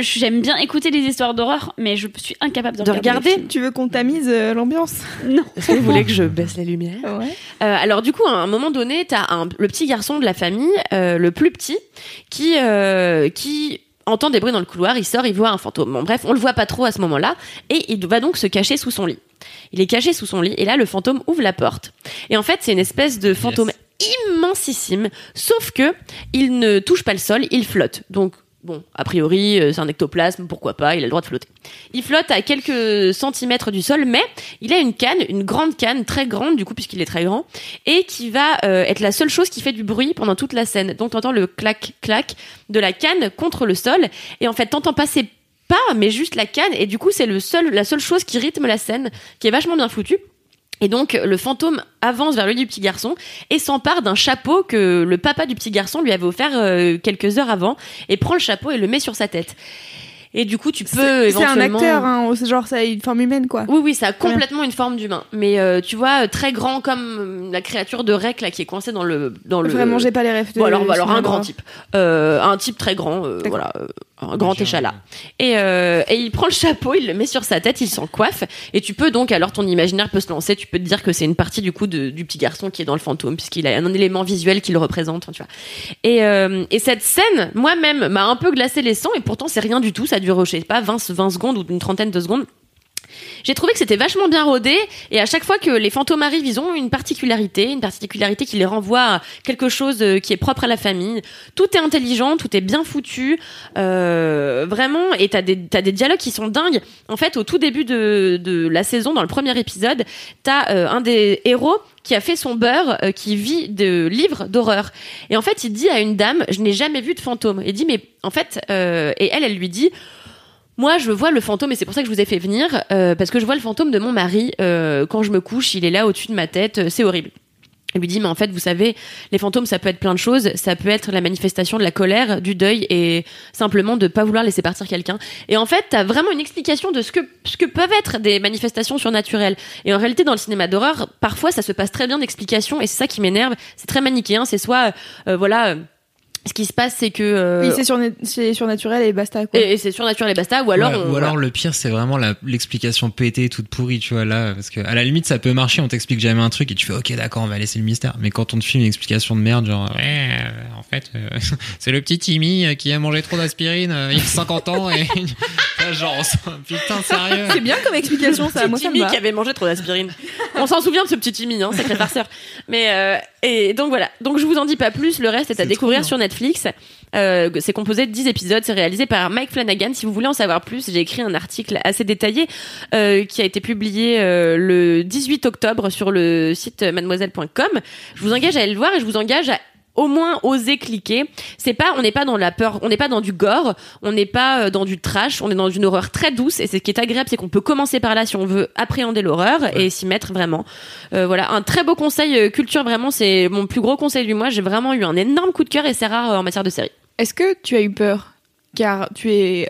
J'aime bien écouter les histoires d'horreur, mais je suis incapable de, De regarder. regarder? Tu veux qu'on tamise euh, l'ambiance? Non. Est-ce que vous voulez que je baisse les lumières Ouais. Euh, alors du coup, à un moment donné, t'as un, le petit garçon de la famille, euh, le plus petit, qui euh, qui entend des bruits dans le couloir. Il sort, il voit un fantôme. Bon, bref, on le voit pas trop à ce moment-là, et il va donc se cacher sous son lit. Il est caché sous son lit, et là, le fantôme ouvre la porte. Et en fait, c'est une espèce de fantôme immensissime, sauf que il ne touche pas le sol, il flotte. Donc Bon, a priori, euh, c'est un ectoplasme, pourquoi pas, il a le droit de flotter. Il flotte à quelques centimètres du sol, mais il a une canne, une grande canne, très grande du coup, puisqu'il est très grand, et qui va euh, être la seule chose qui fait du bruit pendant toute la scène. Donc t'entends le clac-clac de la canne contre le sol, et en fait t'entends passer pas, mais juste la canne, et du coup c'est le seul, la seule chose qui rythme la scène, qui est vachement bien foutue. Et donc le fantôme avance vers le lit du petit garçon et s'empare d'un chapeau que le papa du petit garçon lui avait offert euh, quelques heures avant et prend le chapeau et le met sur sa tête. Et du coup tu peux C'est c'est un éventuellement acteur, hein, c'est genre ça a une forme humaine quoi. oui, oui, ça a complètement une forme d'humain. Mais euh, tu vois, très grand comme la créature de Rec là qui est coincée dans le dans le. Vraiment, j'ai pas les rêves de. Bon, alors, alors un grand d'horreur. type, euh, un type très grand, euh, voilà, euh, un grand échalas. Et, euh, et il prend le chapeau, il le met sur sa tête, il s'en coiffe. Et tu peux donc, alors ton imaginaire peut se lancer, tu peux te dire que c'est une partie du coup de- du petit garçon qui est dans le fantôme, puisqu'il a un élément visuel qui le représente, hein, tu vois. Et, euh, et cette scène, moi-même, m'a un peu glacé les sangs, et pourtant c'est rien du tout, ça dure, je sais pas, 20, 20 secondes ou une trentaine de secondes. J'ai trouvé que c'était vachement bien rodé et à chaque fois que les fantômes arrivent, ils ont une particularité, une particularité qui les renvoie à quelque chose euh, qui est propre à la famille. Tout est intelligent, tout est bien foutu, euh, vraiment. Et t'as des t'as des dialogues qui sont dingues. En fait, au tout début de de la saison, dans le premier épisode, t'as euh, un des héros qui a fait son beurre, euh, qui vit de livres d'horreur. Et en fait, il dit à une dame, je n'ai jamais vu de fantôme. Il dit, mais en fait, euh, et elle, elle lui dit, moi, je vois le fantôme et c'est pour ça que je vous ai fait venir euh, parce que je vois le fantôme de mon mari euh, quand je me couche. Il est là au-dessus de ma tête. euh, C'est horrible. Elle lui dit, mais en fait, vous savez, les fantômes, ça peut être plein de choses. Ça peut être la manifestation de la colère, du deuil et simplement de pas vouloir laisser partir quelqu'un. Et en fait, t'as vraiment une explication de ce que, ce que peuvent être des manifestations surnaturelles. Et en réalité, dans le cinéma d'horreur, parfois, ça se passe très bien d'explications et c'est ça qui m'énerve. C'est très manichéen. C'est soit, euh, voilà, euh, ce qui se passe, c'est que... euh, Oui, c'est surna- c'est surnaturel et basta quoi. et, et c'est surnaturel et basta. Ou alors, Ouais, on- ou voilà. alors le pire c'est vraiment la- l'explication pétée toute pourrie tu vois là parce que à la limite ça peut marcher on t'explique jamais un truc et tu fais ok d'accord on va laisser le mystère mais quand on te filme une explication de merde genre ouais euh, en fait euh, c'est le petit Timmy qui a mangé trop d'aspirine euh, il a 50 ans et genre putain sérieux C'est bien comme explication ça, C'est moi ça me Timmy qui avait mangé trop d'aspirine. On s'en souvient de ce petit Timmy, hein, sacré farceur. Mais euh, et donc voilà. Donc je vous en dis pas plus. Le reste est à C'est découvrir bien. sur Netflix. Euh, c'est composé de 10 épisodes. C'est réalisé par Mike Flanagan. Si vous voulez en savoir plus, j'ai écrit un article assez détaillé euh, qui a été publié euh, le 18 octobre sur le site mademoiselle.com. Je vous engage à aller le voir et je vous engage à au moins oser cliquer. C'est pas, on n'est pas dans la peur, on n'est pas dans du gore, on n'est pas euh, dans du trash, on est dans une horreur très douce. Et c'est ce qui est agréable, c'est qu'on peut commencer par là si on veut appréhender l'horreur et s'y mettre vraiment. Euh, voilà, un très beau conseil euh, culture vraiment. C'est mon plus gros conseil du mois. J'ai vraiment eu un énorme coup de cœur et c'est rare euh, en matière de série. Est-ce que tu as eu peur? Car tu es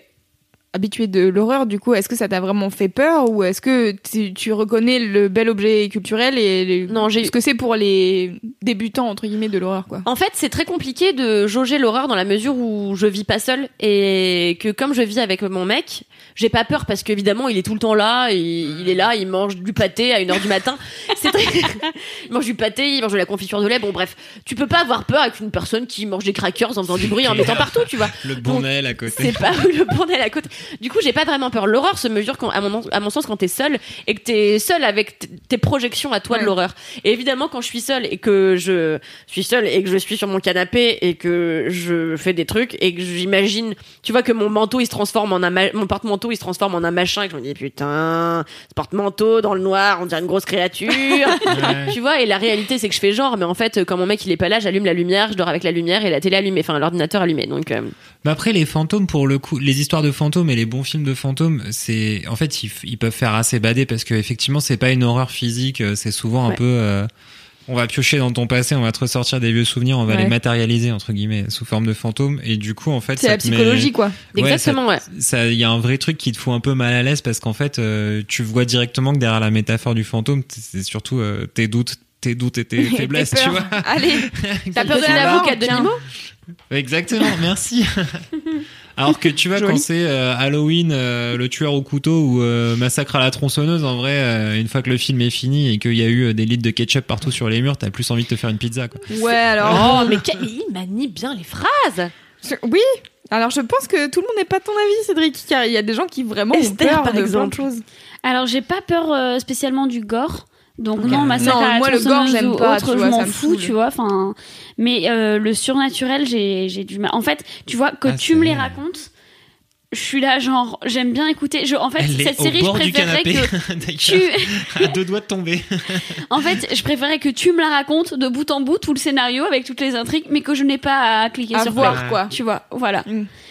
habitué de l'horreur, du coup, est-ce que ça t'a vraiment fait peur ou est-ce que tu, tu reconnais le bel objet culturel et les- Non, j'ai- ce que c'est pour les débutants entre guillemets de l'horreur quoi? En fait, c'est très compliqué de jauger l'horreur dans la mesure où je vis pas seule et que comme je vis avec mon mec, j'ai pas peur parce qu'évidemment il est tout le temps là, et il est là, il mange du pâté à 1h du matin. C'est très... il mange du pâté, il mange de la confiture de lait. Bon bref, tu peux pas avoir peur avec une personne qui mange des crackers en faisant du bruit en mettant partout, tu vois. le aile à côté C'est pas le bordel à côté. Du coup, j'ai pas vraiment peur. L'horreur se mesure, quand, à, mon, à mon sens, quand t'es seul et que t'es seul avec tes projections à toi de l'horreur. Et évidemment, quand je suis seule et que je suis seule et que je suis sur mon canapé et que je fais des trucs et que j'imagine, tu vois, que mon manteau il se transforme en un, mon porte-manteau il se transforme en un machin et que je me dis putain, ce porte-manteau dans le noir, on dirait une grosse créature. tu vois, et la réalité c'est que je fais genre, mais en fait, quand mon mec il est pas là, j'allume la lumière, je dors avec la lumière et la télé allumée, enfin l'ordinateur allumé. Donc, euh, après, les fantômes, pour le coup, les histoires de fantômes et les bons films de fantômes, c'est, en fait, ils, peuvent faire assez bader parce que effectivement, c'est pas une horreur physique, euh, c'est souvent un Ouais. peu, euh, on va piocher dans ton passé, on va te ressortir des vieux souvenirs, on va Ouais. les matérialiser, entre guillemets, sous forme de fantômes. Et du coup, en fait, C'est ça la met- psychologie, quoi. Ouais, exactement, ouais. ça, il y a un vrai truc qui te fout un peu mal à l'aise parce qu'en fait, euh, tu vois directement que derrière la métaphore du fantôme, c'est surtout euh, tes doutes, tes doutes et tes faiblesses, tu vois. Allez, t'as peur de Petit la mort avocat de. Nemo Exactement, merci. Alors que tu vois, Joli. quand c'est euh, Halloween, euh, le tueur au couteau ou euh, Massacre à la tronçonneuse, en vrai, euh, une fois que le film est fini et qu'il y a eu euh, des litres de ketchup partout sur les murs, t'as plus envie de te faire une pizza, quoi. Ouais, alors. Oh, mais quel- il manie bien les phrases. Oui. Alors, je pense que tout le monde n'est pas de ton avis, Cédric, car il y a des gens qui vraiment ont peur par de plein de choses. Alors, j'ai pas peur euh, spécialement du gore. Donc non, massacre Non, à la moi, le gore, j'aime pas, autre, tu je m'en fous, tu vois. Enfin, mais euh, le surnaturel, j'ai j'ai du mal. En fait, tu vois que Ah, tu me les racontes. Je suis là, genre, j'aime bien écouter. Je, en fait, Elle cette série, je préférerais que d'ailleurs, tu. à deux doigts de tomber. En fait, je préférais que tu me la racontes de bout en bout, tout le scénario avec toutes les intrigues, mais que je n'ai pas à cliquer À sur voir, play. quoi. Tu vois, voilà.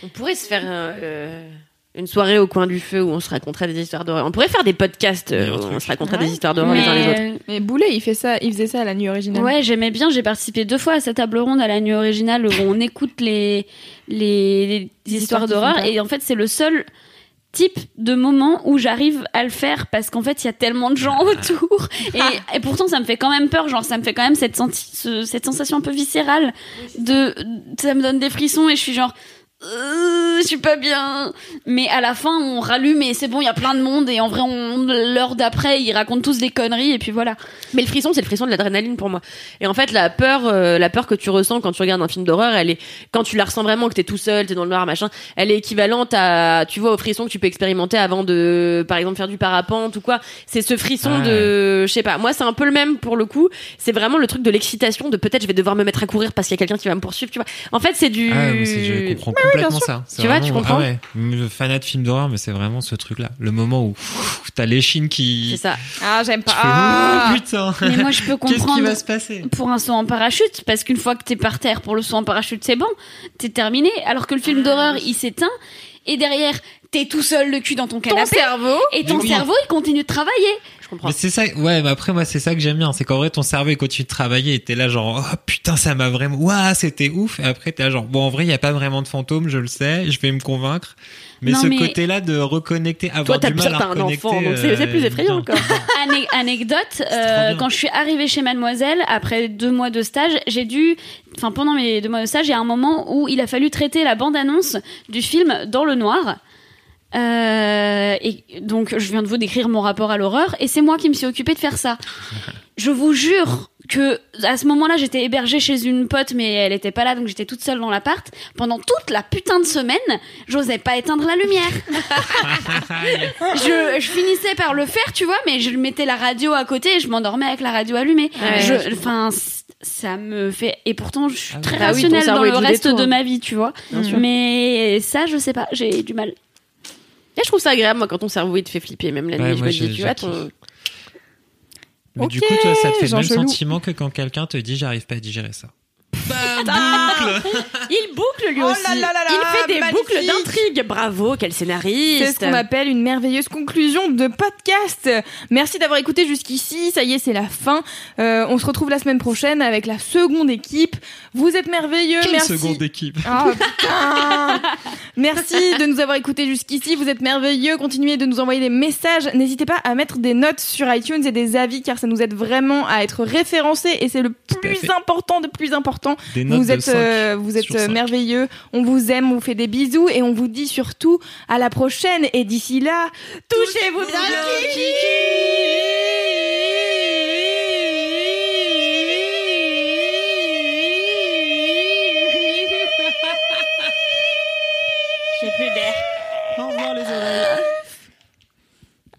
On pourrait se faire euh, une soirée au coin du feu où on se raconterait des histoires d'horreur. On pourrait faire des podcasts euh, où on se raconterait Ouais. des histoires d'horreur les uns les autres. Mais, Boulet, il fait ça, il faisait ça à la nuit originale. Ouais, j'aimais bien. J'ai participé deux fois à cette table ronde à la nuit originale où on écoute les, les, les histoires d'horreur. Et en fait, c'est le seul type de moment où j'arrive à le faire parce qu'en fait, il y a tellement de gens autour. Et, et pourtant, ça me fait quand même peur. Genre, ça me fait quand même cette, senti- ce- cette sensation un peu viscérale de, ça me donne des frissons et je suis genre, euh, je suis pas bien. Mais à la fin, on rallume et c'est bon, il y a plein de monde et en vrai, on, l'heure d'après, ils racontent tous des conneries et puis voilà. Mais le frisson, c'est le frisson de l'adrénaline pour moi. Et en fait, la peur, euh, la peur que tu ressens quand tu regardes un film d'horreur, elle est quand tu la ressens vraiment, que t'es tout seul, t'es dans le noir, machin. Elle est équivalente à, tu vois, au frisson que tu peux expérimenter avant de, par exemple, faire du parapente ou quoi. C'est ce frisson Ah de, je sais pas. Moi, c'est un peu le même pour le coup. C'est vraiment le truc de l'excitation, de peut-être je vais devoir me mettre à courir parce qu'il y a quelqu'un qui va me poursuivre. Tu vois. En fait, c'est du. Ah, complètement ça. C'est Tu vois, tu vraiment- comprends Ah ouais, le fanat de films d'horreur, mais c'est vraiment ce truc-là. Le moment où t'as l'échine qui. C'est ça. Ah, j'aime pas. fais, Ah. oh, putain. Mais moi, je peux Qu'est-ce qui comprendre. va se passer pour un saut en parachute parce qu'une fois que t'es par terre pour le saut en parachute c'est bon t'es terminé alors que le film d'horreur il s'éteint et derrière t'es tout seul le cul dans ton Ton canapé cerveau. et ton Oui. cerveau il continue de travailler comprends. Mais c'est ça, ouais, mais après, moi, c'est ça que j'aime bien. C'est qu'en vrai, ton cerveau, de travailler et t'es là, genre, oh putain, ça m'a vraiment, ouah, c'était ouf. Et après, t'es là, genre, bon, en vrai, il y a pas vraiment de fantôme, je le sais, je vais me convaincre. Mais Non, ce mais- côté-là de reconnecter, avoir Toi, du mal à t'as un reconnecter. enfant, donc c'est c'est plus euh, effrayant, quoi. Ané- anecdote euh, quand je suis arrivée chez Mademoiselle après deux mois de stage j'ai dû enfin pendant mes deux mois de stage il y a un moment où il a fallu traiter la bande annonce du film dans le noir Euh, et donc je viens de vous décrire mon rapport à l'horreur et c'est moi qui me suis occupée de faire ça. Je vous jure que à ce moment-là j'étais hébergée chez une pote mais elle était pas là donc j'étais toute seule dans l'appart. Pendant toute la putain de semaine, j'osais pas éteindre la lumière. je, je finissais par le faire, tu vois, mais je mettais la radio à côté et je m'endormais avec la radio allumée. Enfin, ça me fait. Et pourtant, je suis Ah très Bah rationnelle dans le tout reste détour, de ma vie, tu vois. Bien sûr. Mais ça, je sais pas, j'ai du mal. Et je trouve ça agréable, moi, quand ton cerveau il te fait flipper, même la Ouais, nuit. Je me dis, tu vois, ton. Mais du coup, toi, ça te fait le même Chelou. sentiment que quand quelqu'un te dit, j'arrive pas à digérer ça. Il boucle lui Oh aussi. là là là là, il fait des magnifique. boucles d'intrigue. Bravo, quel scénariste. C'est ce qu'on appelle une merveilleuse conclusion de podcast. Merci d'avoir écouté jusqu'ici. Ça y est, c'est la fin. Euh, on se retrouve la semaine prochaine avec la seconde équipe. Vous êtes merveilleux. Quelle Merci. seconde équipe Oh Merci de nous avoir écoutés jusqu'ici, vous êtes merveilleux, continuez de nous envoyer des messages, n'hésitez pas à mettre des notes sur iTunes et des avis car ça nous aide vraiment à être référencés et c'est le plus important de plus important. Des notes Vous de êtes, euh, vous êtes sur cinq. merveilleux, on vous aime, on vous fait des bisous et on vous dit surtout à la prochaine et d'ici là, touchez-vous bien le kiki J'ai plus d'air. Au revoir les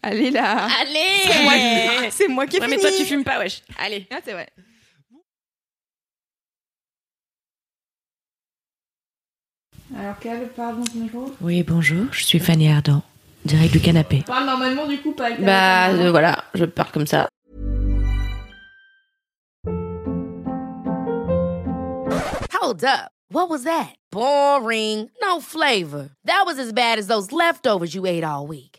Allez là. Allez C'est moi qui ai Ouais, fini. mais toi, tu fumes pas, wesh. Allez. Ah, c'est vrai. Alors, Cal, parle dans ton micro. Oui, bonjour, je suis Fanny Ardant, direct du canapé. Parle normalement, du coup, pas avec Bah, voix. euh, voilà, je pars comme ça. Hold up. What was that? Boring. No flavor. That was as bad as those leftovers you ate all week.